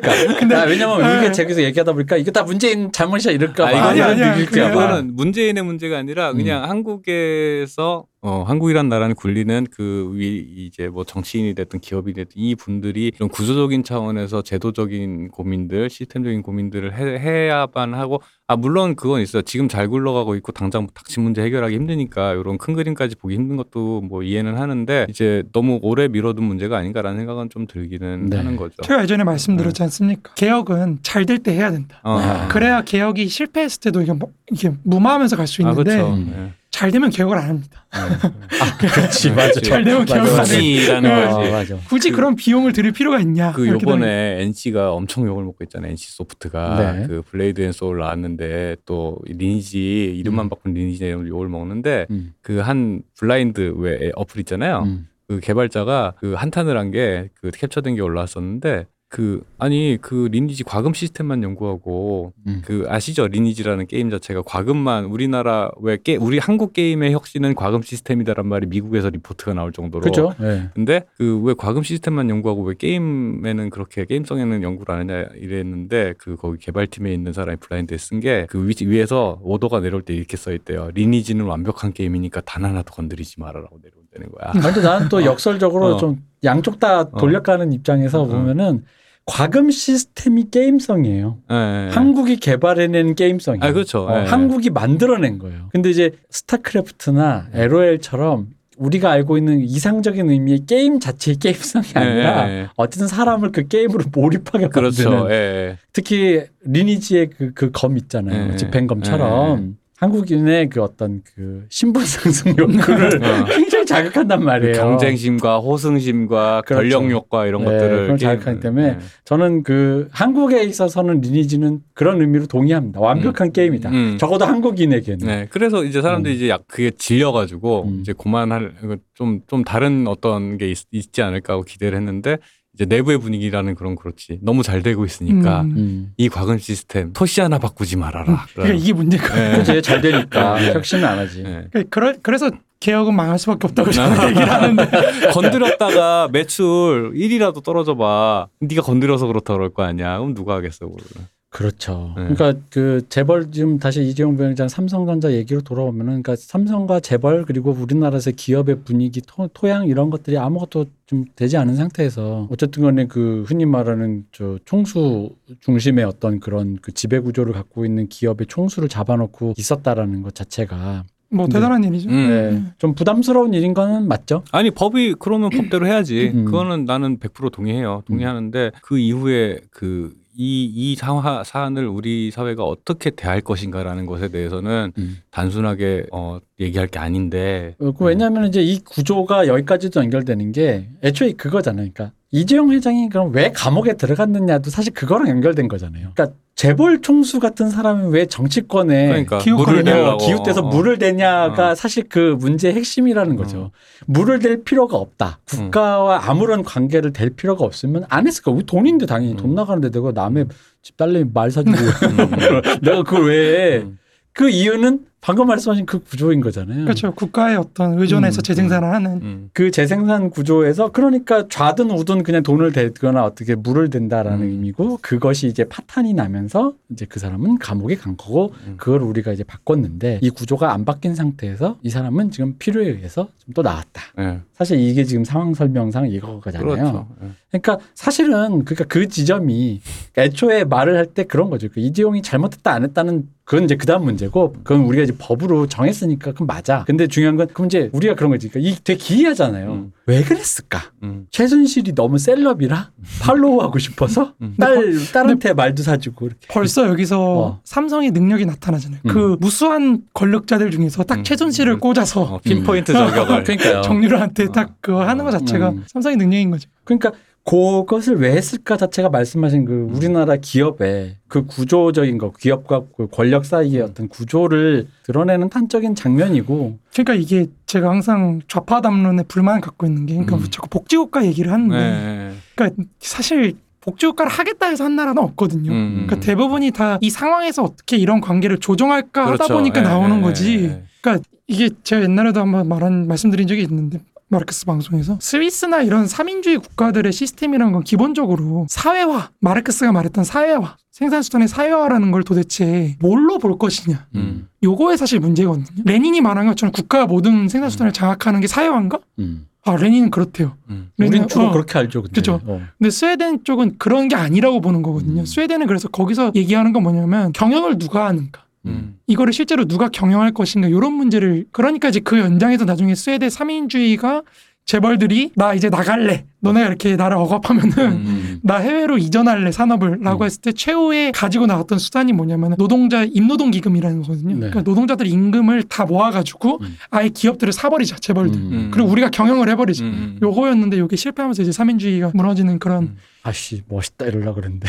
그러니까. 근데- 아, 왜냐면 네. 이게 제기서 얘기하다 보니까 이게 다 문재인 잘못이야 이럴까 봐. 아, 그래요. 봐. 이거는 문재인의 문제가 아니라 그냥 한국에서 어, 한국이란 나라는 굴리는 그 위 이제 뭐 정치인이 됐든 기업이 됐든 이 분들이 이런 구조적인 차원에서 제도적인 고민들, 시스템적인 고민들을 해, 해야만 하고 아 물론 그건 있어요. 지금 잘 굴러가고 있고 당장 닥친 문제 해결하기 힘드니까 이런 큰 그림까지 보기 힘든 것도 뭐 이해는 하는데 이제 너무 오래 미뤄 둔 문제가 아닌가라는 생각은 좀 들기는 네. 하는 거죠. 제가 예전에 말씀드렸지 않습니까? 개혁은 잘 될 때 해야 된다. 어. 아. 그래야 개혁이 실패했을 때도 이게 뭐 이게 무마하면서 갈 수가 있는데 그렇죠. 음. 네. 잘 되면 개혁을 안 합니다. [LAUGHS] 그렇지 맞아. 잘 되면 개혁을 맞아. 안 하라는 네. 거지. 어, 맞아. 굳이 그- 그, 런 비용을 들일 필요가 있냐? 그 요번에 NC가 엄청 욕을 먹고 있잖아요. NC 소프트가 네. 그 블레이드 앤 소울 나왔는데 또 리니지 이름만 음. 바꾼 리니지 욕을 먹는데 음, 그 한 블라인드 왜 어플 있잖아요. 음. 그 개발자가 그 한탄을 한 게 그 캡처된 게 올라왔었는데 그 아니 그 리니지 과금 시스템만 연구하고 음. 그 아시죠 리니지라는 게임 자체가 과금만 우리나라 왜 게, 우리 한국 게임의 혁신은 과금 시스템이다란 말이 미국에서 리포트가 나올 정도로 그렇죠. 예. 근데 그 왜 과금 시스템만 연구하고 왜 게임에는 그렇게 게임성에는 연구를 안 하냐 이랬는데 그 거기 개발팀에 있는 사람이 블라인드에 쓴 게 그 위에서 오더가 내려올 때 이렇게 써 있대요. 리니지는 완벽한 게임이니까 단 하나도 건드리지 말아라고 내려 온다는 거야. 근데 나는 또 역설적으로 어. 좀 양쪽 다 돌려가는 입장에서 어. 보면은 과금 시스템이 게임성이에요. 예, 예. 한국이 개발해낸 게임성이에요. 아, 그렇죠. 어, 예. 한국이 만들어낸 거예요. 근데 이제 스타크래프트나 LOL처럼 우리가 알고 있는 이상적인 의미의 게임 자체의 게임성이 아니라 예, 예. 어쨌든 사람을 그 게임으로 몰입하게 그렇죠. 만드는. 특히 리니지의 그그검 있잖아요. 예, 집행검처럼 한국인의 그 어떤 그 신분 상승 욕구를 [LAUGHS] 어. 굉장히 자극한단 말이에요. 그 경쟁심과 호승심과 그렇죠. 권력욕과 이런 네, 것들을 자극하기 때문에 예. 저는 그 한국에 있어서는 리니지는 그런 의미로 동의합니다. 완벽한 게임이다. 음. 적어도 한국인에게는. 네, 그래서 이제 사람들이 이제 약 그게 질려가지고 음. 이제 그만할 좀좀 좀 다른 어떤 게 있, 지 않을까 하고 기대를 했는데 이제 내부의 분위기라는 그런 그렇지 너무 잘 되고 있으니까 음. 음. 이 과금 시스템 토시 하나 바꾸지 말아라. 그러니까 이게 문제가. 네. [LAUGHS] 그치 잘 되니까 네. 혁신을 안 하지. 네. 그러, 그래서 개혁은 망할 수밖에 없다고 아. 저는 얘기를 하는데 [LAUGHS] 건드렸다가 매출 1이라도 떨어져 봐. 네가 건드려서 그렇다 그럴 거 아니야. 그럼 누가 하겠어, 그걸. 그렇죠. 네. 그러니까 그 재벌 지금 다시 이재용 부회장 삼성전자 얘기로 돌아오면은 그러니까 삼성과 재벌 그리고 우리나라에서 기업의 분위기 토, 토양 이런 것들이 아무것도 좀 되지 않은 상태에서 어쨌든 간에 그 흔히 말하는 저 총수 중심의 어떤 그런 그 지배 구조를 갖고 있는 기업의 총수를 잡아놓고 있었다라는 것 자체가 뭐 네. 대단한 일이죠. 음. 네. 좀 부담스러운 일인 거는 맞죠. 아니 법이 그러면 법대로 해야지. 음. 그거는 나는 100% 동의해요. 동의하는데 그 이후에 그 이이 상하 사안을 우리 사회가 어떻게 대할 것인가라는 것에 대해서는 음. 단순하게 어 얘기할 게 아닌데. 어, 그 왜냐하면 이제 이 구조가 여기까지도 연결되는 게 애초에 그거잖아요. 그러니까 이재용 회장이 그럼 왜 감옥에 들어갔느냐도 사실 그거랑 연결된 거잖아요. 그러니까 재벌 총수 같은 사람이 왜 정치권에 그러니까. 물을 기웃대서 어. 물을 대냐가 어. 사실 그 문제의 핵심이라는 거죠. 어. 물을 댈 필요가 없다. 국가와 아무런 관계를 댈 필요가 없으면 안 했을 거야. 우리 돈인데 당연히 돈 음. 나가는데 내가 남의 집 딸내미 말 사주고 음. [LAUGHS] 내가 그걸 왜 해? 음. 그 이유는 방금 말씀하신 그 구조인 거잖아요. 그렇죠. 국가의 어떤 의존해서 음, 재생산을 하는 음. 그 재생산 구조에서 그러니까 좌든 우든 그냥 돈을 대거나 어떻게 물을 댄다라는 음. 의미고 그것이 이제 파탄이 나면서 이제 그 사람은 감옥에 간 거고 음. 그걸 우리가 이제 바꿨는데 이 구조가 안 바뀐 상태에서 이 사람은 지금 필요에 의해서 좀 또 나왔다. 예. 사실 이게 지금 상황 설명상 이거잖아요. 그렇죠. 예. 그러니까 사실은 그러니까 그 지점이 애초에 말을 할 때 그런 거죠. 그 이재용이 잘못했다 안 했다는 그건 이제 그다음 문제고 그건 우리가 이제 법으로 정했으니까 그건 맞아. 근데 중요한 건 그럼 이제 우리가 그런 거지. 그러니까 이 되게 기이하잖아요. 음. 왜 그랬을까? 음. 최순실이 너무 셀럽이라 팔로우하고 싶어서 음. 딸 딸한테 말도 사주고 이렇게. 벌써 여기서 어. 삼성의 능력이 나타나잖아요. 음. 그 무수한 권력자들 중에서 딱 음. 최순실을 음. 꽂아서 어, 핀포인트 저격을. [LAUGHS] 그러니까요. 정유라한테 딱 그거 하는 것 자체가 음. 삼성의 능력인 거죠. 그러니까 그것을 왜 했을까 자체가 말씀하신 그 우리나라 기업의 그 구조적인 거 기업과 그 권력 사이의 어떤 구조를 드러내는 탄적인 장면이고 그러니까 이게 제가 항상 좌파 담론에 불만을 갖고 있는 게 그러니까 음. 자꾸 복지국가 얘기를 하는데 네. 그러니까 사실 복지국가를 하겠다 해서 한 나라는 없거든요. 음. 그러니까 대부분이 다 이 상황에서 어떻게 이런 관계를 조정할까 하다 그렇죠. 보니까 예, 나오는 예, 거지. 예. 그러니까 이게 제가 옛날에도 한번 말한 말씀드린 적이 있는데 마르크스 방송에서 스위스나 이런 삼인주의 국가들의 시스템이라는 건 기본적으로 사회화 마르크스가 말했던 사회화 생산수단의 사회화라는 걸 도대체 뭘로 볼 것이냐 음. 요거에 사실 문제거든요 레닌이 말한 것처럼 국가가 모든 생산수단을 장악하는 게 사회화인가? 음. 아 레닌은 그렇대요 음. 우린 레닌은- 주로 어. 그렇게 알죠. 근데. 그죠. 어. 근데 스웨덴 쪽은 그런 게 아니라고 보는 거거든요 음. 스웨덴은 그래서 거기서 얘기하는 건 뭐냐면 경영을 누가 하는가 음. 이거를 실제로 누가 경영할 것인가 이런 문제를 그러니까 이제 그 연장에서 나중에 스웨덴 삼인주의가 재벌들이 나 이제 나갈래 너네가 이렇게 나를 억압하면은 음. [LAUGHS] 나 해외로 이전할래 산업을라고 음. 했을 때 최후에 가지고 나왔던 수단이 뭐냐면 노동자 임노동 기금이라는 거거든요. 네. 그러니까 노동자들 임금을 다 모아가지고 음. 아예 기업들을 사버리자 재벌들. 음. 그리고 우리가 경영을 해버리자. 음. 요거였는데 요게 실패하면서 이제 삼인주의가 무너지는 그런 음. 아씨 멋있다 이러려 그랬는데.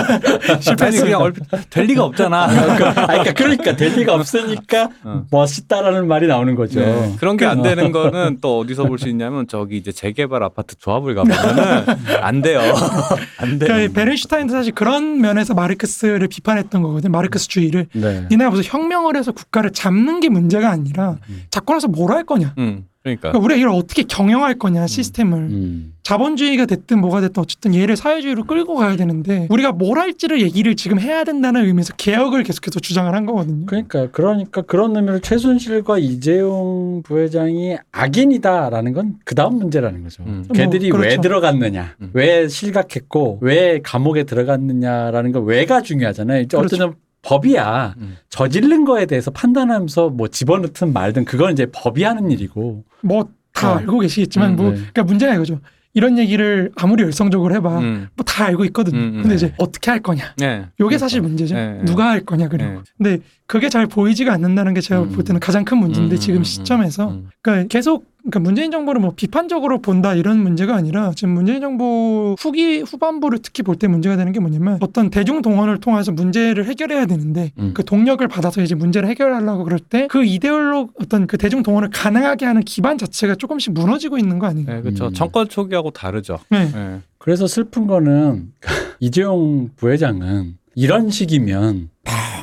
[LAUGHS] 실패했어요. 그냥 얼핏 될 리가 없잖아. 아, 그러니까 그러니까 될 리가 없으니까 어. 멋있다라는 말이 나오는 거죠. 네. 그런 게 안 되는 거는 또 어디서 볼 수 있냐면 저기 이제 재개발 아파트 조합을 가보면은 [LAUGHS] 안 돼요. [LAUGHS] 안 돼요. 그러니까 베른슈타인도 사실 그런 면에서 마르크스를 비판했던 거거든요. 마르크스주의를. 네. 니네가 무슨 혁명을 해서 국가를 잡는 게 문제가 아니라 음. 잡고 나서 뭘 할 거냐. 음. 그러니까. 그러니까 우리가 이걸 어떻게 경영할 거냐 시스템을. 음. 자본주의가 됐든 뭐가 됐든 어쨌든 얘를 사회주의로 끌고 가야 되는데 우리가 뭘 할지를 얘기를 지금 해야 된다는 의미에서 개혁을 계속해서 주장을 한 거거든요. 그러니까 그러니까 그런 의미로 최순실과 이재용 부회장이 악인이다라는 건 그 다음 문제라는 거죠. 음. 걔들이 뭐, 왜 그렇죠. 들어갔느냐, 음. 왜 실각했고, 왜 감옥에 들어갔느냐라는 거 왜가 중요하잖아요. 이제 그렇죠. 어쨌든 법이야. 음. 저지른 거에 대해서 판단하면서 뭐 집어넣든 말든 그건 이제 법이 하는 일이고. 뭐다 어. 알고 계시겠지만 음, 뭐 네. 그러니까 문제가 이거죠. 이런 얘기를 아무리 열성적으로 해봐 음. 뭐다 알고 있거든요. 음, 음, 근데 네. 이제 어떻게 할 거냐. 네. 요게 사실 문제죠. 네, 네. 누가 할 거냐 그리고. 네. 근데 그게 잘 보이지가 않는다는 게 제가 음. 볼 때는 가장 큰 문제인데 음, 지금 음, 시점에서 음. 그러니까 계속 그러니까 문재인 정부를 뭐 비판적으로 본다 이런 문제가 아니라 지금 문재인 정부 후기 후반부를 특히 볼 때 문제가 되는 게 뭐냐면 어떤 대중 동원을 통해서 문제를 해결해야 되는데 음. 그 동력을 받아서 이제 문제를 해결하려고 그럴 때 그 이데올로 어떤 그 대중 동원을 가능하게 하는 기반 자체가 조금씩 무너지고 있는 거 아닌가? 네, 그렇죠. 음. 정권 초기하고 다르죠. 네. 네. 그래서 슬픈 거는 [LAUGHS] 이재용 부회장은 이런 식이면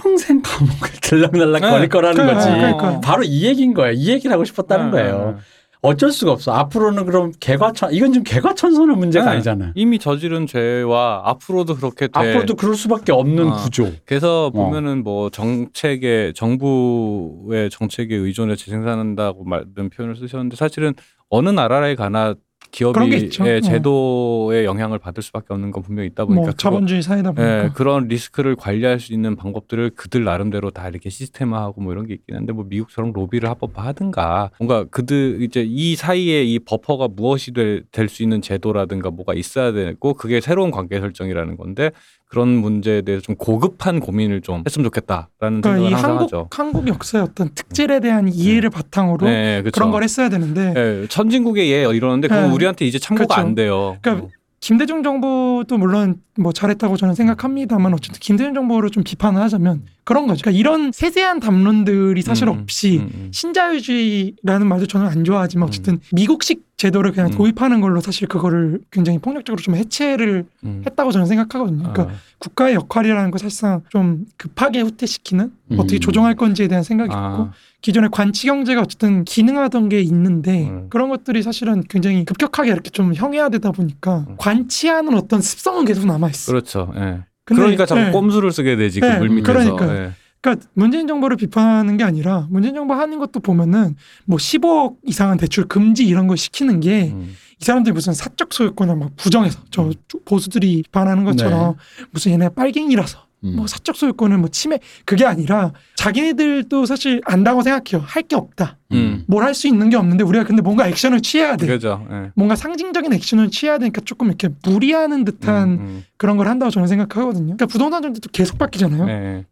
평생 감옥을 들락날락 네. 거릴 거라는 그러니까, 거지. 그러니까. 바로 이 얘기인 거예요. 이 얘기를 하고 싶었다는 네, 거예요. 네. 어쩔 수가 없어. 앞으로는 그럼 개과천 이건 지금 개과천선의 문제가 네. 아니잖아요. 이미 저지른 죄와 앞으로도 그렇게 돼. 앞으로도 그럴 수밖에 없는 어. 구조. 그래서 보면은 뭐 정책에 정부의 정책에 의존해 재생산한다고 말든 표현을 쓰셨는데 사실은 어느 나라에 가나 기업이. 예, 어. 제도의 영향을 받을 수밖에 없는 건 분명히 있다 보니까 뭐 자본주의 사회다 보니까 예, 그런 리스크를 관리할 수 있는 방법들을 그들 나름대로 다 이렇게 시스템화하고 뭐 이런 게 있긴 한데 뭐 미국처럼 로비를 합법화하든가 뭔가 그들 이제 이 사이에 이 버퍼가 무엇이 될수 있는 제도라든가 뭐가 있어야 되고 그게 새로운 관계 설정이라는 건데 그런 문제에 대해서 좀 고급한 고민을 좀 했으면 좋겠다라는 그러니까 이 생각을 항상 한국 하죠. 한국 역사의 어떤 특질에 대한 이해를 바탕으로 네, 그렇죠. 그런 걸 했어야 되는데 예, 천진국의 예 이러는데 그건 네. 우리한테 이제 참고가 그렇죠. 안 돼요. 그러니까 어. 김대중 정부도 물론 뭐 잘했다고 저는 생각합니다만 어쨌든 김대중 정부를 좀 비판을 하자면 그런 거죠. 그러니까 이런 세세한 담론들이 사실 음, 없이 음, 음. 신자유주의라는 말도 저는 안 좋아하지만 어쨌든 미국식 제도를 그냥 음. 도입하는 걸로 사실 그거를 굉장히 폭력적으로 좀 해체를 음. 했다고 저는 생각하거든요. 그러니까 아. 국가의 역할이라는 거 사실상 좀 급하게 후퇴시키는 음. 어떻게 조정할 건지에 대한 생각이 아. 있고 기존의 관치 경제가 어쨌든 기능하던 게 있는데 음. 그런 것들이 사실은 굉장히 급격하게 이렇게 좀 형해화되다 보니까 음. 관치하는 어떤 습성은 계속 남아 있어. 그렇죠. 예. 근데, 그러니까 자꾸 네. 꼼수를 쓰게 되지 네, 그 물밑에서. 그러니까요. 예. 그러니까 문재인 정부를 비판하는 게 아니라 문재인 정부 하는 것도 보면은 뭐 15억 이상은 대출 금지 이런 거 시키는 게이 음. 사람들이 무슨 사적 소유권을 막 부정해서 저 보수들이 비판하는 것처럼 무슨 얘네 빨갱이라서 음. 뭐 사적 소유권을 뭐 침해 그게 아니라 자기네들도 사실 안다고 생각해요. 할 게 없다. 음. 뭘할 수 있는 게 없는데 우리가 근데 뭔가 액션을 취해야 돼. 그죠. 예. 뭔가 상징적인 액션을 취해야 되니까 조금 이렇게 무리하는 듯한 음, 음. 그런 걸 한다고 저는 생각하거든요. 그러니까 부동산 정책도 계속 바뀌잖아요. 예.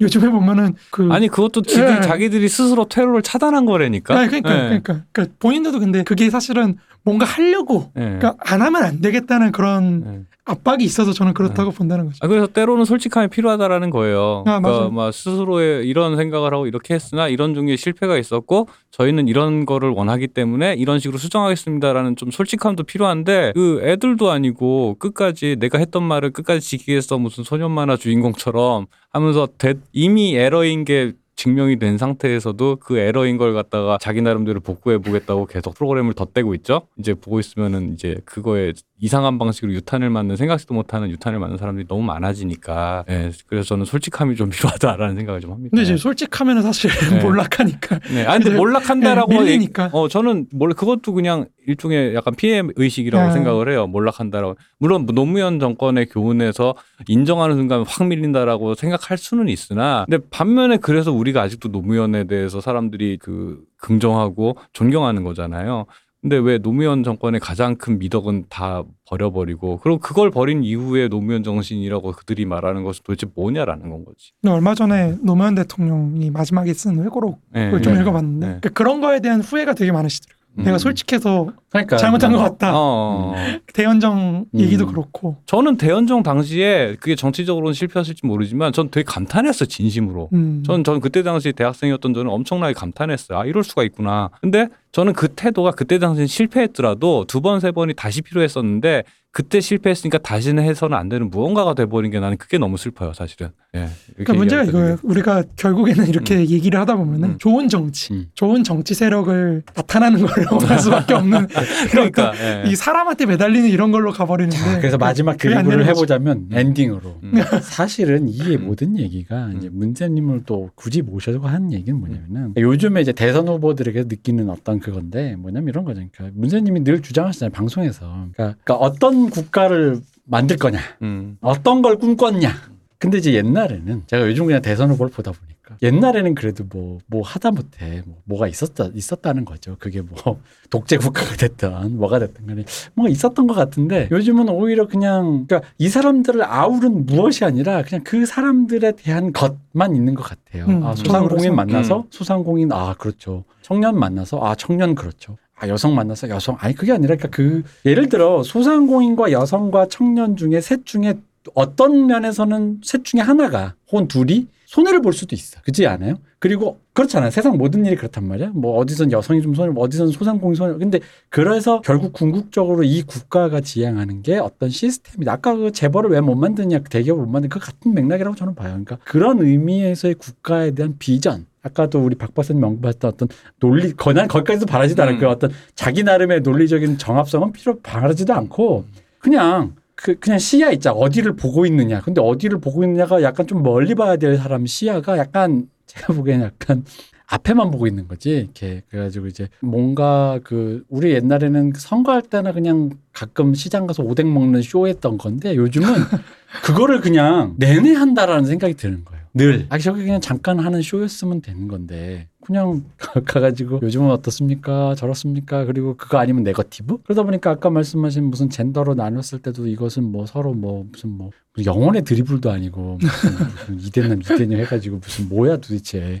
요즘에 보면은 그 아니 그것도 지들 예. 자기들이 스스로 테러를 차단한 거라니까. 네, 그러니까, 예. 그러니까 그러니까 본인들도 근데 그게 사실은 뭔가 하려고 예. 그러니까 안 하면 안 되겠다는 그런 예. 압박이 있어서 저는 그렇다고 본다는 거죠. 아, 그래서 때로는 솔직함이 필요하다라는 거예요. 아, 그러니까. 막 스스로의 이런 생각을 하고 이렇게 했으나 이런 종류의 실패가 있었고 저희는 이런 거를 원하기 때문에 이런 식으로 수정하겠습니다라는 좀 솔직함도 필요한데 그 애들도 아니고 끝까지 내가 했던 말을 끝까지 지키겠어 무슨 소년 만화 주인공처럼 하면서 대- 이미 에러인 게 증명이 된 상태에서도 그 에러인 걸 갖다가 자기 나름대로 복구해 보겠다고 계속 프로그램을 덧대고 있죠. 이제 보고 있으면은 이제 그거에 이상한 방식으로 유탄을 맞는 생각지도 못하는 유탄을 맞는 사람들이 너무 많아지니까. 예, 그래서 저는 솔직함이 좀 [LAUGHS] 필요하다라는 생각을 좀 합니다. 근데 이제 솔직하면은 사실 네. 몰락하니까. 네, 아니 근데 몰락한다라고 네, 밀리니까. 얘기- 어 저는 몰 그것도 그냥 일종의 약간 피해 의식이라고 아. 생각을 해요. 몰락한다라고. 물론 뭐 노무현 정권의 교훈에서 인정하는 순간 확 밀린다라고 생각할 수는 있으나 근데 반면에 그래서 우리가 아직도 노무현에 대해서 사람들이 그 긍정하고 존경하는 거잖아요. 근데 왜 노무현 정권의 가장 큰 미덕은 다 버려버리고 그리고 그걸 버린 이후에 노무현 정신이라고 그들이 말하는 것은 도대체 뭐냐라는 건 거지. 근데 얼마 전에 노무현 대통령이 마지막에 쓴 회고록을 네, 좀 네. 읽어봤는데 네. 그러니까 그런 거에 대한 후회가 되게 많으시더라고요. 음. 내가 솔직해서 그러니까 잘못한 것 같다. 어, 어, 어. 대연정 음. 얘기도 그렇고. 저는 대연정 당시에 그게 정치적으로는 실패했을지 모르지만 전 되게 감탄했어요 진심으로. 음. 전, 전 그때 당시 대학생이었던 저는 엄청나게 감탄했어요. 아, 이럴 수가 있구나. 근데 저는 그 태도가 그때 당시엔 실패했더라도 두 번, 세 번이 다시 필요했었는데 그때 실패했으니까 다시는 해서는 안 되는 무언가가 돼버린 게 나는 그게 너무 슬퍼요, 사실은. 예. 그러니까 문제가 이거예요. 우리가 결국에는 이렇게 얘기를 하다 보면은 음. 좋은 정치, 음. 좋은 정치 세력을 나타나는 걸로 [LAUGHS] 할 수밖에 없는 그러니까. 예. 이 사람한테 매달리는 이런 걸로 가버리는데. 자, 그래서 마지막 거죠. 해보자면 엔딩으로 음. [LAUGHS] 사실은 이 음. 모든 얘기가 이제 문재님을 또 굳이 모셔고 하는 얘기는 뭐냐면은 음. 요즘에 이제 대선 후보들에게 느끼는 어떤 그건데 뭐냐면 이런 거죠. 그러니까 문재님이 늘 주장하시잖아요 방송에서. 그러니까, 그러니까 어떤 국가를 만들 거냐, 음. 어떤 걸 꿈꿨냐. 근데 이제 옛날에는 제가 요즘 그냥 대선 후보를 보다 보니까 옛날에는 그래도 뭐 뭐 하다 못해 뭐 뭐가 있었다 있었다는 거죠. 그게 뭐 [LAUGHS] 독재 국가가 됐든 뭐가 됐든 간에 뭐가 있었던 것 같은데 요즘은 오히려 그냥 그러니까 이 사람들을 아우른 무엇이 아니라 그냥 그 사람들에 대한 것만 있는 것 같아요. 음, 아, 소상공인 만나서 음. 소상공인 아 그렇죠. 청년 만나서 아 청년 그렇죠. 아 여성 만나서 여성 아니 그게 아니라 그러니까 그 예를 들어 소상공인과 여성과 청년 중에 셋 중에 어떤 면에서는 셋 중에 하나가 혹은 둘이 손해를 볼 수도 있어. 그렇지 않아요? 그리고 그렇잖아요. 세상 모든 일이 그렇단 말이야. 뭐 어디선 여성이 좀 손해, 어디선 소상공인 손해. 근데 그래서 결국 궁극적으로 이 국가가 지향하는 게 어떤 시스템이다. 아까 그 재벌을 왜 못 만드냐, 그 대기업을 못 만드냐, 그 같은 맥락이라고 저는 봐요. 그러니까 그런 의미에서의 국가에 대한 비전. 아까도 우리 박 박사님 언급하셨던 어떤 논리, 거난 거기까지도 바라지도 않을 음. 그 어떤 자기 나름의 논리적인 정합성은 필요 바라지도 않고 그냥 그 그냥 시야 있자 어디를 보고 있느냐. 근데 어디를 보고 있느냐가 약간 좀 멀리 봐야 될 사람 시야가 약간 [LAUGHS] 제가 보기에는 약간 앞에만 보고 있는 거지. 이렇게 그래가지고 이제 뭔가 그 우리 옛날에는 선거할 때나 그냥 가끔 시장 가서 오뎅 먹는 쇼했던 건데 요즘은 [LAUGHS] 그거를 그냥 내내 한다라는 생각이 드는 거예요. 늘. 아, 저게 그냥 잠깐 하는 쇼였으면 되는 건데 그냥 [LAUGHS] 가가지고 요즘은 어떻습니까? 저렇습니까? 그리고 그거 아니면 네거티브? 그러다 보니까 아까 말씀하신 무슨 젠더로 나눴을 때도 이것은 뭐 서로 뭐 무슨 뭐 영혼의 드리블도 아니고 [LAUGHS] 이대남 이대녀 해가지고 무슨 뭐야 도대체.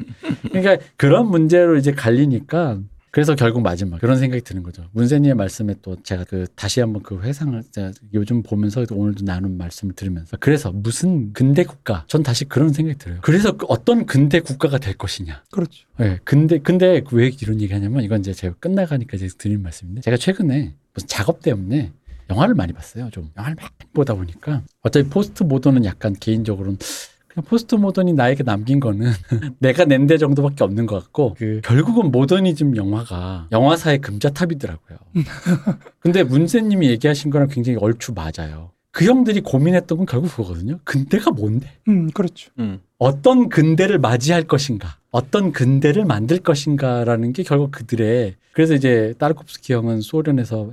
그러니까 그런 문제로 이제 갈리니까 그래서 결국 마지막 그런 생각이 드는 거죠. 문세님의 말씀에 또 제가 그 다시 한번 그 회상을 제가 요즘 보면서 오늘도 나눈 말씀을 들으면서 그래서 무슨 근대 국가 전 다시 그런 생각이 들어요. 그래서 그 어떤 근대 국가가 될 것이냐. 그렇죠. 네, 근데 근데 왜 이런 얘기하냐면 이건 이제 제가 끝나가니까 이제 드릴 말씀인데 제가 최근에 무슨 작업 때문에 영화를 많이 봤어요. 좀 영화를 많이 보다 보니까 어차피 포스트 모던은 약간 개인적으로는 그냥 포스트 모던이 나에게 남긴 거는 [LAUGHS] 내가 낸데 정도밖에 없는 것 같고 그 결국은 모더니즘 영화가 영화사의 금자탑이더라고요. [LAUGHS] 근데 문세님이 얘기하신 거랑 굉장히 얼추 맞아요. 그 형들이 고민했던 건 결국 그거거든요. 근대가 뭔데? 음, 그렇죠. 음. 어떤 근대를 맞이할 것인가, 어떤 근대를 만들 것인가라는 게 결국 그들의 그래서 이제 따르콥스키 형은 소련에서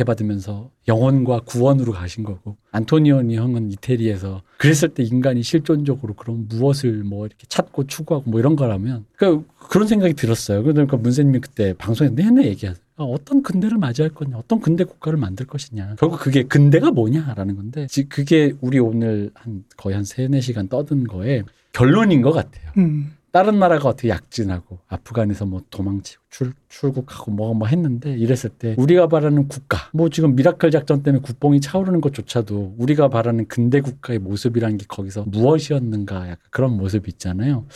박해받으면서 영혼과 구원으로 가신 거고 안토니오니 형은 이태리에서 그랬을 때 인간이 실존적으로 그런 무엇을 뭐 이렇게 찾고 추구하고 뭐 이런 거라면 그 그런 생각이 들었어요. 그러니까 문세님이 그때 방송에 내내 얘기하세요. 아, 어떤 근대를 맞이할 거냐, 어떤 근대 국가를 만들 것이냐. 결국 그게 근대가 뭐냐라는 건데, 지- 그게 우리 오늘 한 거의 한 세네 시간 떠든 거에 결론인 것 같아요. 음, 다른 나라가 어떻게 약진하고 아프간에서 뭐 도망치고 출, 출국하고 뭐뭐 했는데 이랬을 때 우리가 바라는 국가 뭐 지금 미라클 작전 때문에 국뽕이 차오르는 것조차도 우리가 바라는 근대 국가의 모습이라는 게 거기서 무엇이었는가 약간 그런 모습이 있잖아요.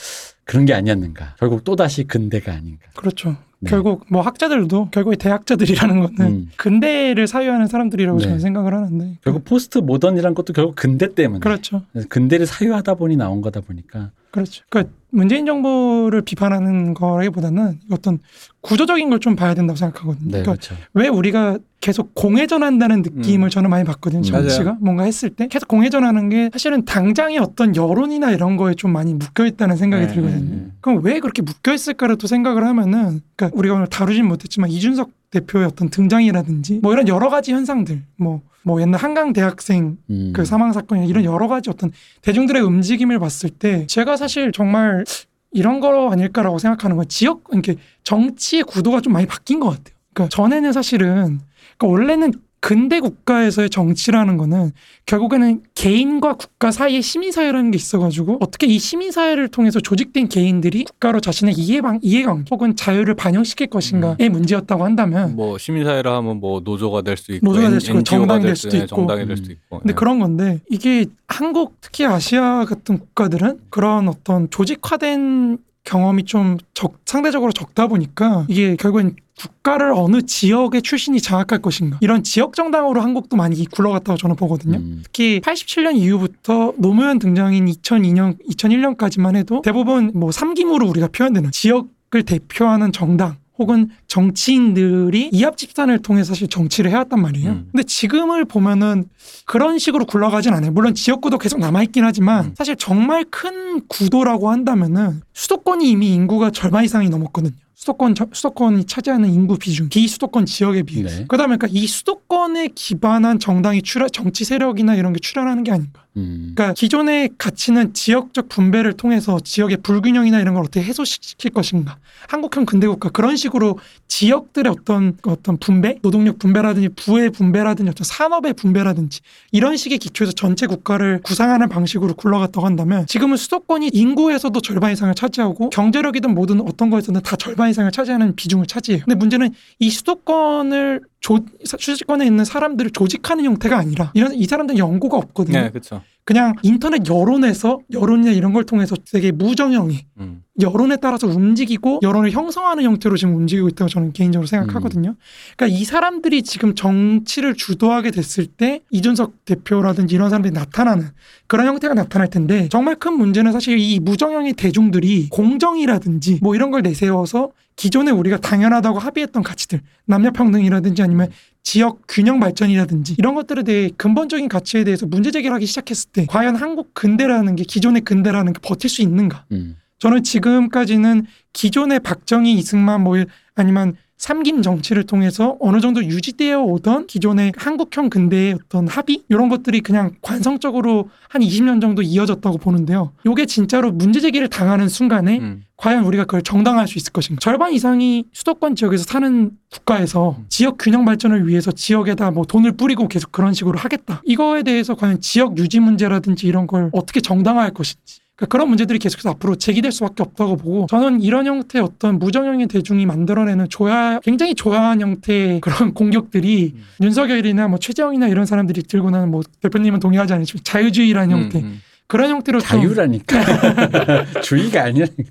그런 게 아니었는가. 결국 또다시 근대가 아닌가. 그렇죠. 네. 결국 뭐 학자들도 결국에 대학자들이라는 거는 음. 근대를 사유하는 사람들이라고 네. 저는 생각을 하는데 결국 포스트 모던이란 것도 결국 근대 때문에 그렇죠. 근대를 사유하다 보니 나온 거다 보니까 그렇죠. 그러니까 문재인 정부를 비판하는 거라기보다는 어떤 구조적인 걸 좀 봐야 된다고 생각하거든요. 네 그러니까 그렇죠. 왜 우리가 계속 공회전한다는 느낌을 음. 저는 많이 받거든요. 맞아요. 정치가 뭔가 했을 때 계속 공회전하는 게 사실은 당장의 어떤 여론이나 이런 거에 좀 많이 묶여 있다는 생각이 네, 들거든요. 음. 그럼 왜 그렇게 묶여 있을까를 또 생각을 하면은 그러니까 우리가 오늘 다루진 못했지만 이준석 대표의 어떤 등장이라든지 뭐 이런 여러 가지 현상들 뭐 뭐 옛날 한강 대학생 음. 그 사망 사건이나 이런 여러 가지 어떤 대중들의 움직임을 봤을 때 제가 사실 정말 이런 거 아닐까라고 생각하는 건 지역 이렇게 정치의 구도가 좀 많이 바뀐 것 같아요. 그러니까 전에는 사실은 그러니까 원래는 근대 국가에서의 정치라는 거는 결국에는 개인과 국가 사이에 시민사회라는 게 있어가지고 어떻게 이 시민사회를 통해서 조직된 개인들이 국가로 자신의 이해방, 이해관계 혹은 자유를 반영시킬 것인가의 문제였다고 한다면 뭐 시민사회라 하면 뭐 노조가 될 수 있고 노조가 될 수 있고 정당이 될 수- 수도 네, 있고. 정당이 될 음. 수도 있고. 근데 네. 그런 건데 이게 한국 특히 아시아 같은 국가들은 그런 어떤 조직화된 경험이 좀 적, 상대적으로 적다 보니까 이게 결국엔 국가를 어느 지역의 출신이 장악할 것인가 이런 지역 정당으로 한국도 많이 굴러갔다고 저는 보거든요. 음. 특히 87년 이후부터 노무현 등장인 2002년, 2001년까지만 해도 대부분 뭐 삼김으로 우리가 표현되는 지역을 대표하는 정당 혹은 정치인들이 이합 집산을 통해 사실 정치를 해왔단 말이에요. 음. 근데 지금을 보면은 그런 식으로 굴러가진 않아요. 물론 지역구도 계속 남아있긴 하지만 음. 사실 정말 큰 구도라고 한다면은 수도권이 이미 인구가 절반 이상이 넘었거든요. 수도권 저- 수도권이 차지하는 인구 비중, 비수도권 지역에 비해서. 네. 그러다 보니까 이 수도권에 기반한 정당이 출현, 정치 세력이나 이런 게 출현하는 게 아닌가. 음. 그러니까 기존의 가치는 지역적 분배를 통해서 지역의 불균형이나 이런 걸 어떻게 해소시킬 것인가. 한국형 근대국가 그런 식으로 지역들의 어떤 어떤 분배, 노동력 분배라든지 부의 분배라든지 어떤 산업의 분배라든지 이런 식의 기초에서 전체 국가를 구상하는 방식으로 굴러갔다고 한다면 지금은 수도권이 인구에서도 절반 이상을 차지하고 경제력이든 뭐든 어떤 거에서는 다 절반 이상을 차지하는 비중을 차지해요. 근데 문제는 이 수도권을 조, 수도권에 있는 사람들을 조직하는 형태가 아니라 이런 이 사람들은 연고가 없거든요. 네, 그렇죠. 그냥 인터넷 여론에서 여론이나 이런 걸 통해서 되게 무정형이 음. 여론에 따라서 움직이고 여론을 형성하는 형태로 지금 움직이고 있다고 저는 개인적으로 생각하거든요. 그러니까 이 사람들이 지금 정치를 주도하게 됐을 때 이준석 대표라든지 이런 사람들이 나타나는 그런 형태가 나타날 텐데 정말 큰 문제는 사실 이 무정형의 대중들이 공정이라든지 뭐 이런 걸 내세워서 기존에 우리가 당연하다고 합의했던 가치들 남녀 평등이라든지 아니면 지역 균형 발전이라든지 이런 것들에 대해 근본적인 가치에 대해서 문제 제기를 하기 시작했을 때 과연 한국 근대라는 게 기존의 근대라는 게 버틸 수 있는가 음. 저는 지금까지는 기존의 박정희, 이승만 뭐 아니면 삼김 정치를 통해서 어느 정도 유지되어 오던 기존의 한국형 근대의 어떤 합의 이런 것들이 그냥 관성적으로 한 20년 정도 이어졌다고 보는데요. 이게 진짜로 문제 제기를 당하는 순간에 음. 과연 우리가 그걸 정당화할 수 있을 것인가? 절반 이상이 수도권 지역에서 사는 국가에서 지역 균형 발전을 위해서 지역에다 뭐 돈을 뿌리고 계속 그런 식으로 하겠다. 이거에 대해서 과연 지역 유지 문제라든지 이런 걸 어떻게 정당화할 것인지. 그러니까 그런 문제들이 계속해서 앞으로 제기될 수밖에 없다고 보고 저는 이런 형태의 어떤 무정형의 대중이 만들어내는 조야 굉장히 조야한 형태의 그런 [LAUGHS] 공격들이 음. 윤석열이나 뭐 최재형이나 이런 사람들이 들고 나는 뭐 대표님은 동의하지 않으시면 자유주의라는 형태 음, 음. 그런 형태로 좀- 자유라니까 [LAUGHS] [LAUGHS] 주의가 아니라니까.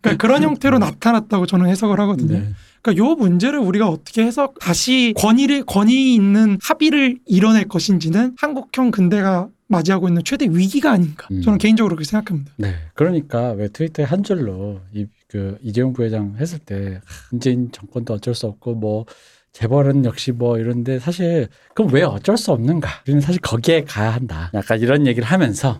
그러니까 그런 형태로 나타났다고 저는 해석을 하거든요. 네. 그러니까 요 문제를 우리가 어떻게 해서 다시 권위를 권위 있는 합의를 이뤄낼 것인지는 한국형 근대가 맞이하고 있는 최대 위기가 아닌가. 음. 저는 개인적으로 그렇게 생각합니다. 네, 그러니까 왜 트위터에 한 줄로 이 그 이재용 부회장 했을 때 하, 문재인 정권도 어쩔 수 없고 뭐 재벌은 역시 뭐 이런데 사실 그럼 왜 어쩔 수 없는가? 우리는 사실 거기에 가야 한다. 약간 이런 얘기를 하면서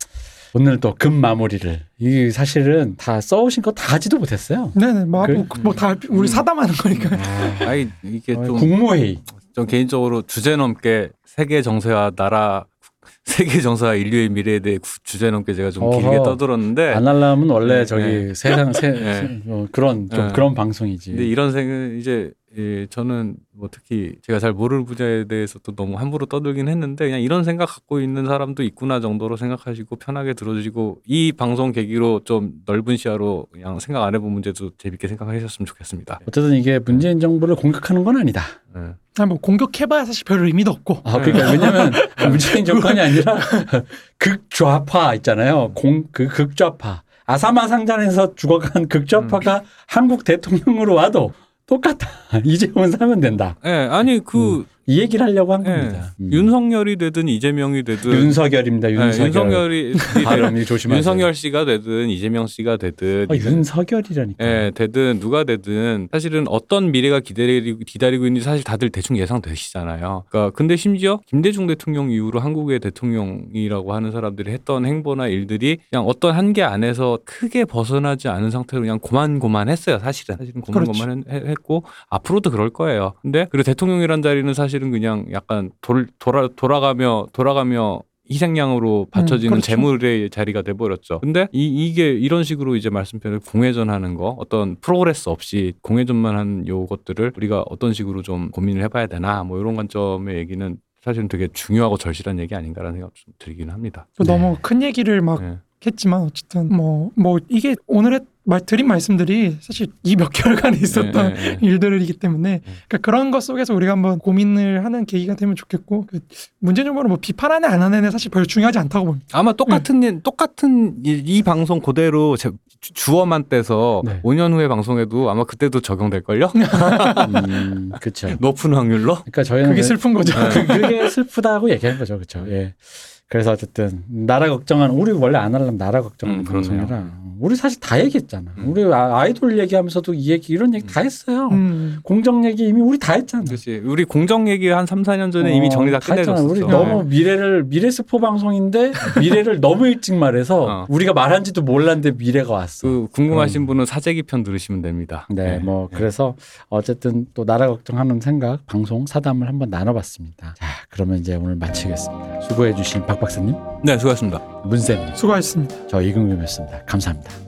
오늘 또 금 마무리를 이 사실은 다 써오신 거 다 하지도 못했어요. 네네, 뭐, 그- 뭐다 우리 음. 사담하는 거니까. 아, 아니 이게 좀, 국무회의. 좀 개인적으로 주제 넘게 세계 정세와 나라 [LAUGHS] 세계 정세와 인류의 미래에 대해 구- 주제 넘게 제가 좀 길게 어허. 떠들었는데 안 하려면 원래 네, 저기 네. 세상 세, [LAUGHS] 네. 세- 어, 그런 좀 네. 그런 방송이지. 근데 이런 생은 이제 예, 저는 뭐 특히 제가 잘 모르는 분야에 대해서 또 너무 함부로 떠들긴 했는데 그냥 이런 생각 갖고 있는 사람도 있구나 정도로 생각하시고 편하게 들어주시고 이 방송 계기로 좀 넓은 시야로 그냥 생각 안 해본 문제도 재밌게 생각하셨으면 좋겠습니다. 어쨌든 이게 문재인 정부를 공격하는 건 아니다. 예. 아니, 뭐 공격해봐야 사실 별 의미도 없고. 아, 그러니까 왜냐면 [LAUGHS] 문재인 정권이 아니라 [LAUGHS] 극좌파 있잖아요. 공, 그 극좌파. 아사마 상잔에서 죽어간 극좌파가 한국 대통령으로 와도 똑같아. [LAUGHS] 이재원 사면 된다. 예, 아니 그 이 얘기를 하려고 한 예, 겁니다. 음. 윤석열이 되든 이재명이 되든 윤석열입니다. 예, 윤석열. 윤석열이 [LAUGHS] 발음이 조심하세요. 윤석열 씨가 되든 이재명 씨가 되든 아, 윤석열이라니까. 예, 되든 누가 되든 사실은 어떤 미래가 기다리고 기다리고 있는지 사실 다들 대충 예상되시잖아요. 그러니까 근데 심지어 김대중 대통령 이후로 한국의 대통령이라고 하는 사람들이 했던 행보나 일들이 그냥 어떤 한계 안에서 크게 벗어나지 않은 상태로 그냥 고만고만했어요. 사실은 사실은 고만고만했고 앞으로도 그럴 거예요. 근데 그리고 대통령이란 자리는 사실 은 그냥 약간 돌, 돌아 돌아가며 돌아가며 희생양으로 바쳐지는 그렇죠. 제물의 자리가 돼버렸죠. 근데 이, 이게 이런 식으로 이제 말씀드린 공회전 하는 거 어떤 progress 없이 공회전만 한 요것들을 우리가 어떤 식으로 좀 고민을 해봐야 되나 뭐 이런 관점의 얘기는 사실은 되게 중요하고 절실한 얘기 아닌가라는 생각 좀 들긴 합니다. 또 너무 큰 얘기를 막 네. 했지만 어쨌든 뭐뭐 이게 오늘의 말 드린 말씀들이 사실 이 몇 개월간에 있었던 네, 네, 네. 일들이기 때문에 그러니까 그런 것 속에서 우리가 한번 고민을 하는 계기가 되면 좋겠고 그 정부는 뭐 비판하네 안 하네는 사실 별로 중요하지 않다고 봅니다. 아마 똑같은 일- 똑같은 이, 이 방송 그대로 제, 주- 주어만 떼서 네. 5년 후에 방송에도 아마 그때도 적용될 걸요? [LAUGHS] 음, 그렇죠. 높은 확률로? 그러니까 저희는 그게 왜- 슬픈 거죠. 그, 그게 [LAUGHS] 슬프다고 얘기하는 거죠, 그렇죠? 예. 그래서 어쨌든 나라 걱정하는 우리 원래 안 하려면 나라 걱정하는 음. 방송이라 우리 사실 다 얘기했잖아. 음. 우리 아- 아이돌 얘기하면서도 이 얘기 이런 얘기 다 했어요. 음. 공정 얘기 이미 우리 다 했잖아. 그렇지. 우리 공정 얘기 한 3, 4년 전에 어, 이미 정리 다 했잖아. 끝내줬어. 우리 너무 미래를 미래 스포 방송인데 미래를 너무 일찍 말해서 어. 우리가 말한지도 몰랐는데 미래가 왔어. 그 궁금하신 분은 사재기 편 들으시면 됩니다. 네, 뭐 그래서 어쨌든 또 나라 걱정하는 생각 방송 사담을 한번 나눠봤습니다. 자, 그러면 이제 오늘 마치겠습니다. 수고해 주신 박 박사님, 네, 수고하셨습니다. 문쌤, 수고하셨습니다. 저 이금금이었습니다. 감사합니다.